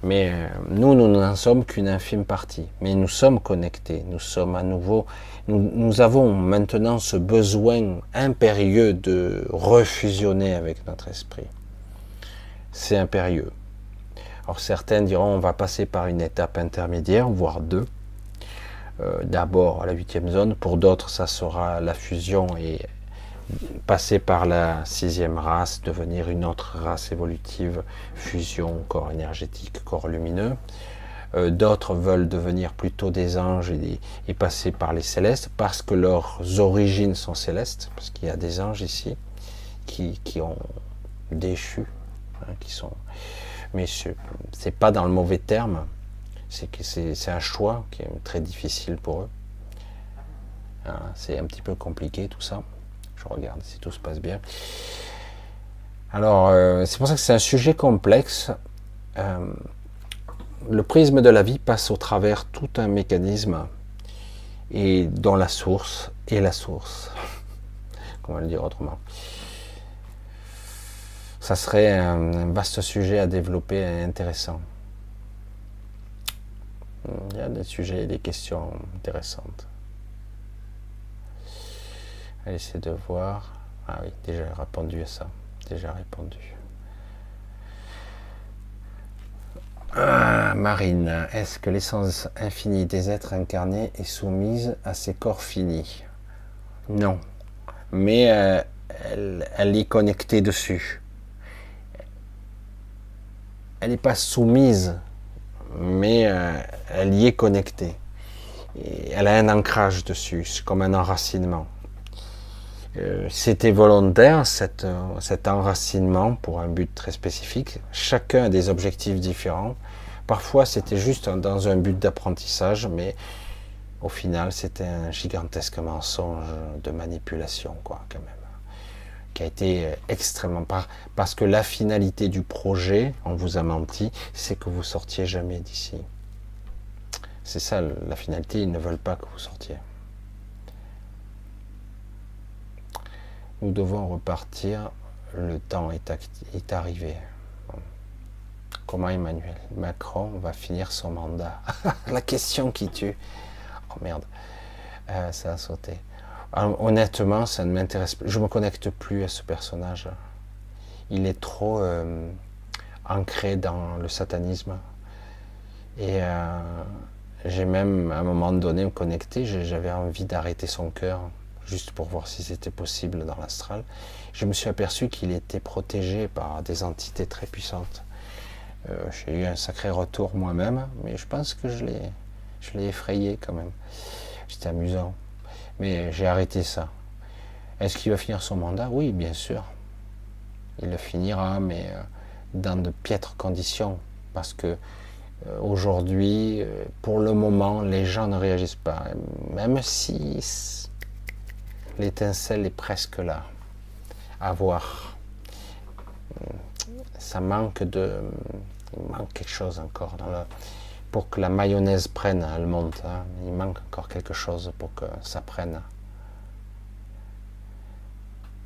mais euh, nous, nous n'en sommes qu'une infime partie. Mais nous sommes connectés, nous sommes à nouveau, nous, avons maintenant ce besoin impérieux de refusionner avec notre esprit. C'est impérieux. Alors certains diront on va passer par une étape intermédiaire, voire deux. Euh, d'abord la huitième zone, pour d'autres ça sera la fusion et passer par la sixième race, devenir une autre race évolutive, fusion, corps énergétique, corps lumineux. Euh, d'autres veulent devenir plutôt des anges et, passer par les célestes parce que leurs origines sont célestes, parce qu'il y a des anges ici qui, ont déchu, hein, qui sont. Mais c'est pas dans le mauvais terme. C'est un choix qui est très difficile pour eux. Hein, c'est un petit peu compliqué tout ça. Regarde si tout se passe bien. Alors, euh, c'est pour ça que c'est un sujet complexe. Euh, le prisme de la vie passe au travers tout un mécanisme et dont la source est la source. Comment le dire autrement Ça serait un vaste sujet à développer et intéressant. Il y a des sujets et des questions intéressantes. Essayer de voir. Ah oui, déjà répondu à ça. Déjà répondu. Ah, Marine, est-ce que l'essence infinie des êtres incarnés est soumise à ces corps finis? Non. Mais euh, elle, est connectée dessus. Elle n'est pas soumise, mais euh, elle y est connectée. Elle a un ancrage dessus, comme un enracinement. Euh, c'était volontaire, euh, cet enracinement pour un but très spécifique. Chacun a des objectifs différents. Parfois, c'était juste dans un but d'apprentissage, mais au final, c'était un gigantesque mensonge de manipulation, quoi, quand même, qui a été extrêmement parce que la finalité du projet, on vous a menti, c'est que vous sortiez jamais d'ici. C'est ça la finalité. Ils ne veulent pas que vous sortiez. Nous devons repartir. Le temps est, arrivé. Comment Emmanuel Macron va finir son mandat? La question qui tue. Oh merde, euh, ça a sauté. Euh, honnêtement, ça ne m'intéresse plus. Je me connecte plus à ce personnage. Il est trop euh, ancré dans le satanisme. Et j'ai même à un moment donné me connecté. J'avais envie d'arrêter son cœur juste pour voir si c'était possible dans l'astral. Je me suis aperçu qu'il était protégé par des entités très puissantes. Euh, j'ai eu un sacré retour moi-même, mais je pense que je l'ai, effrayé quand même. C'était amusant. Mais j'ai arrêté ça. Est-ce qu'il va finir son mandat? Oui, bien sûr. Il le finira, mais euh, dans de piètres conditions. Parce que euh, aujourd'hui, pour le moment, les gens ne réagissent pas. Même si l'étincelle est presque là, à voir. Ça manque de, il manque quelque chose encore pour que la mayonnaise prenne, elle monte. Hein. Il manque encore quelque chose pour que ça prenne.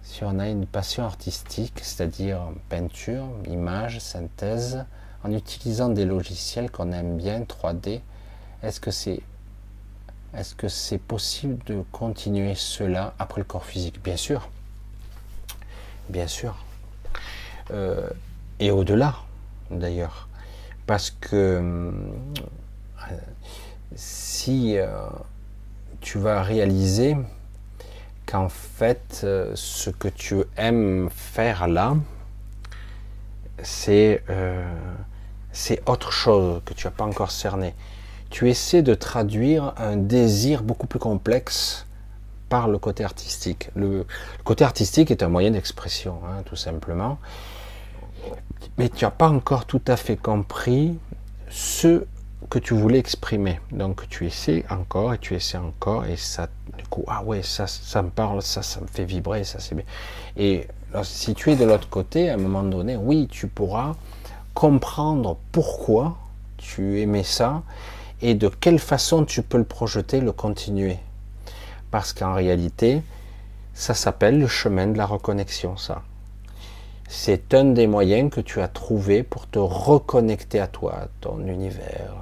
Si on a une passion artistique, c'est-à-dire peinture, image, synthèse, en utilisant des logiciels qu'on aime bien, 3D, est-ce que c'est est-ce que c'est possible de continuer cela après le corps physique? Bien sûr. Bien sûr. Euh, et au-delà, d'ailleurs. Parce que euh, si euh, tu vas réaliser qu'en fait, ce que tu aimes faire là, c'est autre chose que tu n'as pas encore cerné tu essaies de traduire un désir beaucoup plus complexe par le côté artistique. Le, côté artistique est un moyen d'expression, hein, tout simplement. Mais tu n'as pas encore tout à fait compris ce que tu voulais exprimer. Donc tu essaies encore et tu essaies encore et ça, du coup, ah ouais, ça, ça me parle, ça, ça me fait vibrer, ça c'est bien. Et si tu es de l'autre côté, à un moment donné, oui, tu pourras comprendre pourquoi tu aimais ça et de quelle façon tu peux le projeter, le continuer. Parce qu'en réalité, ça s'appelle le chemin de la reconnexion, ça. C'est un des moyens que tu as trouvé pour te reconnecter à toi, à ton univers,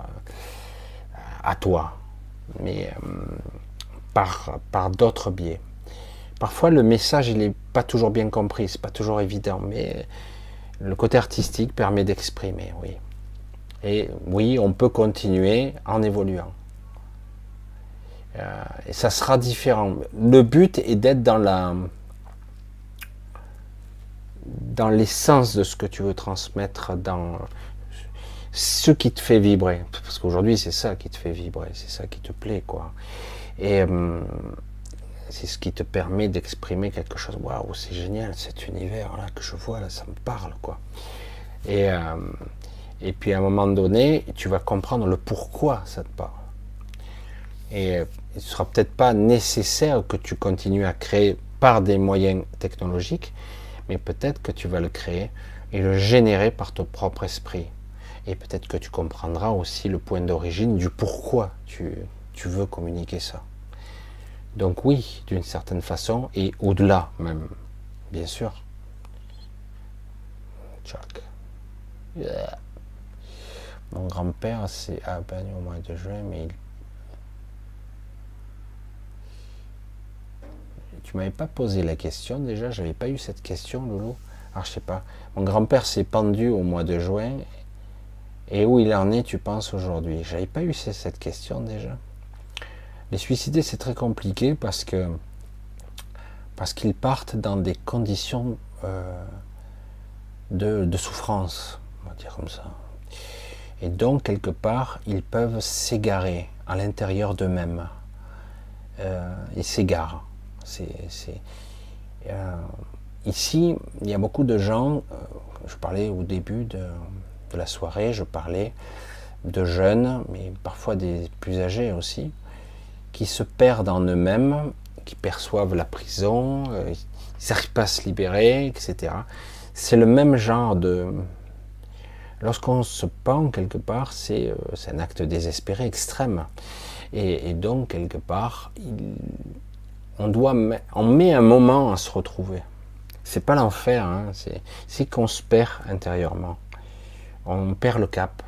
à toi, mais euh, par, par d'autres biais. Parfois, le message, il n'est pas toujours bien compris, c'est pas toujours évident, mais le côté artistique permet d'exprimer, oui. Et oui, on peut continuer en évoluant. Euh, et ça sera différent. Le but est d'être dans la dans l'essence de ce que tu veux transmettre dans ce qui te fait vibrer. Parce qu'aujourd'hui, c'est ça qui te fait vibrer, c'est ça qui te plaît, quoi. Et euh, c'est ce qui te permet d'exprimer quelque chose. Waouh, c'est génial cet univers-là que je vois, là, ça me parle, quoi. Et, euh, et puis à un moment donné, tu vas comprendre le pourquoi ça te parle. Et il ne sera peut-être pas nécessaire que tu continues à créer par des moyens technologiques, mais peut-être que tu vas le créer et le générer par ton propre esprit. Et peut-être que tu comprendras aussi le point d'origine du pourquoi tu, tu veux communiquer ça. Donc oui, d'une certaine façon, et au-delà même, bien sûr. Chuck. Mon grand-père, à peine au mois de juin, mais il Tu m'avais pas posé la question déjà, j'avais pas eu cette question, Loulou. Alors je sais pas. Mon grand-père s'est pendu au mois de juin. Et où il en est, tu penses aujourd'hui? J'avais pas eu cette question déjà. Les suicidés, c'est très compliqué parce que parce qu'ils partent dans des conditions euh, de, de, souffrance, on va dire comme ça. Et donc, quelque part, ils peuvent s'égarer à l'intérieur d'eux-mêmes. Euh, ils s'égarent. Euh, ici, il y a beaucoup de gens, euh, je parlais au début de, la soirée, je parlais de jeunes, mais parfois des plus âgés aussi, qui se perdent en eux-mêmes, qui perçoivent la prison, ils n'arrivent pas à se libérer, etc. C'est le même genre de... Lorsqu'on se pend quelque part, c'est un acte désespéré extrême. Et, donc, quelque part, on doit, on met un moment à se retrouver. C'est pas l'enfer, hein, c'est qu'on se perd intérieurement. On perd le cap.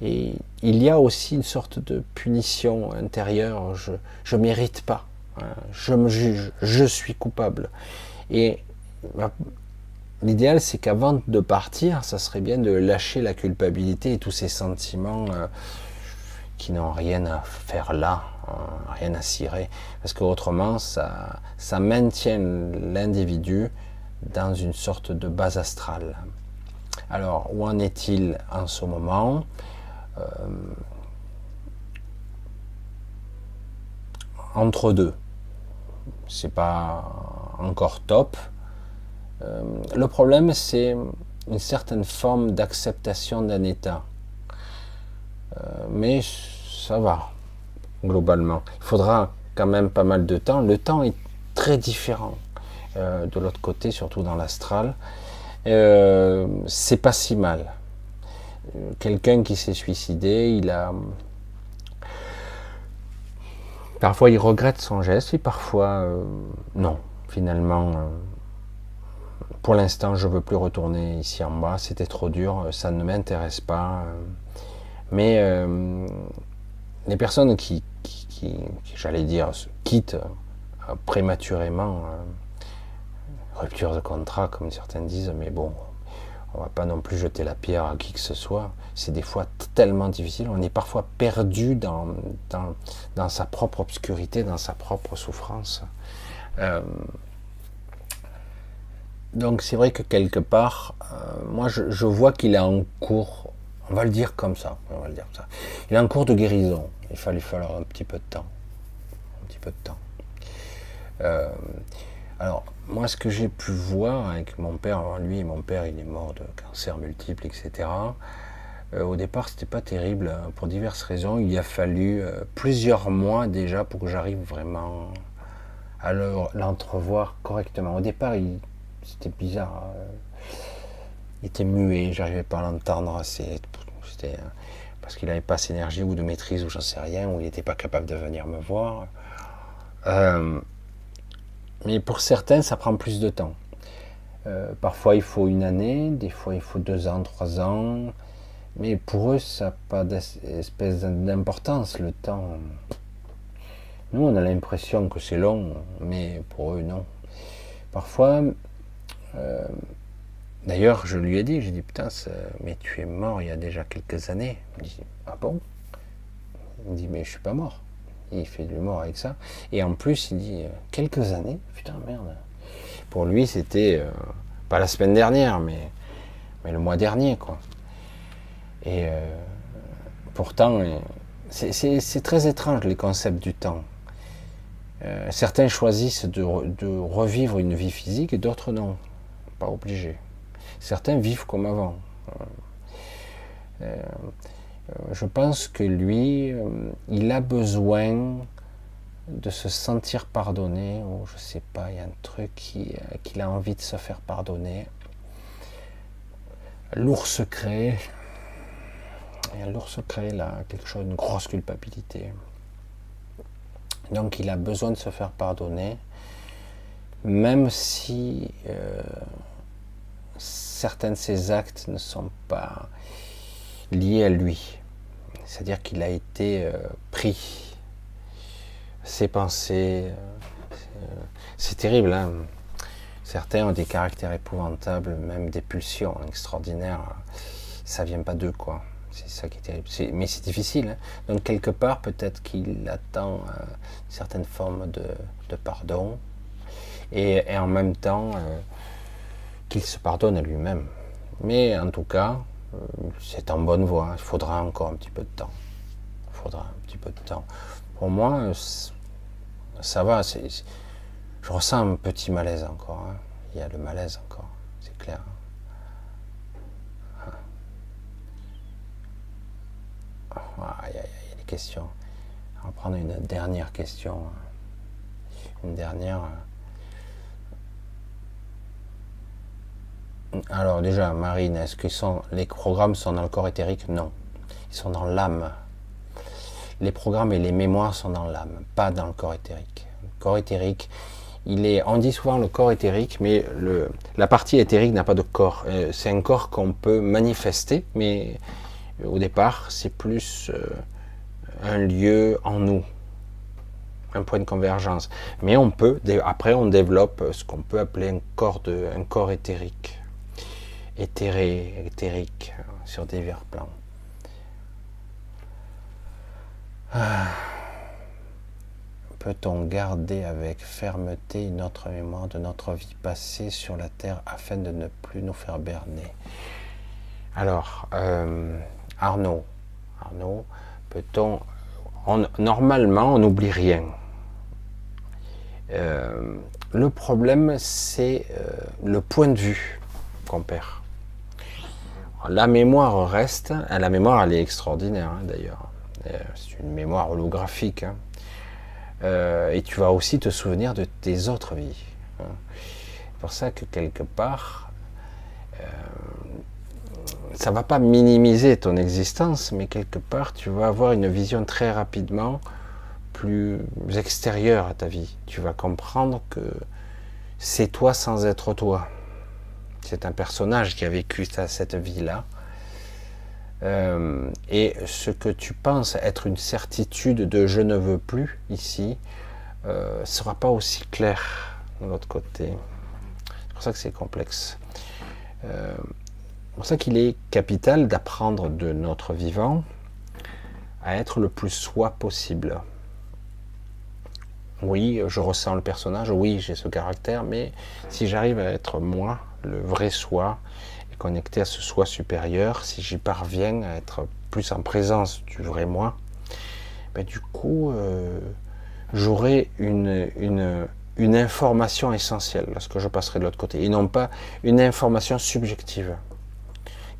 Et il y a aussi une sorte de punition intérieure. Je ne mérite pas. Hein. je me juge. Je suis coupable. Et l'idéal, c'est qu'avant de partir, ça serait bien de lâcher la culpabilité et tous ces sentiments euh, qui n'ont rien à faire là, euh, rien à cirer, parce qu'autrement, ça, ça maintient l'individu dans une sorte de base astrale. Alors, où en est-il en ce moment? Euh, Entre deux. C'est pas encore top. Euh, le problème, c'est une certaine forme d'acceptation d'un état. mais ça va globalement. Il faudra quand même pas mal de temps. Le temps est très différent euh, de l'autre côté, surtout dans l'astral. Euh, c'est pas si mal. Quelqu'un qui s'est suicidé, il a. Parfois il regrette son geste et parfois euh, non. Finalement, pour l'instant, je veux plus retourner ici en bas. C'était trop dur, ça ne m'intéresse pas. Mais les personnes qui, j'allais dire, quittent euh, prématurément, euh, rupture de contrat, comme certains disent, mais bon, on va pas non plus jeter la pierre à qui que ce soit. C'est des fois tellement difficile. On est parfois perdu dans, dans, sa propre obscurité, dans sa propre souffrance. Euh, donc c'est vrai que quelque part, moi je, vois qu'il est en cours on va le dire comme ça. On va le dire comme ça. Il est en cours de guérison. Il fallait falloir un petit peu de temps. Un petit peu de temps. Euh, alors, moi, ce que j'ai pu voir avec mon père, lui, mon père, il est mort de cancer multiple, etc. Euh, au départ, c'était pas terrible hein, pour diverses raisons. Il a fallu euh, plusieurs mois déjà pour que j'arrive vraiment à l'entrevoir correctement. Au départ, c'était bizarre. Hein. Il était muet, j'arrivais pas à l'entendre. C'était parce qu'il n'avait pas cette énergie ou de maîtrise ou j'en sais rien, ou il n'était pas capable de venir me voir. Euh, mais pour certains, ça prend plus de temps. Euh, parfois, il faut une année, des fois, il faut deux ans, trois ans. Mais pour eux, ça n'a pas d'espèce d'importance, le temps. Nous, on a l'impression que c'est long, mais pour eux, non. Parfois, euh, D'ailleurs, je lui ai dit, j'ai dit, putain, mais tu es mort il y a déjà quelques années. Il dit, ah bon? Il dit, mais je suis pas mort. Il fait de l'humour avec ça. Et en plus, il dit, euh, quelques années? Putain, merde. Pour lui, c'était, euh, pas la semaine dernière, mais, mais le mois dernier, quoi. Et pourtant, c'est très étrange les concepts du temps. Certains choisissent de, revivre une vie physique d'autres non. Pas obligé. Certains vivent comme avant. Euh, je pense que lui, il a besoin de se sentir pardonné, ou je sais pas, il y a un truc qu'il a envie de se faire pardonner. Lourd secret, il y a lourd secret là, quelque chose, une grosse culpabilité. Donc il a besoin de se faire pardonner, même si euh, certains de ses actes ne sont pas liés à lui. C'est-à-dire qu'il a été euh, pris, ses pensées. Euh, c'est terrible, hein Certains ont des caractères épouvantables, même des pulsions extraordinaires. Ça vient pas d'eux, quoi. C'est ça qui est terrible. mais c'est difficile. Hein. Donc quelque part, peut-être qu'il attend une certaine forme de, pardon, et, en même temps euh, qu'il se pardonne à lui-même. Mais en tout cas, euh, c'est en bonne voie. Il faudra encore un petit peu de temps. Il faudra un petit peu de temps. Pour moi, ça va. Je ressens un petit malaise encore. Hein. Il y a le malaise encore, c'est clair. il y a des questions. On va prendre une dernière question. Une dernière. Alors déjà, Marine, est-ce que les programmes sont dans le corps éthérique? Non. Ils sont dans l'âme. Les programmes et les mémoires sont dans l'âme, pas dans le corps éthérique. Le corps éthérique, il est, on dit souvent le corps éthérique, mais la partie éthérique n'a pas de corps. Euh, c'est un corps qu'on peut manifester, mais au départ, c'est plus euh, un lieu en nous, un point de convergence. Mais on peut, après, on développe ce qu'on peut appeler un corps, un corps éthérique, éthéré, éthérique, sur divers plans. Ah. Peut-on garder avec fermeté notre mémoire de notre vie passée sur la terre afin de ne plus nous faire berner? Alors, euh, Arnaud, Arnaud, peut-on. normalement, on n'oublie rien. Euh, le problème, c'est euh, le point de vue qu'on perd. La mémoire reste, la mémoire elle est extraordinaire hein, d'ailleurs. Euh, c'est une mémoire holographique. Hein. et tu vas aussi te souvenir de tes autres vies. Hein. C'est pour ça que quelque part, ça va pas minimiser ton existence, mais quelque part, tu vas avoir une vision très rapidement plus extérieure à ta vie. Tu vas comprendre que c'est toi sans être toi. C'est un personnage qui a vécu cette vie-là. Euh, et ce que tu penses être une certitude de je ne veux plus ici, euh, sera pas aussi clair de l'autre côté. C'est pour ça que c'est complexe. Euh, pour ça qu'il est capital d'apprendre de notre vivant à être le plus soi possible. Oui, je ressens le personnage, oui, j'ai ce caractère, mais si j'arrive à être moi, le vrai soi, et connecté à ce soi supérieur, si j'y parviens à être plus en présence du vrai moi, ben du coup, euh, j'aurai une, une, une information essentielle lorsque je passerai de l'autre côté, et non pas une information subjective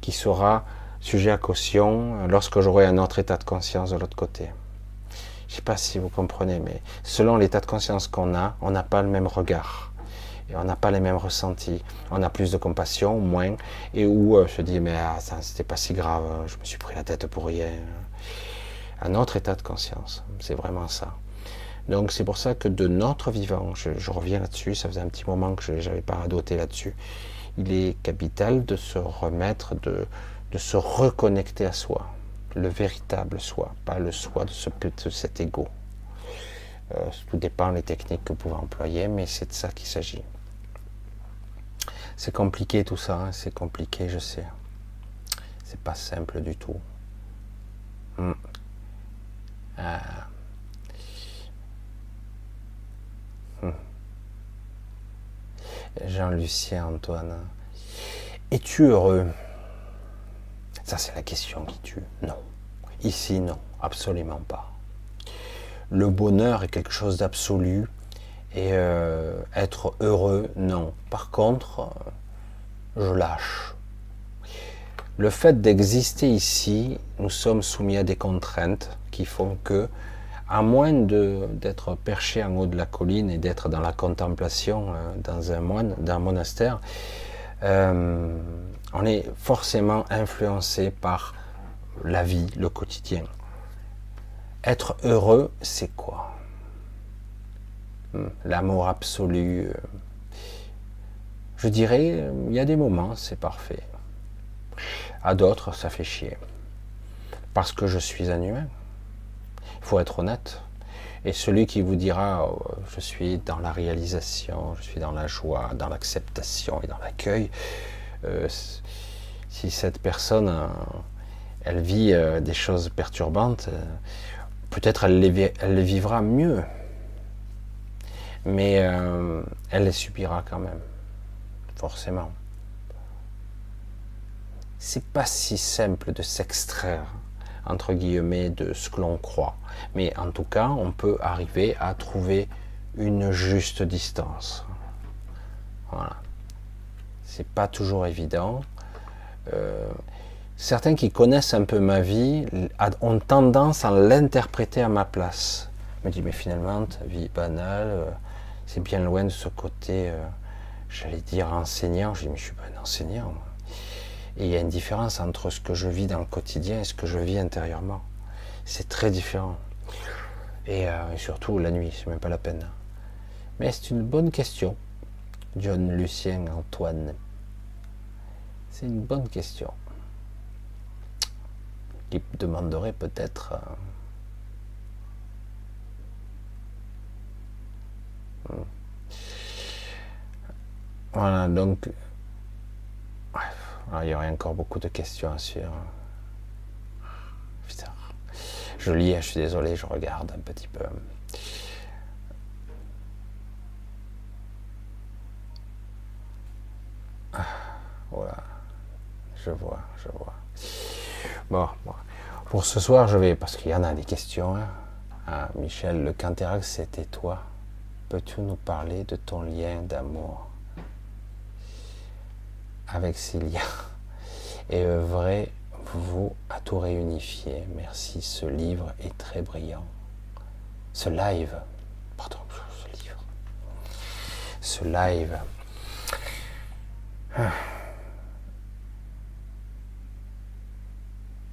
qui sera sujet à caution lorsque j'aurai un autre état de conscience de l'autre côté. Je ne sais pas si vous comprenez, mais selon l'état de conscience qu'on a, on n'a pas le même regard. On n'a pas les mêmes ressentis. On a plus de compassion, moins. Et où euh, je dis, mais ah, ça, c'était pas si grave, je me suis pris la tête pour rien. Un autre état de conscience. C'est vraiment ça. Donc c'est pour ça que de notre vivant, je, reviens là-dessus, ça faisait un petit moment que je n'avais pas doté là-dessus, il est capital de se remettre, de, se reconnecter à soi, le véritable soi, pas le soi de, ce, de cet ego. Euh, tout dépend des techniques que vous pouvez employer, mais c'est de ça qu'il s'agit. C'est compliqué tout ça, hein, c'est compliqué, je sais. C'est pas simple du tout. Hmm. Euh. Hmm. Jean-Lucien Antoine. Es-tu heureux? Ça, c'est la question qui tue. Non. Ici, non. Absolument pas. Le bonheur est quelque chose d'absolu. Et euh, être heureux, non. Par contre, euh, je lâche. Le fait d'exister ici, nous sommes soumis à des contraintes qui font que, à moins d'être perché en haut de la colline et d'être dans la contemplation, euh, dans un monastère, on est forcément influencé par la vie, le quotidien. Être heureux, c'est quoi? L'amour absolu. Euh, je dirais, il y a des moments, c'est parfait. À d'autres, ça fait chier. Parce que je suis un humain. Il faut être honnête. Et celui qui vous dira, oh, je suis dans la réalisation, je suis dans la joie, dans l'acceptation et dans l'accueil, euh, si cette personne, euh, elle vit euh, des choses perturbantes, peut-être elle elle les vivra mieux, mais elle les subira quand même, forcément. C'est pas si simple de s'extraire entre guillemets de ce que l'on croit, mais en tout cas, on peut arriver à trouver une juste distance. Voilà c'est pas toujours évident. Euh, certains qui connaissent un peu ma vie ont tendance à l'interpréter à ma place. Je me dis, mais finalement, ta vie banale, euh, c'est bien loin de ce côté, euh, j'allais dire enseignant. Je dis, mais je suis pas un enseignant. Et il y a une différence entre ce que je vis dans le quotidien et ce que je vis intérieurement. C'est très différent. Et, et surtout la nuit, c'est même pas la peine. Mais c'est une bonne question. John Lucien Antoine c'est une bonne question. Qui demanderait peut-être. Euh, Voilà, donc. Ah, il y aurait encore beaucoup de questions sur. Putain. Je lis, je suis désolé, je regarde un petit peu. Ah, voilà. Je vois, je vois. Bon, pour ce soir, je vais, parce qu'il y en a des questions. Hein. Ah, Michel, le Canterac, c'était toi. Peux-tu nous parler de ton lien d'amour avec Cilia et œuvrer vous à tout réunifier Merci, ce livre est très brillant. Ce live, pardon, ce livre, ce live.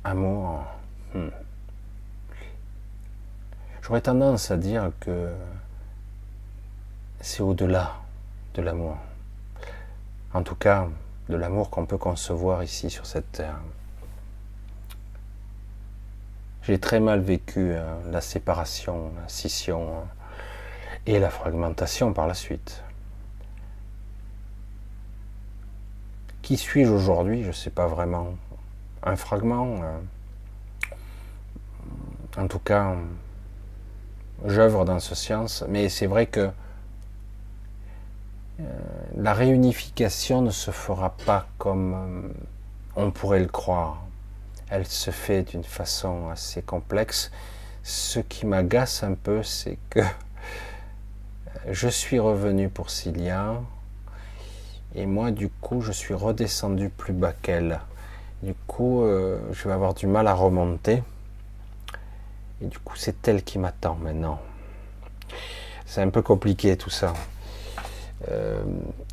Amour, hmm. j'aurais tendance à dire que c'est au-delà de l'amour. En tout cas, de l'amour qu'on peut concevoir ici sur cette terre. J'ai très mal vécu euh, la séparation, la scission euh, et la fragmentation par la suite. Qui suis-je aujourd'hui? Je ne sais pas vraiment un fragment. Euh, en tout cas, j'œuvre dans ce sens, mais c'est vrai que la réunification ne se fera pas comme euh, on pourrait le croire. Elle se fait d'une façon assez complexe. Ce qui m'agace un peu, c'est que je suis revenu pour Cilia, et moi, du coup, je suis redescendu plus bas qu'elle. Du coup, euh, je vais avoir du mal à remonter. Et du coup, c'est elle qui m'attend maintenant. C'est un peu compliqué tout ça. Euh,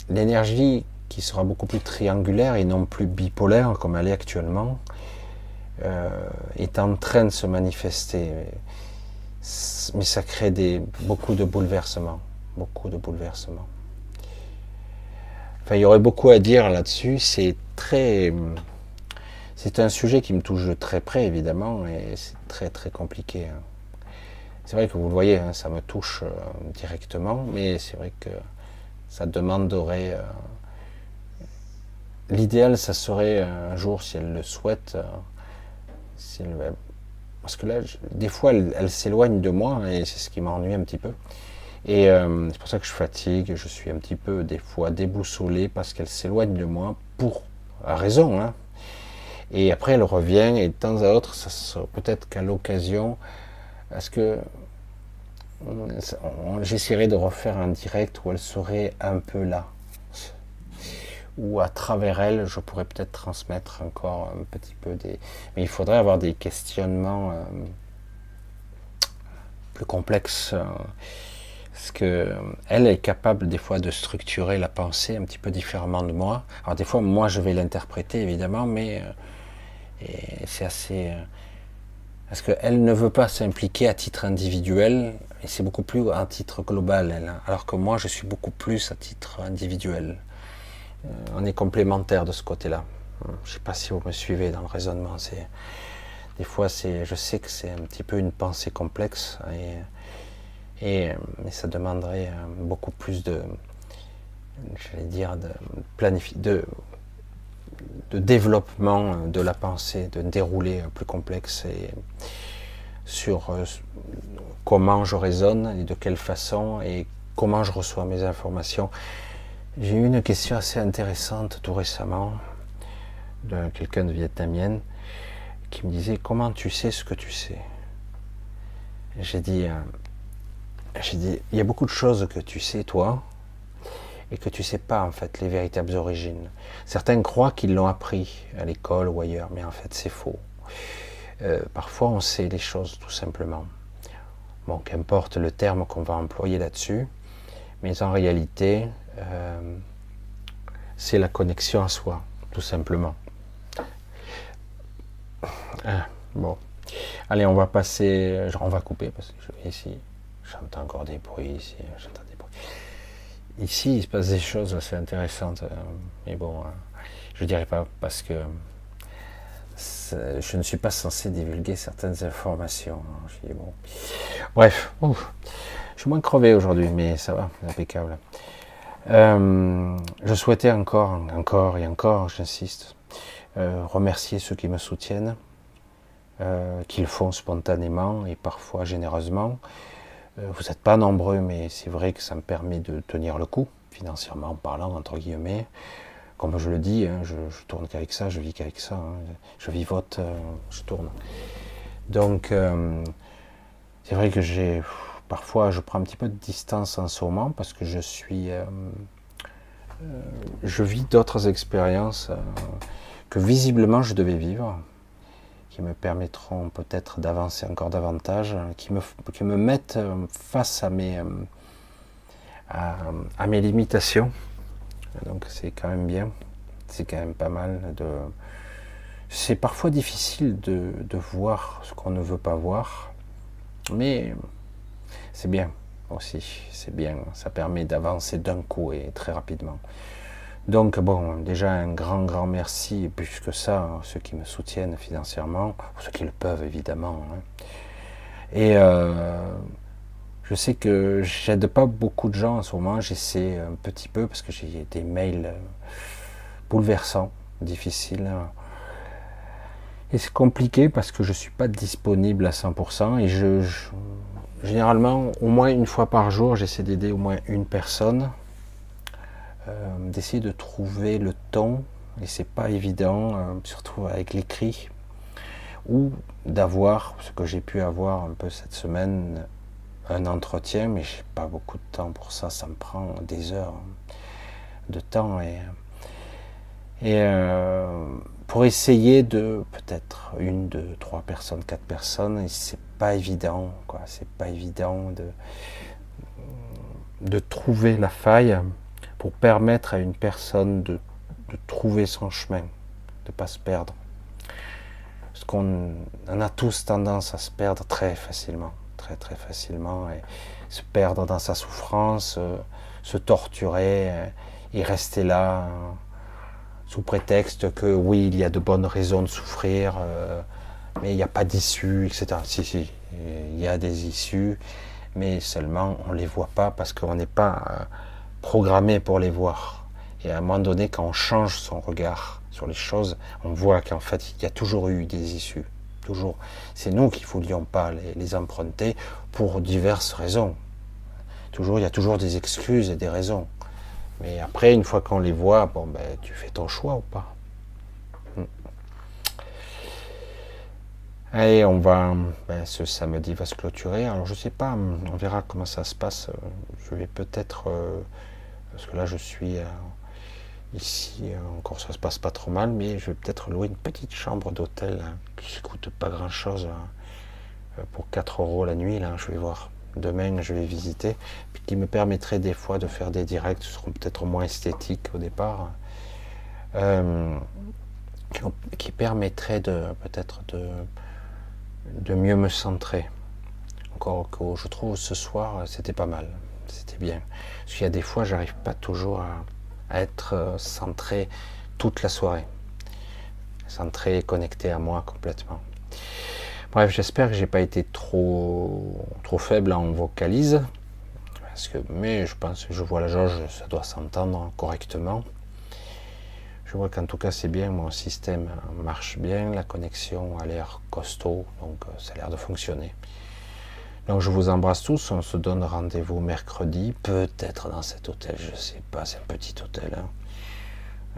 l'énergie qui sera beaucoup plus triangulaire et non plus bipolaire comme elle est actuellement, euh, est en train de se manifester. Mais ça crée beaucoup de bouleversements. Beaucoup de bouleversements. Enfin, il y aurait beaucoup à dire là-dessus. C'est très c'est un sujet qui me touche de très près, évidemment, et c'est très très compliqué. Hein. C'est vrai que vous le voyez, hein, ça me touche euh, directement, mais c'est vrai que ça demanderait... Euh, l'idéal, ça serait un jour, si elle le souhaite, euh, parce que là, des fois, elle, s'éloigne de moi, et c'est ce qui m'ennuie un petit peu. Et c'est pour ça que je fatigue, je suis un petit peu, des fois, déboussolé, parce qu'elle s'éloigne de moi, pour raison, hein, Et après, elle revient, et de temps à autre, peut-être qu'à l'occasion, est-ce que j'essaierai de refaire un direct où elle serait un peu là ou à travers elle, je pourrais peut-être transmettre encore un petit peu des. Mais il faudrait avoir des questionnements euh, plus complexes. Euh, parce que elle est capable des fois de structurer la pensée un petit peu différemment de moi. Alors des fois, moi, je vais l'interpréter évidemment, mais euh, c'est assez. Parce qu'elle ne veut pas s'impliquer à titre individuel, et c'est beaucoup plus à titre global, elle. Alors que moi, je suis beaucoup plus à titre individuel. Euh, on est complémentaire de ce côté-là. Je ne sais pas si vous me suivez dans le raisonnement. C'est des fois, je sais que c'est un petit peu une pensée complexe et, et, ça demanderait euh, beaucoup plus de, j'allais dire, de, de, de développement de la pensée, de dérouler plus complexe et sur euh, comment je raisonne et de quelle façon et comment je reçois mes informations. J'ai eu une question assez intéressante tout récemment de quelqu'un de vietnamienne qui me disait comment tu sais ce que tu sais? J'ai dit, euh, j'ai dit, il y a beaucoup de choses que tu sais toi et que tu sais pas en fait les véritables origines. Certains croient qu'ils l'ont appris à l'école ou ailleurs, mais en fait c'est faux. Euh, parfois on sait les choses tout simplement. Bon, qu'importe le terme qu'on va employer là-dessus, mais en réalité, euh, c'est la connexion à soi, tout simplement. Ah, bon. Allez, on va passer, on va couper parce que je vais ici, j'entends encore des bruits ici, j'entends. Ici, il se passe des choses assez intéressantes, euh, mais bon, euh, je dirais pas parce que je ne suis pas censé divulguer certaines informations. Hein, bon. Bref, je suis moins crevé aujourd'hui, mais ça va, impeccable. Euh, je souhaitais encore, encore et encore, j'insiste, euh, remercier ceux qui me soutiennent, euh, qui le font spontanément et parfois généreusement. Vous n'êtes pas nombreux, mais c'est vrai que ça me permet de tenir le coup, financièrement parlant, entre guillemets. Comme je le dis, hein, je, tourne qu'avec ça, je vis qu'avec ça. Hein. je vivote, je tourne. Donc, c'est vrai que j'ai Parfois, je prends un petit peu de distance en ce moment parce que je suis, euh, euh, je vis d'autres expériences euh, que visiblement je devais vivre, qui me permettront peut-être d'avancer encore davantage, qui me, qui me mettent face à mes, à, mes limitations. Donc c'est quand même bien, c'est quand même pas mal. C'est parfois difficile de, de voir ce qu'on ne veut pas voir, mais c'est bien aussi, c'est bien, ça permet d'avancer d'un coup et très rapidement. Donc bon, déjà un grand, grand merci, et plus que ça, ceux qui me soutiennent financièrement, ceux qui le peuvent évidemment. Hein. Et euh, je sais que j'aide pas beaucoup de gens en ce moment, j'essaie un petit peu parce que j'ai des mails euh, bouleversants, difficiles. Et c'est compliqué parce que je suis pas disponible à 100% et je Généralement, au moins une fois par jour, j'essaie d'aider au moins une personne, d'essayer de trouver le ton, et c'est pas évident, euh, surtout avec l'écrit, ou d'avoir, ce que j'ai pu avoir un peu cette semaine, un entretien, mais j'ai pas beaucoup de temps pour ça, ça me prend des heures de temps et, euh, pour essayer de peut-être une, deux, trois personnes, quatre personnes, et c'est pas évident, quoi. C'est pas évident de, de trouver la faille pour permettre à une personne de, de trouver son chemin, de pas se perdre. Parce qu'on on a tous tendance à se perdre très facilement, très très facilement, et se perdre dans sa souffrance, euh, se torturer euh, et rester là sous prétexte que oui, il y a de bonnes raisons de souffrir, euh, mais il n'y a pas d'issue, etc. Si, si, il y a des issues, mais seulement on ne les voit pas parce qu'on n'est pas euh, programmé pour les voir. Et à un moment donné, quand on change son regard sur les choses, on voit qu'en fait, il y a toujours eu des issues. Toujours. C'est nous qui ne voulions pas les, emprunter pour diverses raisons. Toujours, il y a toujours des excuses et des raisons. Mais après, une fois qu'on les voit, bon, ben, tu fais ton choix ou pas. Hmm. Et on va, ben, ce samedi va se clôturer. Alors je sais pas, on verra comment ça se passe. Je vais peut-être, euh, parce que là je suis euh, ici, euh, encore ça se passe pas trop mal, mais je vais peut-être louer une petite chambre d'hôtel hein, qui coûte pas grand chose hein, pour 4 euros la nuit. Là, je vais voir. Demain, je vais visiter, puis qui me permettrait des fois de faire des directs, ce seront peut-être moins esthétiques au départ, qui permettrait de peut-être de de mieux me centrer. Encore que je trouve ce soir, c'était pas mal. C'était bien. Parce qu'il y a des fois, j'arrive pas toujours à, être euh, centré toute la soirée. Centré connecté à moi complètement. Bref, j'espère que j'ai pas été trop, trop faible en vocalise. Mais je pense que je vois la jauge, ça doit s'entendre correctement. Je vois qu'en tout cas c'est bien, mon système marche bien, la connexion a l'air costaud, donc euh, ça a l'air de fonctionner. Donc je vous embrasse tous, on se donne rendez-vous mercredi, peut-être dans cet hôtel, je ne sais pas, c'est un petit hôtel. Hein.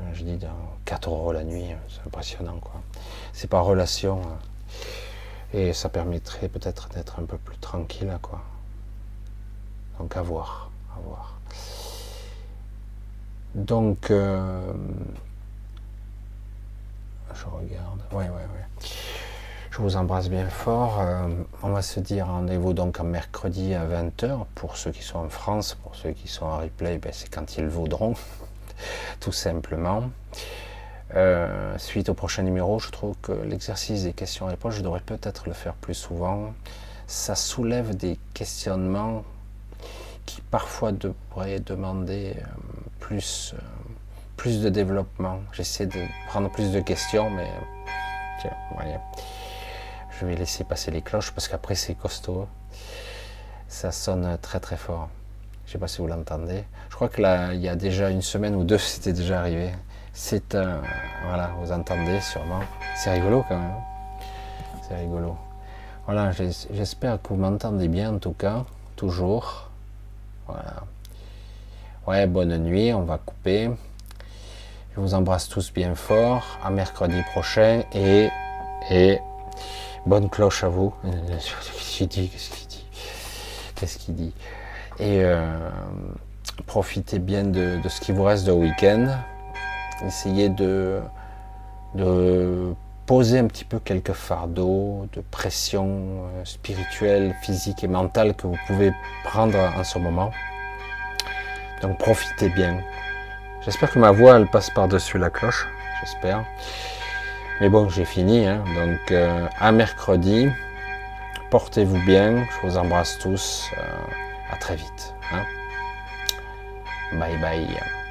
Euh, je dis dans 4 euros la nuit, c'est impressionnant quoi. C'est par relation. Hein. Et ça permettrait peut-être d'être un peu plus tranquille quoi. Donc à voir, à voir. Donc euh, je regarde. Ouais, ouais, ouais. Je vous embrasse bien fort. Euh, on va se dire rendez-vous donc en mercredi à 20h pour ceux qui sont en France, pour ceux qui sont en replay, ben, c'est quand ils voudront, tout simplement. Euh, suite au prochain numéro, je trouve que l'exercice des questions-réponses, je devrais peut-être le faire plus souvent. Ça soulève des questionnements qui parfois devraient demander euh, plus plus de développement. J'essaie de prendre plus de questions, mais je vais laisser passer les cloches parce qu'après c'est costaud. Ça sonne très très fort. Je ne sais pas si vous l'entendez. Je crois que là, il y a déjà une semaine ou deux, c'était déjà arrivé. C'est un. Voilà, vous entendez sûrement. C'est rigolo quand même. C'est rigolo. Voilà, j'espère que vous m'entendez bien en tout cas, toujours. Voilà. Ouais, bonne nuit, on va couper. Je vous embrasse tous bien fort. À mercredi prochain et, et bonne cloche à vous. Qu'est-ce qu'il dit Qu'est-ce qu'il dit Et euh, profitez bien de, ce qui vous reste de week-end. Essayez de, de poser un petit peu quelques fardeaux de pression euh, spirituelle, physique et mentale que vous pouvez prendre en ce moment. Donc profitez bien. J'espère que ma voix elle passe par-dessus la cloche, j'espère. Mais bon, j'ai fini, hein. donc euh, à mercredi. Portez-vous bien, je vous embrasse tous. Euh, à très vite. Hein. Bye bye.